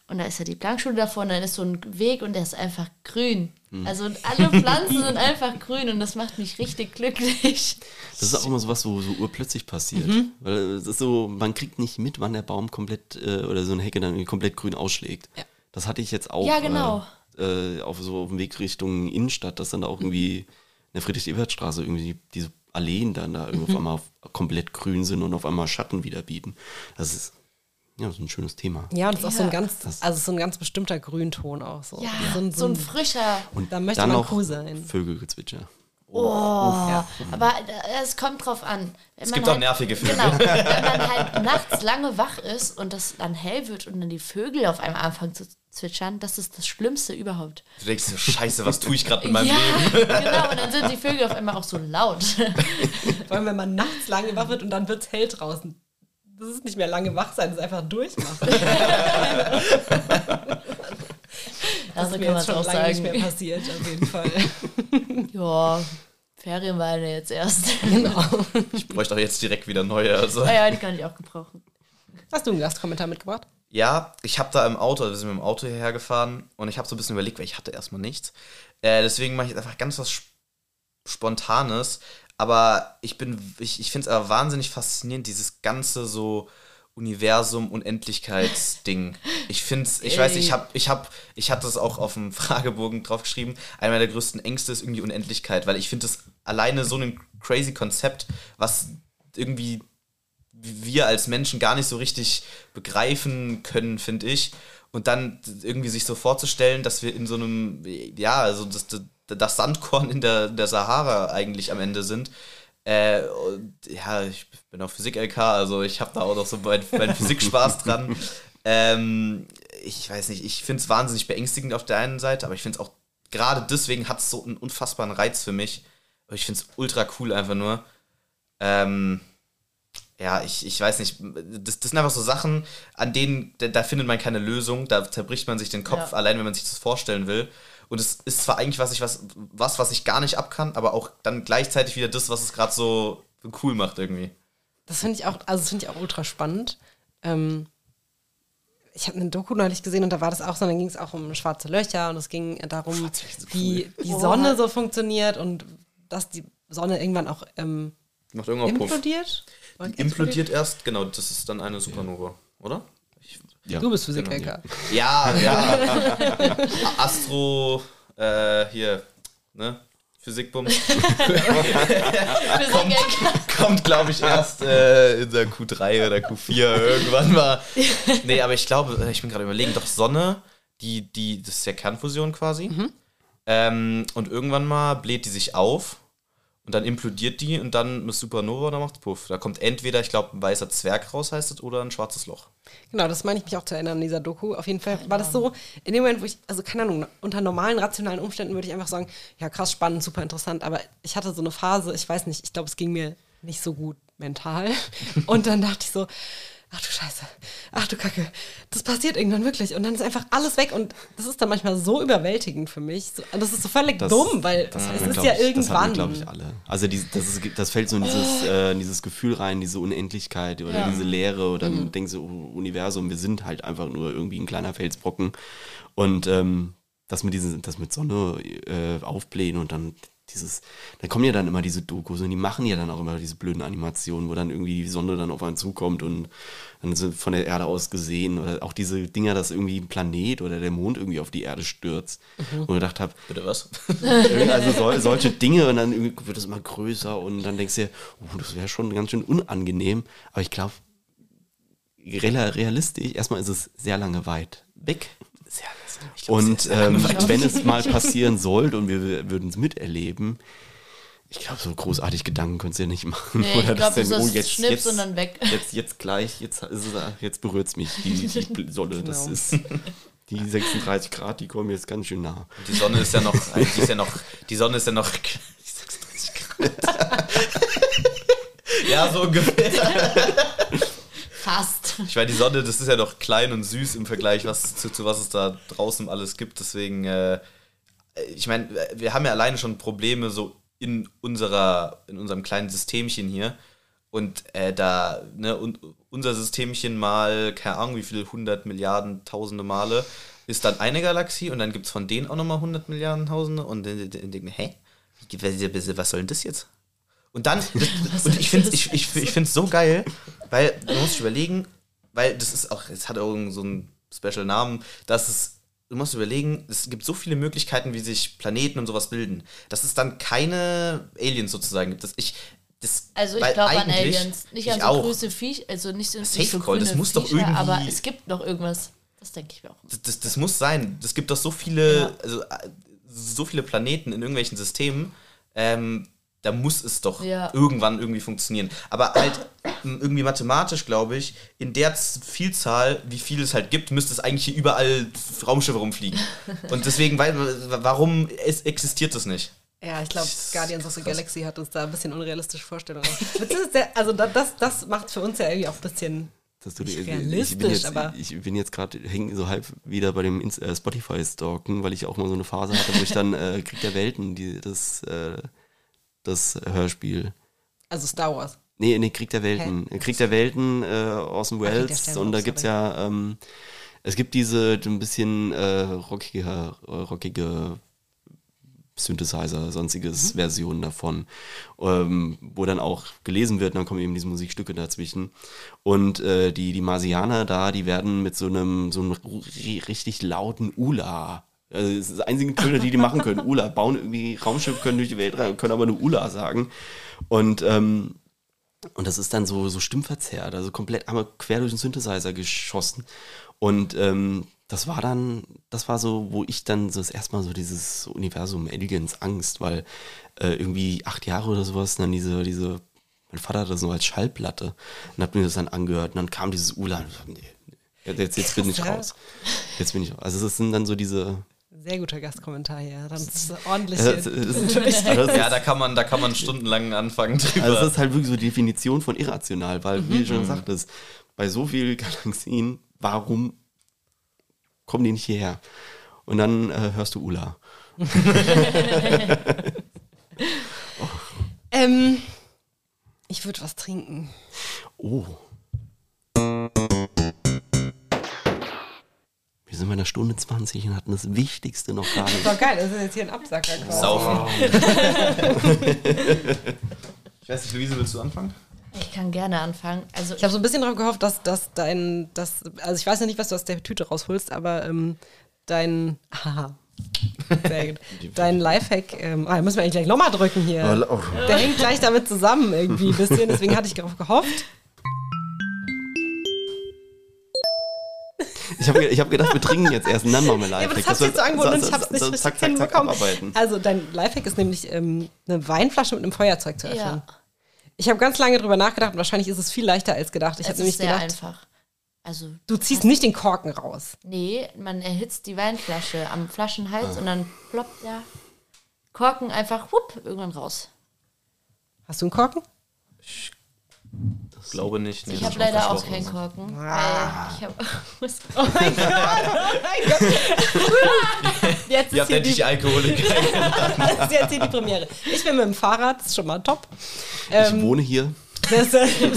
und da ist ja die Blankschule davor und dann ist so ein Weg und der ist einfach grün. Also und alle Pflanzen sind einfach grün und das macht mich richtig glücklich. Das ist auch immer so was, wo so urplötzlich passiert. Mhm. Weil es ist so, man kriegt nicht mit, wann der Baum komplett äh, oder so eine Hecke dann irgendwie komplett grün ausschlägt. Ja. Das hatte ich jetzt auch Ja, genau. äh, äh, auf so auf dem Weg Richtung Innenstadt, dass dann da auch irgendwie in der Friedrich-Ebert-Straße irgendwie diese Alleen dann da Mhm. auf einmal komplett grün sind und auf einmal Schatten wieder bieten. Das ist ja so ein schönes Thema. Ja, und es ist auch so ein Ja. ganz, also so ein ganz bestimmter Grünton auch so. Ja, so ein, so ein frischer. Und Da möchte dann man cool sein. Vögelgezwitscher. Aber es kommt drauf an. Wenn Es man gibt halt, auch nervige Vögel. Genau, wenn man halt nachts lange wach ist und das dann hell wird und dann die Vögel auf einmal anfangen zu zwitschern, das ist das Schlimmste überhaupt. Du denkst so, scheiße, was tue ich gerade mit meinem ja, Leben? genau, und dann sind die Vögel auf einmal auch so laut. Vor allem, wenn man nachts lange wach wird und dann wird es hell draußen. Das ist nicht mehr lange wach sein, das ist einfach durchmachen. Das Also ist mir kann jetzt schon auch lange nicht sagen. mehr passiert, auf jeden Fall. Ja, Ferien waren ja jetzt erst. genau. Ich bräuchte auch jetzt direkt wieder neue. Also. Ah ja, die kann ich auch gebrauchen. Hast du einen Gastkommentar mitgebracht? Ja, ich habe da im Auto, also wir sind mit dem Auto hierher gefahren und ich habe so ein bisschen überlegt, weil ich hatte erstmal nichts. Äh, deswegen mache ich jetzt einfach ganz was Sp- Spontanes. Aber ich bin, ich, ich finde es aber wahnsinnig faszinierend, dieses ganze so Universum, Unendlichkeitsding. Ich finde es, ich weiß, nicht, ich habe, ich habe, ich hatte es auch auf dem Fragebogen draufgeschrieben. Einer der größten Ängste ist irgendwie Unendlichkeit, weil ich finde es alleine so ein crazy Konzept, was irgendwie wir als Menschen gar nicht so richtig begreifen können, finde ich. Und dann irgendwie sich so vorzustellen, dass wir in so einem, ja, also das, das, Sandkorn in der, der Sahara eigentlich am Ende sind. Äh, und ja, ich bin auf Physik-LK, also ich habe da auch noch so meinen mein Physikspaß dran. Ähm, ich weiß nicht, ich finde es wahnsinnig beängstigend auf der einen Seite, aber ich finde es auch, gerade deswegen hat es so einen unfassbaren Reiz für mich. Aber ich finde es ultra cool einfach nur. Ähm, ja, ich, ich weiß nicht, das, das sind einfach so Sachen, an denen, da, da findet man keine Lösung, da zerbricht man sich den Kopf, Ja. allein wenn man sich das vorstellen will. Und es ist zwar eigentlich was ich, was, was, was ich gar nicht ab kann, aber auch dann gleichzeitig wieder das, was es gerade so, cool macht irgendwie. Das finde ich auch, also das finde ich auch ultra spannend. Ähm, ich habe eine Doku neulich gesehen und da war das auch so, dann ging es auch um schwarze Löcher und es ging darum, so wie die Oh. Sonne so funktioniert und dass die Sonne irgendwann auch ähm, Macht irgendwann Puff. Implodiert. Implodiert erst, genau, das ist dann eine Supernova, oder? Ich, Ja. Du bist Physiker. ja, ja. Astro, äh, hier, ne? Physikbums. Physik kommt, glaube ich, erst äh, in der Q3 oder Q4 irgendwann mal. Nee, aber ich glaube, äh, ich bin gerade überlegen, doch Sonne, die, die, das ist ja Kernfusion quasi. Ähm, und irgendwann mal bläht die sich auf und dann implodiert die und dann mit Supernova, dann macht Puff. Da kommt entweder, ich glaube, ein weißer Zwerg raus, heißt es, oder ein schwarzes Loch. Genau, das meine ich mich auch zu erinnern in dieser Doku. Auf jeden Fall war das so, in dem Moment, wo ich, also keine Ahnung, unter normalen, rationalen Umständen würde ich einfach sagen, ja krass, spannend, super interessant, aber ich hatte so eine Phase, ich weiß nicht, ich glaube, es ging mir nicht so gut mental. Und dann dachte ich so, ach du Scheiße, ach du Kacke, das passiert irgendwann wirklich. Und dann ist einfach alles weg und das ist dann manchmal so überwältigend für mich. So, das ist so völlig Das- dumm, weil das es ist ja ich, Das irgendwann. haben glaube ich, alle. Also die, das, ist, das fällt so in dieses, äh, in dieses Gefühl rein, diese Unendlichkeit oder Ja. diese Leere oder dann denkst du, oh, Universum, wir sind halt einfach nur irgendwie ein kleiner Felsbrocken. Und ähm, das mit diesen, das mit Sonne äh, aufblähen und dann dieses, dann kommen ja dann immer diese Dokus und die machen ja dann auch immer diese blöden Animationen, wo dann irgendwie die Sonne dann auf einen zukommt und dann sind von der Erde aus gesehen oder auch diese Dinger, dass irgendwie ein Planet oder der Mond irgendwie auf die Erde stürzt. Und ich gedacht habe, Bitte was? also sol solche Dinge und dann wird es immer größer und dann denkst du dir, oh, das wäre schon ganz schön unangenehm. Aber ich glaube, realistisch, erstmal ist es sehr lange weit weg. Sehr, glaub, Und ähm, wenn es mal passieren sollte und wir würden es miterleben, ich glaube, so großartig Gedanken könntest du ja nicht machen. Nee, ich Oder glaube, dass das denn, ist Schnips und dann weg. Jetzt, jetzt gleich, jetzt, jetzt berührt es mich, die, die Sonne. Das Genau. ist die 36 Grad, die kommen jetzt ganz schön nah. Die Sonne ist ja noch, die ist ja noch, die Sonne ist ja noch 36 Grad. ja, so ungefähr. Fast. Ich meine, die Sonne, das ist ja noch klein und süß im Vergleich was, zu, zu was es da draußen alles gibt. Deswegen, äh, ich meine, wir haben ja alleine schon Probleme, so in unserer, in unserem kleinen Systemchen hier. Und äh, da, ne, und unser Systemchen mal, keine Ahnung, wie viele hundert Milliarden, tausende Male, ist dann eine Galaxie und dann gibt es von denen auch nochmal hundert Milliarden, tausende und dann denken, hä? Was soll denn das jetzt? Und dann, und ich finde es ich, ich, ich find's so geil, weil du musst überlegen, weil das ist auch, es hat auch so einen Special Namen, dass es, du musst überlegen, es gibt so viele Möglichkeiten, wie sich Planeten und sowas bilden, dass es dann keine Aliens sozusagen gibt. Das, ich, das, Also ich glaube an Aliens. Nicht ich an so auch. größte Viech, also nicht so, Safe nicht so Call, das muss doch Viecher, irgendwie- Aber es gibt noch irgendwas. Das denke ich mir auch. Das, das, das muss sein. Es gibt doch so viele, Ja. also äh, so viele Planeten in irgendwelchen Systemen. Ähm, da muss es doch Ja. irgendwann irgendwie funktionieren. Aber halt irgendwie mathematisch, glaube ich, in der Vielzahl, wie viel es halt gibt, müsste es eigentlich hier überall Raumschiffe rumfliegen. Und deswegen, weil, warum es existiert das nicht? Ja, ich glaube, Guardians of the Galaxy hat uns da ein bisschen unrealistische Vorstellungen. Also da- das, das macht für uns ja irgendwie auch ein bisschen Dass du Nicht ich, realistisch, bin jetzt, aber- ich bin jetzt gerade hängen so halb wieder bei dem äh, Spotify stalken, weil ich auch mal so eine Phase hatte, wo ich dann äh, Krieg der Welten, die, das, äh, das Hörspiel. Also Star Wars. Nee, nee, Krieg der Welten. Krieg der Welten äh, aus dem Ach, Wells. Sterne, Und da oh, gibt's sorry. ja, ähm, es gibt diese ein bisschen äh, rockige, äh, rockige Synthesizer, sonstiges Mhm. Version davon, ähm, wo dann auch gelesen wird, und dann kommen eben diese Musikstücke dazwischen. Und äh, die, die Marsianer da, die werden mit so einem, so einem ri- richtig lauten Ula. Also das ist das einzige Töne, die die machen können. Ula, bauen irgendwie Raumschiff, können durch die Welt rein, können aber nur Ula sagen. Und ähm, und das ist dann so, so stimmverzerrt, also komplett einmal quer durch den Synthesizer geschossen. Und ähm, das war dann, das war so, wo ich dann so das erste Mal so dieses Universum Aliens Angst, weil äh, irgendwie acht Jahre oder sowas, dann diese, diese, mein Vater hat das so als Schallplatte und hat mir das dann angehört und dann kam dieses Ula und ich dachte, nee, nee, jetzt, jetzt bin ich raus. Jetzt bin ich raus. Also das sind dann so diese, Sehr guter Gastkommentar hier. Dann ist ordentlich. es ist- also das Ja, da kann man, da kann man stundenlang anfangen drüber. Also das ist halt wirklich so die Definition von irrational, weil, wie du schon sagtest, bei so vielen Galaxien, warum kommen die nicht hierher? Und dann äh, hörst du Ula. ähm, ich würde was trinken. Oh. Wir sind bei einer Stunde 20 und hatten das Wichtigste noch gar nicht. Doch geil, das ist jetzt hier ein Absacker quasi. Saufen. ich weiß nicht, Luise, willst du anfangen? Ich kann gerne anfangen. Also Ich habe so ein bisschen darauf gehofft, dass, dass dein, dass, also ich weiß ja nicht, was du aus der Tüte rausholst, aber ähm, dein, haha, sehr gut, dein Lifehack, ähm, ah, müssen wir eigentlich gleich nochmal drücken hier. Oh. Der hängt gleich damit zusammen irgendwie ein bisschen, deswegen hatte ich darauf gehofft. Ich habe ich hab gedacht, wir trinken jetzt erst und dann machen wir live. Ja, aber das hast du jetzt so angeboten und ich habe es nicht richtig zack, zack, zack, hinbekommen. abarbeiten. Also dein Lifehack ist nämlich ähm, eine Weinflasche mit einem Feuerzeug zu öffnen. ja, Ich habe ganz lange drüber nachgedacht und wahrscheinlich ist es viel leichter als gedacht. Ich es habe nämlich sehr gedacht, einfach. Also du ziehst nicht den Korken raus. Nee, man erhitzt die Weinflasche am Flaschenhals und dann ploppt der Korken einfach hup, irgendwann raus. Hast du einen Korken? Ich glaube nicht. Nee, Ich das habe leider auch keinen Korken. Ah. Ich habe. Oh mein Gott, oh mein Gott. Jetzt Ihr ist habt hier endlich die, Alkoholiker. das ist jetzt hier die Premiere. Ich bin mit dem Fahrrad, das ist schon mal top. Ich Ähm, wohne hier. Das,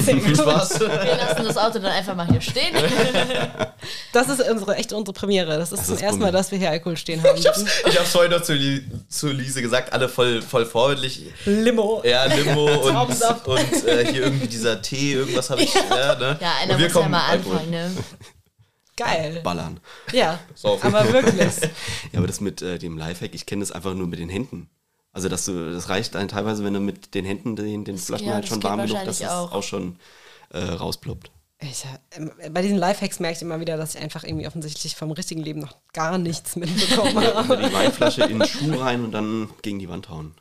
Viel. Spaß. Wir lassen das Auto dann einfach mal hier stehen. das ist unsere, echt unsere Premiere. Das ist Das zum ersten Mal, dass wir hier Alkohol stehen haben. Ich hab's, ich hab's vorhin noch zu, Li zu Lise gesagt, alle voll, voll vorbildlich. Limo. Ja, Limo und, und äh, hier irgendwie dieser Tee, irgendwas habe ich. Ja, ne? Ja, einer muss ja kommen mal Alkohol. anfangen, ne? Geil. Ballern. Ja, Saufen. aber wirklich. Ja, aber das mit äh, dem Lifehack, ich kenne das einfach nur mit den Händen. Also dass du, das reicht dann teilweise, wenn du mit den Händen den, den Flaschen ja, halt schon warm genug, dass es auch, auch. schon äh, rausploppt. Ich, ähm, bei diesen Lifehacks merke ich immer wieder, dass ich einfach irgendwie offensichtlich vom richtigen Leben noch gar nichts mitbekommen habe. die Weinflasche in den Schuh rein und dann gegen die Wand hauen.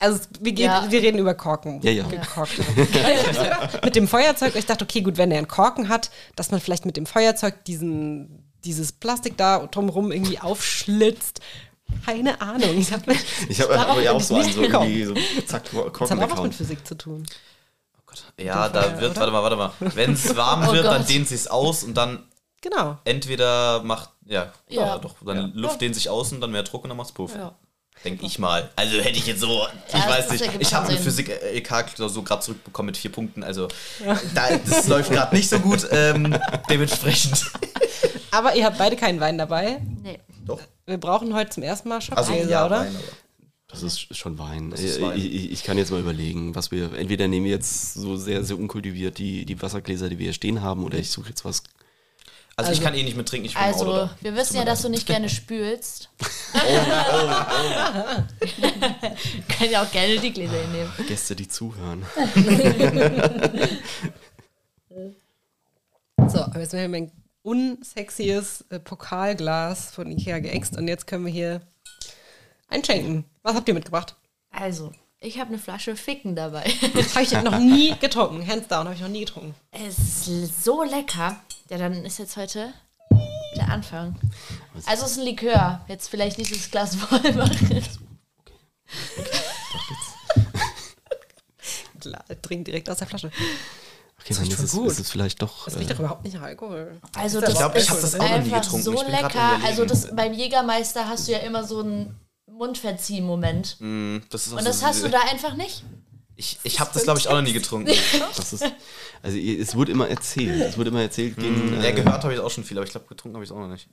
Also wir, gehen, Ja. wir reden über Korken. Ja, ja. Gekorkt. mit dem Feuerzeug, ich dachte, okay, gut, wenn er einen Korken hat, dass man vielleicht mit dem Feuerzeug diesen, dieses Plastik da drumherum irgendwie aufschlitzt. Keine Ahnung. Ich habe Ich habe Darauf aber ja auch ich so einen so irgendwie so zack, Das Korken hat auch was mit Physik zu tun. Ja, da Feuer, wird, oder? warte mal, warte mal. Wenn es warm Oh wird, dann Gott. dehnt sich's aus und dann Genau. entweder macht, ja, ja, Ja. doch, dann Luft dehnt sich aus und dann mehr Druck und dann macht's Puff. Ja. Denke ich mal. Also hätte ich jetzt so, ich Ja, weiß das nicht. ergibt Ich habe eine Sinn. Physik-LK-Klausur gerade zurückbekommen mit vier Punkten. Also da, das läuft gerade nicht so gut. Ähm, dementsprechend. Aber ihr habt beide keinen Wein dabei. Nee. Doch. Wir brauchen heute zum ersten Mal Also Schockgläser, ja, oder? Wein, Das ist schon Wein. ist Äh, Wein. Ich, ich, ich kann jetzt mal überlegen, was wir. Entweder nehmen wir jetzt so sehr, sehr unkultiviert die, die Wassergläser, die wir hier stehen haben, oder ich suche jetzt was. Also, ich Also- kann eh nicht mehr trinken, ich bin Auto Also, da. wir wissen ja, dass du nicht gerne spülst. Kann ja auch gerne die Gläser hier nehmen. Gäste, die zuhören. So, aber jetzt haben wir ein unsexies äh, Pokalglas von Ikea geäxt und jetzt können wir hier einschenken. Was habt ihr mitgebracht? Also, ich habe eine Flasche Ficken dabei. Habe ich noch nie getrunken. Hands down, habe ich noch nie getrunken. Es ist so lecker. Ja, dann ist jetzt heute der Anfang. Also, es ist ein Likör. Jetzt vielleicht nicht das Glas voll machen. Klar, trink direkt aus der Flasche. Okay, Das dann riecht ist es, gut. ist es vielleicht doch. Das äh, riecht doch überhaupt nicht nach Alkohol. Also, Ich das glaub, ist ich hab das auch noch nie einfach getrunken. so Ich lecker. Also, das, beim Jägermeister hast du ja immer so einen Mundverzieh-Moment. Mm, das ist Und so das hast diese- du da einfach nicht? Ich, ich habe das, glaube ich, auch noch nie getrunken. das ist, also es wurde immer erzählt. Es wurde immer erzählt, gegen, Ja, äh, gehört habe ich auch schon viel, aber ich glaube, getrunken habe ich es auch noch nicht.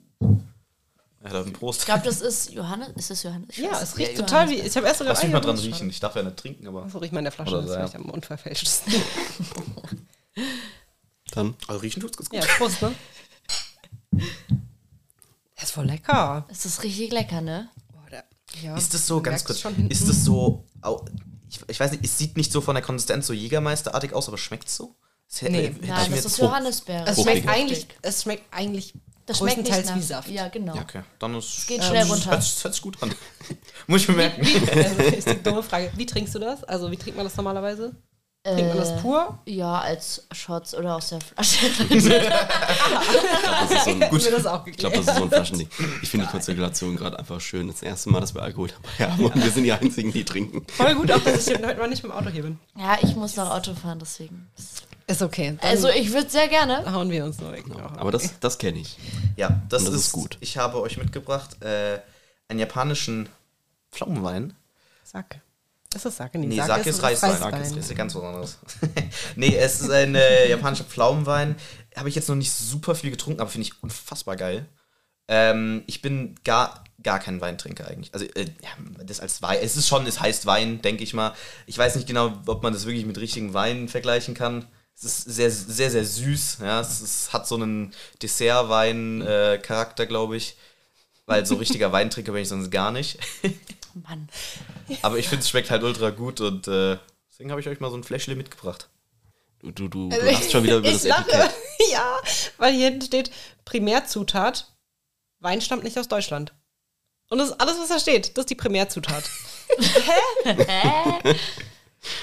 Ja, dann Prost. Ich glaube, das ist Johannes. Ist das Johannes? Ich Ja, es riecht total wie. Ich habe erst sogar Lass mich mal dran riechen. Ich darf ja nicht trinken, aber. So riecht man in der Flasche, Oder das so, riecht ja. am unverfälschtesten. dann. Also riechen tut's ganz gut. ja, Prost, ne? Das ist voll lecker. Es ist richtig lecker, ne? Boah, ja, Ist das so, ganz kurz, ist das so, au- ich, ich weiß nicht, es sieht nicht so von der Konsistenz so Jägermeisterartig aus, aber schmeckt so? Das hätte- Nee. hätte ich Nein, das ist so- Johannisbeere. Es schmeckt eigentlich, es schmeckt eigentlich das schmeckt nicht größtenteils nach, wie Saft. Ja, genau. Ja, okay. Dann ist. geht schnell runter. Hört, hört sich gut an. Muss ich mir merken. Also, ist die dumme Frage. Wie trinkst du das? Also, wie trinkt man das normalerweise? Trinkt man das pur? Ja, als Shots oder aus der Flasche. Das ist so ein, Gut. mir das auch ich glaube, das ist so ein Flaschending. Ich finde die Konstellation gerade einfach schön. Das erste Mal, dass wir Alkohol dabei haben und wir sind die Einzigen, die trinken. Voll gut, auch dass ich heute mal nicht mit dem Auto hier bin. ja, ich muss noch Auto fahren, deswegen. Ist okay. Dann Also, ich würde sehr gerne. hauen wir uns nur weg. Aber das, das kenne ich. Ja, das, das ist, ist gut. Ich habe euch mitgebracht äh, einen japanischen Pflaumenwein. Sake. Ist das Sake? Nee, Sake ist Reiswein. Reiswein. Das ist ja ganz was anderes. nee, es ist ein äh, japanischer Pflaumenwein. Habe ich jetzt noch nicht super viel getrunken, aber finde ich unfassbar geil. Ähm, ich bin gar, gar kein Weintrinker eigentlich. Also, äh, ja, das als Wein, es ist schon, es heißt Wein, denke ich mal. Ich weiß nicht genau, ob man das wirklich mit richtigen Weinen vergleichen kann. Es ist sehr, sehr, sehr süß. Ja, es ist, hat so einen Dessertwein-Charakter, glaube ich. Weil so richtiger Weintrinker bin ich sonst gar nicht. Mann. Aber ich finde, es schmeckt halt ultra gut und äh, deswegen habe ich euch mal so ein Fläschle mitgebracht. Du, du, du, du lachst schon wieder über das ich lache. Etikett. ja, weil hier hinten steht Primärzutat. Wein stammt nicht aus Deutschland. Und das ist alles, was da steht. Das ist die Primärzutat. Hä?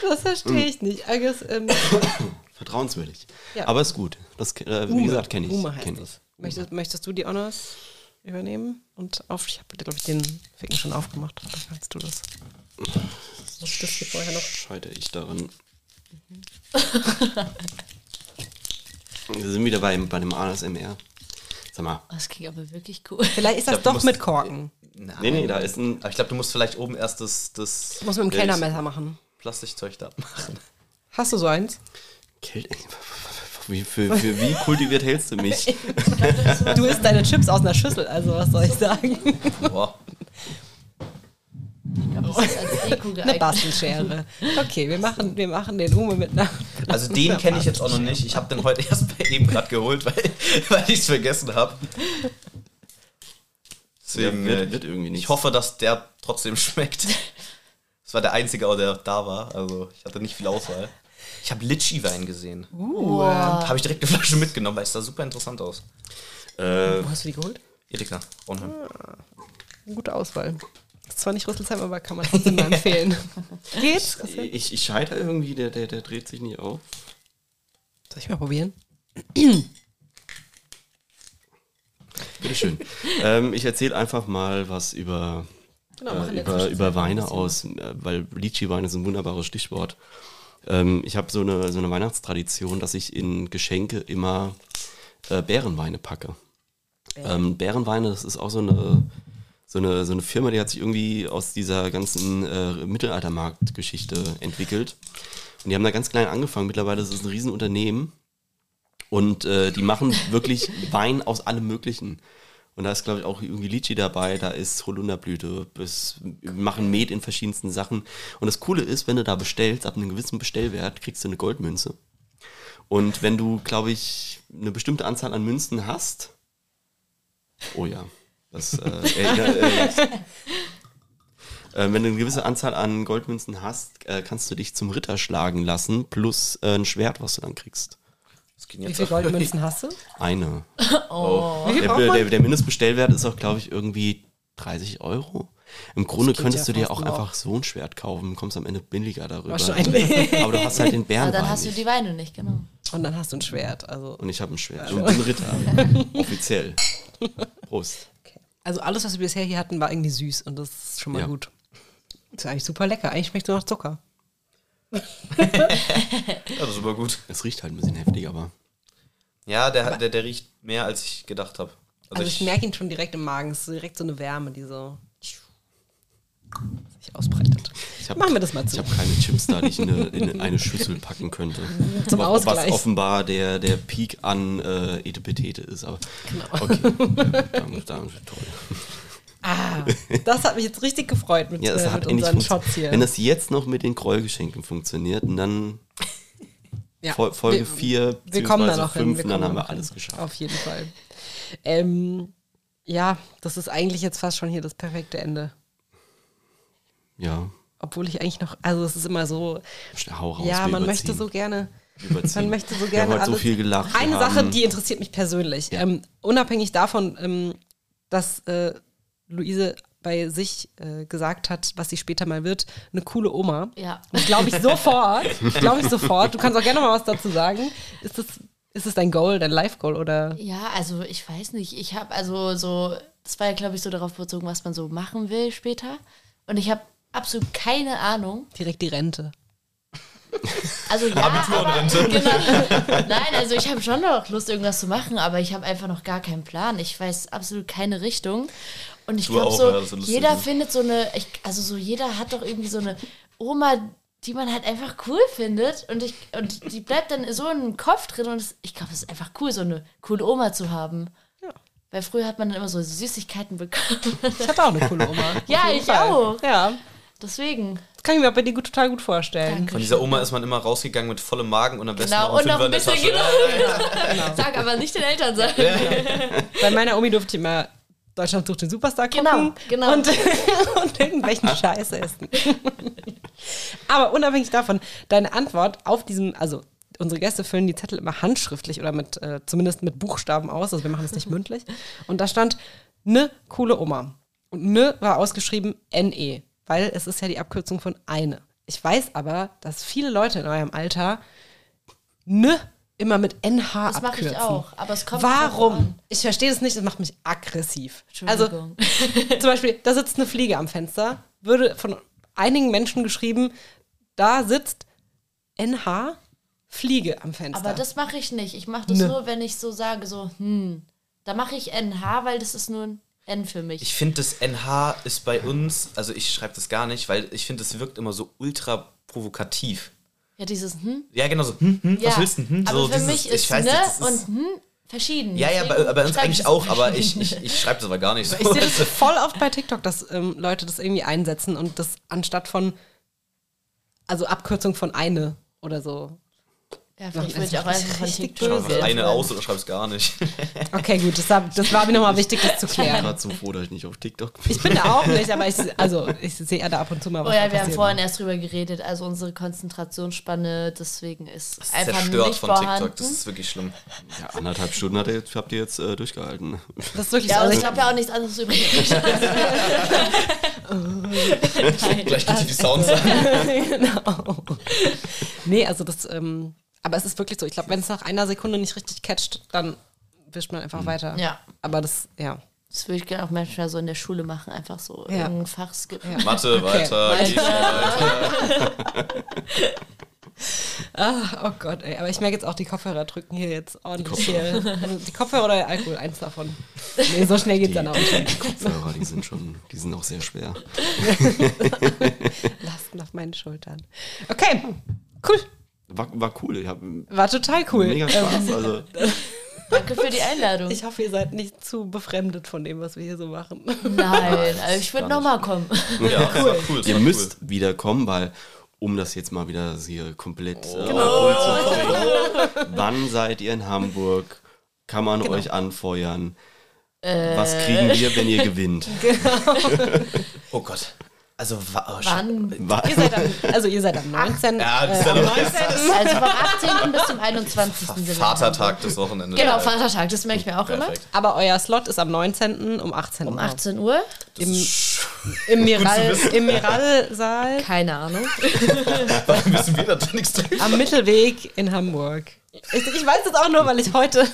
Das verstehe ich nicht. Agus, ähm, Vertrauenswürdig. Ja. Aber ist gut. Das, äh, wie Ume. gesagt, kenne ich. Ume heißt kenn das. ich. Möchtest, möchtest du die Honors übernehmen? Und auf, ich habe, glaube ich, den Ficken schon aufgemacht. Dann kannst du das. Das hier vorher noch. Scheide ich daran. Wir sind wieder bei, bei dem ASMR. Sag mal. Das klingt aber wirklich cool. Vielleicht ist das glaub, du doch musst- mit Korken. Nein. Nee, nee, da ist ein. Aber ich glaube, du musst vielleicht oben erst das, das Muss mit dem Kellnermesser machen. Plastikzeug da abmachen. Hast du so eins? Kälte. Wie, für, für wie kultiviert hältst du mich? Du isst deine Chips aus einer Schüssel, also was soll ich sagen? Boah. Ich glaube, das ist als Deko Eine. Bastelschere. Okay, wir machen, wir machen den Ume mit einer. Also den kenne ich jetzt auch noch nicht. Ich habe den heute erst bei eben gerade geholt, weil, weil ich es vergessen habe. Deswegen, Ja, wird- äh, wird irgendwie nichts. Ich hoffe, dass der trotzdem schmeckt. Das war der einzige, der da war. Also ich hatte nicht viel Auswahl. Ich habe Litchi-Wein gesehen. Uh, Habe ich direkt eine Flasche mitgenommen, weil es sah super interessant aus. Äh, Wo hast du die geholt? Edeka. Bornheim. Eine gute Auswahl. Ist zwar nicht Rüsselsheim, aber kann man trotzdem mal empfehlen. Geht's? Soll ich, ich scheitere irgendwie, der, der, der dreht sich nicht auf. ich mal probieren? Bitteschön. ähm, ich erzähle einfach mal was über, Genau, äh, über, über ein Weine aus, äh, weil Litchi-Wein ist ein wunderbares Stichwort. Ähm, ich habe so eine, so eine Weihnachtstradition, dass ich in Geschenke immer äh, Bärenweine packe. Ähm, Bärenweine, das ist auch so eine, so eine, so eine Firma, die hat sich irgendwie aus dieser ganzen äh, Mittelaltermarktgeschichte entwickelt. Und die haben da ganz klein angefangen. Mittlerweile ist es ein Riesenunternehmen. Und äh, die machen wirklich Wein aus allem Möglichen. Und da ist, glaube ich, auch irgendwie Litchi dabei, da ist Holunderblüte, wir machen Met in verschiedensten Sachen. Und das Coole ist, wenn du da bestellst, ab einem gewissen Bestellwert, kriegst du eine Goldmünze. Und wenn du, glaube ich, eine bestimmte Anzahl an Münzen hast, oh ja, das, äh, äh, äh, äh, wenn du eine gewisse Anzahl an Goldmünzen hast, äh, kannst du dich zum Ritter schlagen lassen, plus äh, ein Schwert, was du dann kriegst. Wie viele Goldmünzen hast du? Eine. Oh. Der, der, der Mindestbestellwert ist auch, glaube ich, irgendwie 30 Euro. Im Grunde könntest ja du dir auch einfach so ein Schwert kaufen, kommst am Ende billiger darüber. Wahrscheinlich. Aber du hast halt den Aber Bärenwein dann hast du die Weine nicht, genau. Und dann hast du ein Schwert. Also, Und ich habe ein Schwert. Und bin Ritter. Offiziell. Prost. also alles, was wir bisher hier hatten, war irgendwie süß und das ist schon mal Ja. gut. Das ist eigentlich super lecker. Eigentlich schmeckt es nur nach Zucker. Ja, das ist aber gut. Es riecht halt ein bisschen heftig, aber Ja, der, hat- der, der riecht mehr, als ich gedacht habe. Also, ich, merke ihn schon direkt im Magen. Es ist direkt so eine Wärme, die so sich ausbreitet. ich hab- Machen wir das mal ich zu. habe keine Chips da, die ich in eine, in eine Schüssel packen könnte. Zum Was- Ausgleich. Was offenbar der, der Peak an äh, Etepetete ist. Aber Genau. okay. Ja, dann, dann, toll. Ah, das hat mich jetzt richtig gefreut mit, Ja, es äh, hat mit unseren. Shots hier. Wenn das jetzt noch mit den Gräuelgeschenken funktioniert, und dann ja. Fol- Folge Wir- 4 wir kommen da noch hin. 5 wir und dann haben wir alles hin. geschafft. Auf jeden Fall. Ähm, ja, das ist eigentlich jetzt fast schon hier das perfekte Ende. Ja, Obwohl ich eigentlich noch, also es ist immer so, hau raus. ja, wir man überziehen. möchte so gerne, Überziehen. man möchte so Wir gerne haben heute so alles- viel gelacht. wir Eine Sache, die interessiert mich persönlich. Ähm, unabhängig davon, ähm, dass äh, Luise bei sich äh, gesagt hat, was sie später mal wird, eine coole Oma. Ja. Glaube ich sofort. Glaube ich sofort. Du kannst auch gerne mal was dazu sagen. Ist das, ist das dein Goal, dein Life-Goal oder? Ja, also ich weiß nicht. Ich habe also so, das war ja glaube ich so darauf bezogen, was man so machen will später. Und ich habe absolut keine Ahnung. Direkt die Rente. Also ja, aber, genau. Nein, also ich habe schon noch Lust, irgendwas zu machen, aber ich habe einfach noch gar keinen Plan. Ich weiß absolut keine Richtung. Und ich glaube auch, so, ja, das jeder findet so eine, ich, also so jeder hat doch irgendwie so eine Oma, die man halt einfach cool findet und ich und die bleibt dann so im Kopf drin und es, ich glaube, es ist einfach cool, so eine coole Oma zu haben. Ja. Weil früher hat man dann immer so Süßigkeiten bekommen. Ich hatte auch eine coole Oma. Ja, ich auch. Ja, Deswegen. das kann ich mir bei dir gut, total gut vorstellen. Danke. Von dieser Oma ist man immer rausgegangen mit vollem Magen und am besten Genau, noch und noch ein bisschen, Tasche. genau. Sag aber nicht den Eltern sagen. Bei meiner Omi durfte ich immer Deutschland sucht den Superstar gucken. Genau, genau. Und, und irgendwelchen Scheiß essen. Aber unabhängig davon, deine Antwort auf diesem, also unsere Gäste füllen die Zettel immer handschriftlich oder mit, äh, zumindest mit Buchstaben aus, also wir machen es nicht mündlich. Und da stand, ne coole Oma. Und ne war ausgeschrieben NE, weil es ist ja die Abkürzung von eine. Ich weiß aber, dass viele Leute in eurem Alter ne immer mit NH Das mache abkürzen. ich auch, aber es kommt. Warum? Ich verstehe das nicht, das macht mich aggressiv. Also Entschuldigung. zum Beispiel, da sitzt eine Fliege am Fenster, würde von einigen Menschen geschrieben, da sitzt NH Fliege am Fenster. Aber das mache ich nicht. Ich mache das Nö. nur, wenn ich so sage, so, hm, da mache ich NH, weil das ist nur ein N für mich. Ich finde, das NH ist bei uns, also ich schreibe das gar nicht, weil ich finde, das wirkt immer so ultra provokativ. Ja, dieses hm. Ja, genau so, hm, hm, Ja. was willst du denn? Hm? Aber so für dieses- mich ist ich weiß ne nicht, und hm verschieden. Ja, ja, bei, bei uns eigentlich ich auch, aber ich, ich, ich schreibe das aber gar nicht so. ich sehe das voll oft bei TikTok, dass ähm, Leute das irgendwie einsetzen und das anstatt von, also Abkürzung von eine oder so. Ja, vielleicht Das würde ich auch einfach von richtig TikTok. böse. Schreib eine aus oder schreib es gar nicht. Okay, gut, das war, das war mir nochmal wichtig, das zu Ich bin klären. gerade so froh, dass ich nicht auf TikTok bin. Ich bin da auch nicht, aber ich, also, ich sehe ja da ab und zu mal Oh was ja, da wir haben vorhin erst drüber geredet. Also unsere Konzentrationsspanne, deswegen ist Das ist einfach zerstört nicht von vorhanden. TikTok, das ist wirklich schlimm. Ja, anderthalb Stunden hat ihr, jetzt- habt ihr jetzt äh, durchgehalten. Das ist wirklich ja, und Also ich habe ja auch nichts anderes übrig. Gleich geht die Sounds an. genau. Nee, also das, ähm, aber es ist wirklich so. Ich glaube, wenn es nach einer Sekunde nicht richtig catcht, dann wischt man einfach weiter. Ja. Aber das, ja. Das würde ich gerne auch manchmal so in der Schule machen, einfach so Ja. irgendein Fach skippen. Ja. Mathe, weiter, Weiter. Geschichte, weiter. Ah, oh Gott, ey. Aber ich merke jetzt auch, die Kopfhörer drücken hier jetzt ordentlich hier. Die Kopfhörer oder der Alkohol, eins davon. Nee, so schnell geht's dann auch nicht. Die Kopfhörer, die sind schon, die sind auch sehr schwer. Lasten auf meinen Schultern. Okay, cool. War, war cool. Ich hab War total cool. mega Spaß. Also, Danke für die Einladung. Ich hoffe, ihr seid nicht zu befremdet von dem, was wir hier so machen. Nein, also ich würde nochmal kommen. Ja, cool. das ihr war müsst wieder kommen, weil um das jetzt mal wieder hier komplett äh, Genau. Wann seid ihr in Hamburg? Kann man Genau. euch anfeuern? Äh. Was kriegen wir, wenn ihr gewinnt? cool. Oh Gott. Also, oh, Wann? Wa- Ihr seid am, also ihr seid am 19. Ja, das äh, am noch- 19. Also vom 18. bis zum 21. sind wir in Vatertag des Wochenendes. Genau, Vatertag, das merke ich mir auch Perfekt. Aber euer Slot ist am 19. um 18 immer. Uhr. Um 18 Uhr? Im, im, Miral, Im Miralsaal Keine Ahnung. Warum wissen wir da nichts drüber? am Mittelweg in Hamburg. Ich, ich weiß das auch nur, weil ich heute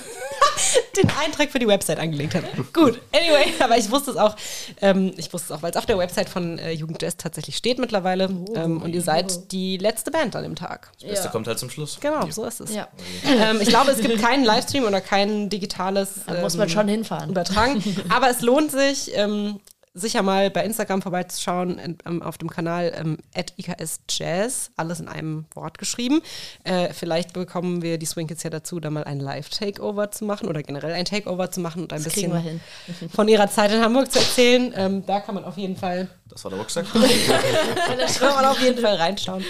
den Eintrag für die Website angelegt habe. Gut, anyway, aber ich wusste es auch, ähm, ich wusste es auch, weil es auf der Website von äh, Jugend Jazz tatsächlich steht mittlerweile. ähm, und ihr seid die letzte Band an dem Tag. Das Beste kommt halt zum Schluss. Genau, so ist es. Ja, Ähm, ich glaube, es gibt keinen Livestream oder kein digitales. da muss man ähm, schon hinfahren. übertragen. Aber es lohnt sich, ähm, sicher mal bei Instagram vorbeizuschauen in, ähm, auf dem Kanal ähm, @iksjazz, alles in einem Wort geschrieben. Äh, vielleicht bekommen wir die Swing Kids ja dazu, da mal ein Live-Takeover zu machen oder generell ein Takeover zu machen und ein Das bisschen hin. von ihrer Zeit in Hamburg zu erzählen. Ähm, da kann man auf jeden Fall, Das war der Rucksack. da kann man auf jeden Fall reinschauen.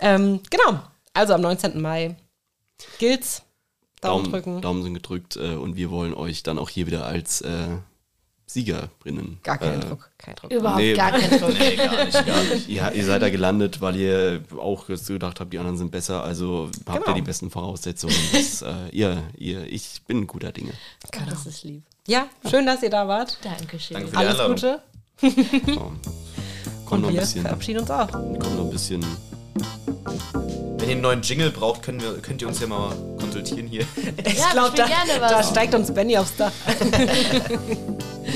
Ähm, genau. Also am 19. Mai gilt's. Daumen, Daumen, drücken. Daumen sind gedrückt äh, und wir wollen euch dann auch hier wieder als äh, Siegerinnen. Gar keinen äh, Druck. Kein Druck. Überhaupt Nee. gar kein Druck. nee, gar nicht, gar nicht. Ja, ihr seid da gelandet, weil ihr auch gedacht habt, die anderen sind besser. Also habt Genau. ihr die besten Voraussetzungen. Das, äh, ihr, ihr, ich bin guter Dinge. Oh, das ist lieb. Ja, schön, dass ihr da wart. Dankeschön. Danke für die Alles. Gute. So. Kommt noch ein wir bisschen, verabschieden uns auch. kommt noch ein bisschen. Wenn ihr einen neuen Jingle braucht, können wir, könnt ihr uns ja mal konsultieren hier. Ich Ja, glaube, da, gerne was. da steigt uns Benny aufs Dach.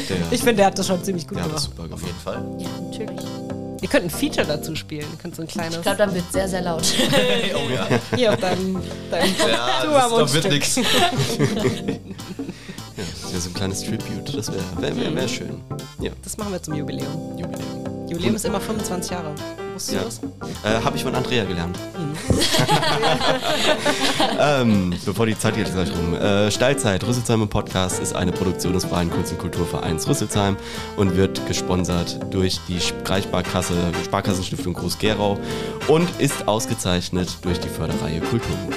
Der, Ich finde, der hat das schon ziemlich gut der hat das gemacht. super Auf gemacht. jeden Fall. Ja, natürlich. Ihr könnt ein Feature dazu spielen. Ihr könnt so ein kleines. Ich glaube, dann wird es sehr, sehr laut. oh ja. hier auf deinem, deinem Ja, das doch wird nix. Ja, ja, so ein kleines Tribute, das wäre wär, wär, wär schön. Ja, Das machen wir zum Jubiläum. Jubiläum. Jubiläum ist immer 25 Jahre. Wusstest Ja. du das? Äh, Habe ich von Andrea gelernt. Mhm. ähm, bevor die Zeit geht gleich rum. Äh, Steilzeit, Rüsselsheim im Podcast ist eine Produktion des Freien Kunst- und Kulturvereins Rüsselsheim und wird gesponsert durch die Kreissparkasse, Sparkassenstiftung Groß-Gerau und ist ausgezeichnet durch die Förderreihe Kulturmut.